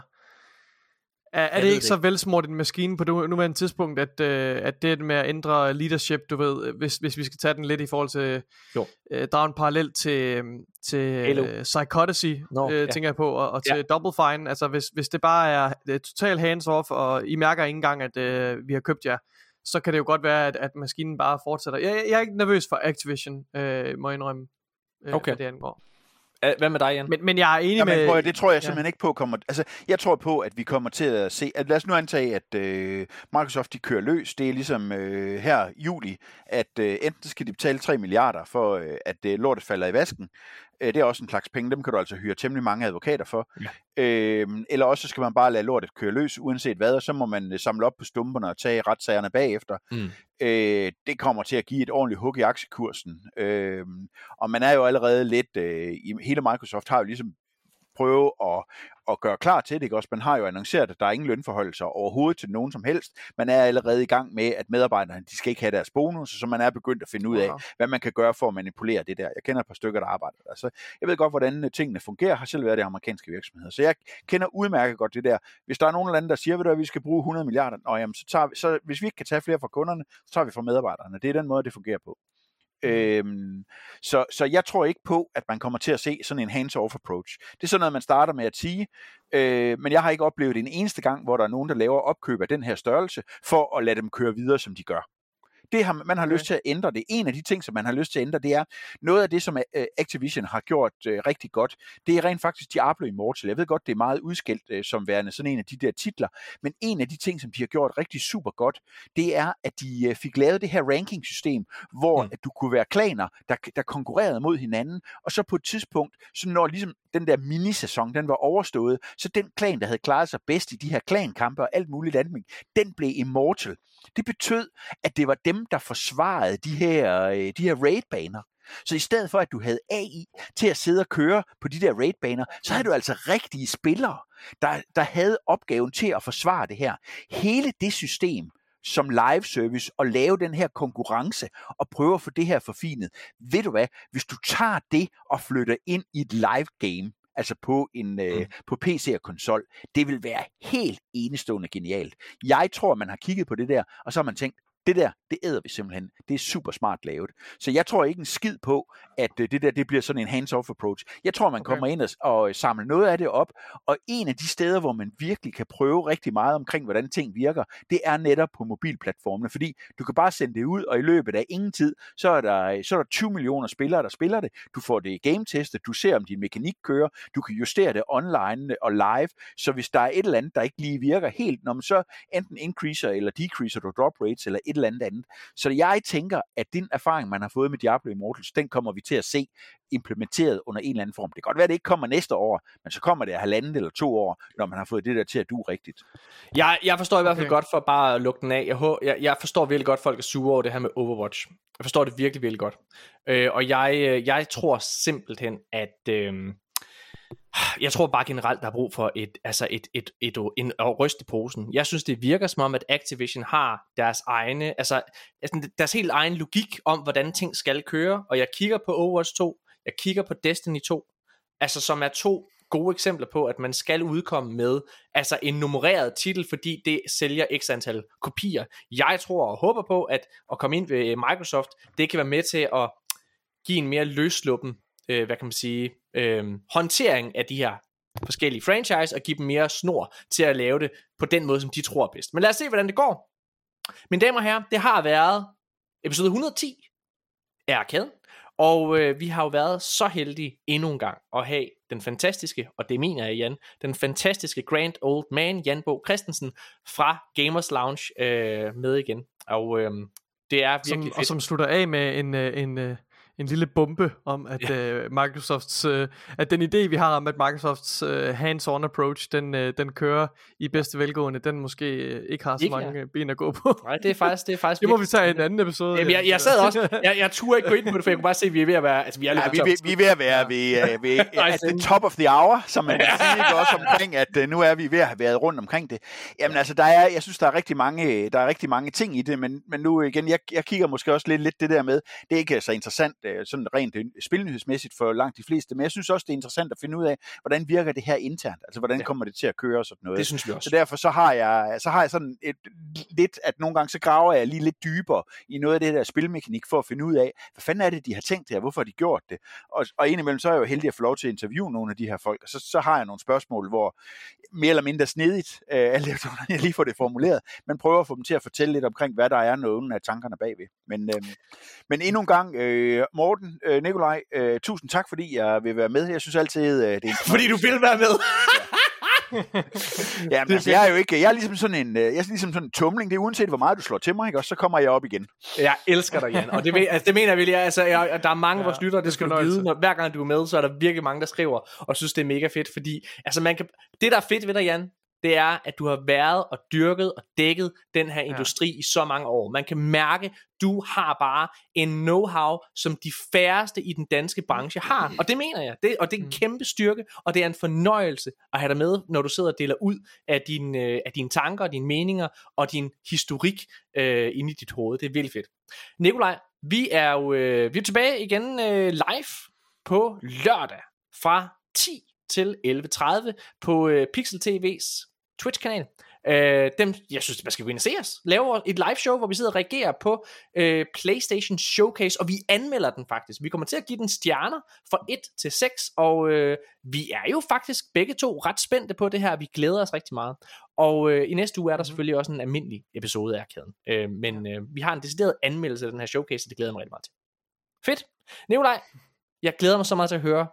Er, er det ikke det så velsmurt en maskine på nu- nuværende tidspunkt, at, øh, at det med at ændre leadership, du ved, hvis, hvis vi skal tage den lidt i forhold til, Jo. øh, drage en parallel til, til øh, Psychodicy, Nå, øh, ja. tænker jeg på, og, og til Ja. Double Fine, altså hvis, hvis det bare er øh, total hands-off, og I mærker ikke engang, at øh, vi har købt jer, så kan det jo godt være, at, at maskinen bare fortsætter. Jeg, jeg, jeg er ikke nervøs for Activision, øh, må jeg indrømme, øh, Okay. hvad det angår. Hvad med dig, Jan? Men, men jeg er enig Jamen, med... prøv, det tror jeg ja. simpelthen ikke på kommer... Altså, jeg tror på, at vi kommer til at se... At lad os nu antage, at øh, Microsoft de kører løs. Det er ligesom øh, her i juli, at øh, enten skal de betale 3 milliarder for, øh, at øh, lortet falder i vasken. Øh, det er også en slags penge. Dem kan du altså hyre temmelig mange advokater for. Ja. Øh, eller også skal man bare lade lortet køre løs, uanset hvad, og så må man øh, samle op på stumperne og tage retssagerne bagefter. Mm. Øh, det kommer til at give et ordentligt hug i aktiekursen. Øh, og man er jo allerede lidt... Øh, i, hele Microsoft har jo ligesom prøve at, at gøre klar til det. Ikke? Også man har jo annonceret, at der er ingen lønforholdelser overhovedet til nogen som helst. Man er allerede i gang med, at medarbejderne de skal ikke have deres bonus, så man er begyndt at finde ud af, Aha. hvad man kan gøre for at manipulere det der. Jeg kender et par stykker, der arbejder der. Så jeg ved godt, hvordan øh, tingene fungerer. har selv været i amerikanske virksomheder. Så jeg kender udmærket godt det der. Hvis der er nogen lande, der siger, ved du, hvad, vi skal bruge 100 milliarder, og jamen, så, tager vi, så hvis vi ikke kan tage flere fra kunderne, så tager vi fra medarbejderne. Det er den måde, det fungerer på. Mm. Øhm, så, så jeg tror ikke på, at man kommer til at se sådan en hands-off approach. Det er sådan noget, man starter med at sige, øh, men jeg har ikke oplevet en eneste gang, hvor der er nogen, der laver opkøb af den her størrelse, for at lade dem køre videre, som de gør det har, man har Okay. lyst til at ændre det. En af de ting, som man har lyst til at ændre, det er noget af det, som øh, Activision har gjort øh, rigtig godt. Det er rent faktisk Diablo Immortal. Jeg ved godt, det er meget udskilt øh, som værende sådan en af de der titler, men en af de ting, som de har gjort rigtig super godt, det er, at de øh, fik lavet det her ranking-system, hvor mm. at du kunne være klaner, der, der konkurrerede mod hinanden, og så på et tidspunkt, så når ligesom den der minisæson, den var overstået, så den klan, der havde klaret sig bedst i de her klankampe og alt muligt andet, den blev immortal. Det betød, at det var dem, der forsvarede de her, øh, de her raidbaner. Så i stedet for, at du havde AI til at sidde og køre på de der raidbaner, så havde du altså rigtige spillere, der, der havde opgaven til at forsvare det her. Hele det system, som live service og lave den her konkurrence og prøve at få det her forfinet. Ved du hvad, hvis du tager det og flytter ind i et live game, altså på en øh, Mm. på PC og konsol, det vil være helt enestående genialt. Jeg tror, man har kigget på det der, og så har man tænkt, det der, det æder vi simpelthen. Det er super smart lavet. Så jeg tror ikke en skid på, at øh, det der, det bliver sådan en hands-off approach. Jeg tror, man Okay. kommer ind og, og øh, samler noget af det op, og en af de steder, hvor man virkelig kan prøve rigtig meget omkring, hvordan ting virker, det er netop på mobilplatformene, fordi du kan bare sende det ud, og i løbet af ingen tid, så er der, så er der 20 millioner spillere, der spiller det. Du får det game-testet, du ser, om din mekanik kører, du kan justere det online og live, så hvis der er et eller andet, der ikke lige virker helt, når man så enten increaser eller decreaser du drop rates, eller et eller andet andet. Så jeg tænker, at den erfaring, man har fået med Diablo Immortals, den kommer vi til at se implementeret under en eller anden form. Det kan godt være, at det ikke kommer næste år, men så kommer det halvandet eller to år, når man har fået det der til at du rigtigt. Jeg, jeg forstår i hvert fald Okay. godt for bare at lukke den af. Jeg, jeg, jeg forstår virkelig godt, at folk er sure over det her med Overwatch. Jeg forstår det virkelig, virkelig godt. Øh, og jeg, øh, jeg tror simpelthen, at... Øh, jeg tror bare generelt, der er brug for et, altså et, et, et, et, en at ryste posen. Jeg synes, det virker som om, at Activision har deres egne, altså altså deres helt egen logik om, hvordan ting skal køre. Og jeg kigger på Overwatch 2, jeg kigger på Destiny 2, altså som er to gode eksempler på, at man skal udkomme med altså en nummereret titel, fordi det sælger x antal kopier. Jeg tror og håber på, at at komme ind ved Microsoft, det kan være med til at give en mere løsluppen, øh, hvad kan man sige, øh, håndtering af de her forskellige franchise, og give dem mere snor til at lave det på den måde, som de tror er bedst. Men lad os se, hvordan det går. Mine damer og herrer, det har været episode 110 af Arkaden, og øh, vi har jo været så heldige endnu en gang at have den fantastiske, og det mener jeg Jan, den fantastiske Grand Old Man, Jan Bo Christensen fra Gamers Lounge øh, med igen. Og øh, det er som, virkelig og fedt. som slutter af med en, øh, en, øh, en lille bombe om, at Ja. ja. uh, Microsofts, uh, at den idé, vi har om, at Microsofts uh, hands-on approach, den, uh, den kører i bedste velgående, den måske uh, ikke har så Ikke, mange ja. uh, ben at gå på. Nej, det er faktisk, det er faktisk *laughs* det må vi tage i en anden episode. Jamen, jeg, jeg sad også, *laughs* jeg, jeg turde ikke gå ind på det, for jeg kunne bare se, at vi er ved at være, altså vi er Ja, vi, vi, vi er ved at være ved, uh, ved *laughs* at the top of the hour, som man kan sige, ikke? også omkring, at uh, nu er vi ved at have været rundt omkring det. Jamen altså, der er, jeg synes, der er rigtig mange, der er rigtig mange ting i det, men, men nu igen, jeg, jeg kigger måske også lidt, lidt det der med, det er ikke så interessant, uh, sådan rent uh, spilnyhedsmæssigt for langt de fleste, men jeg synes også, det er interessant at finde ud af, hvordan virker det her internt, altså hvordan Ja. kommer det til at køre og sådan noget. Det synes vi også. Så derfor så har jeg, så har jeg sådan et, lidt, at nogle gange så graver jeg lige lidt dybere i noget af det der spilmekanik for at finde ud af, hvad fanden er det, de har tænkt her, hvorfor har de gjort det? Og, og indimellem så er jeg jo heldig at få lov til at interviewe nogle af de her folk, og så, så har jeg nogle spørgsmål, hvor mere eller mindre snedigt, øh, alt efter hvordan jeg lige får det formuleret, men prøver at få dem til at fortælle lidt omkring, hvad der er nogle af tankerne bagved. Men, øh, men endnu en gang, øh, Morten, øh, Nikolaj, øh, tusind tak, fordi jeg vil være med. Jeg synes altid, øh, det er *laughs* Fordi du vil være med. Ja, *laughs* men altså, jeg er jo ikke, jeg er ligesom sådan en, øh, jeg er ligesom sådan en tumling, det er uanset hvor meget du slår til mig, ikke? Og så kommer jeg op igen. Jeg elsker dig, Jan. Og det, altså, det mener jeg virkelig. Altså, jeg, der er mange af Ja, vores lyttere, det skal du vide. Når, hver gang du er med, så er der virkelig mange, der skriver og synes, det er mega fedt. Fordi altså, man kan, det, der er fedt ved dig, Jan, det er, at du har været og dyrket og dækket den her industri i så mange år. Man kan mærke, du har bare en know-how, som de færreste i den danske branche har. Og det mener jeg. Det, og det er en Mm. kæmpe styrke, og det er en fornøjelse at have dig med, når du sidder og deler ud af, din, øh, af dine tanker, dine meninger og din historik øh, inde i dit hoved. Det er vildt fedt. Nikolaj, vi er jo øh, vi er tilbage igen øh, live på lørdag fra 10 til 11.30 på øh, Pixel TV's Twitch-kanal. Øh, dem, jeg synes, man skal gå ind og se os. Laver et live show, hvor vi sidder og reagerer på øh, PlayStation Showcase, og vi anmelder den faktisk. Vi kommer til at give den stjerner fra 1 til 6, og øh, vi er jo faktisk begge to ret spændte på det her. Vi glæder os rigtig meget. Og øh, i næste uge er der selvfølgelig også en almindelig episode af Arkaden. Øh, men øh, vi har en decideret anmeldelse af den her showcase, og det glæder jeg mig rigtig meget til. Fedt. Nikolaj, jeg glæder mig så meget til at høre,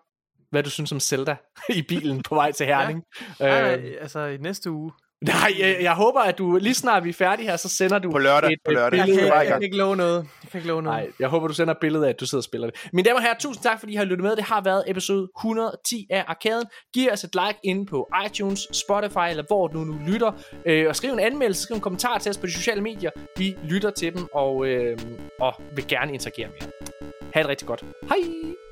hvad du synes om Zelda *laughs* i bilen på vej til Herning. Ja. Øh, Nej, altså i næste uge. nej, jeg, jeg håber, at du lige snart vi er færdige her, så sender du På lørdag, et, på et lørdag. Jeg billede kan, bare i jeg kan ikke love noget. Jeg kan ikke love noget. Nej, jeg håber, du sender et billede af, at du sidder og spiller det. Mine damer og herrer, tusind tak, fordi I har lyttet med. Det har været episode 110 af Arkaden. Giv os et like inde på iTunes, Spotify, eller hvor du nu lytter. Øh, og skriv en anmeldelse, skriv en kommentar til os på de sociale medier. Vi lytter til dem, og, øh, og vil gerne interagere mere. Ha' det rigtig godt. Hej!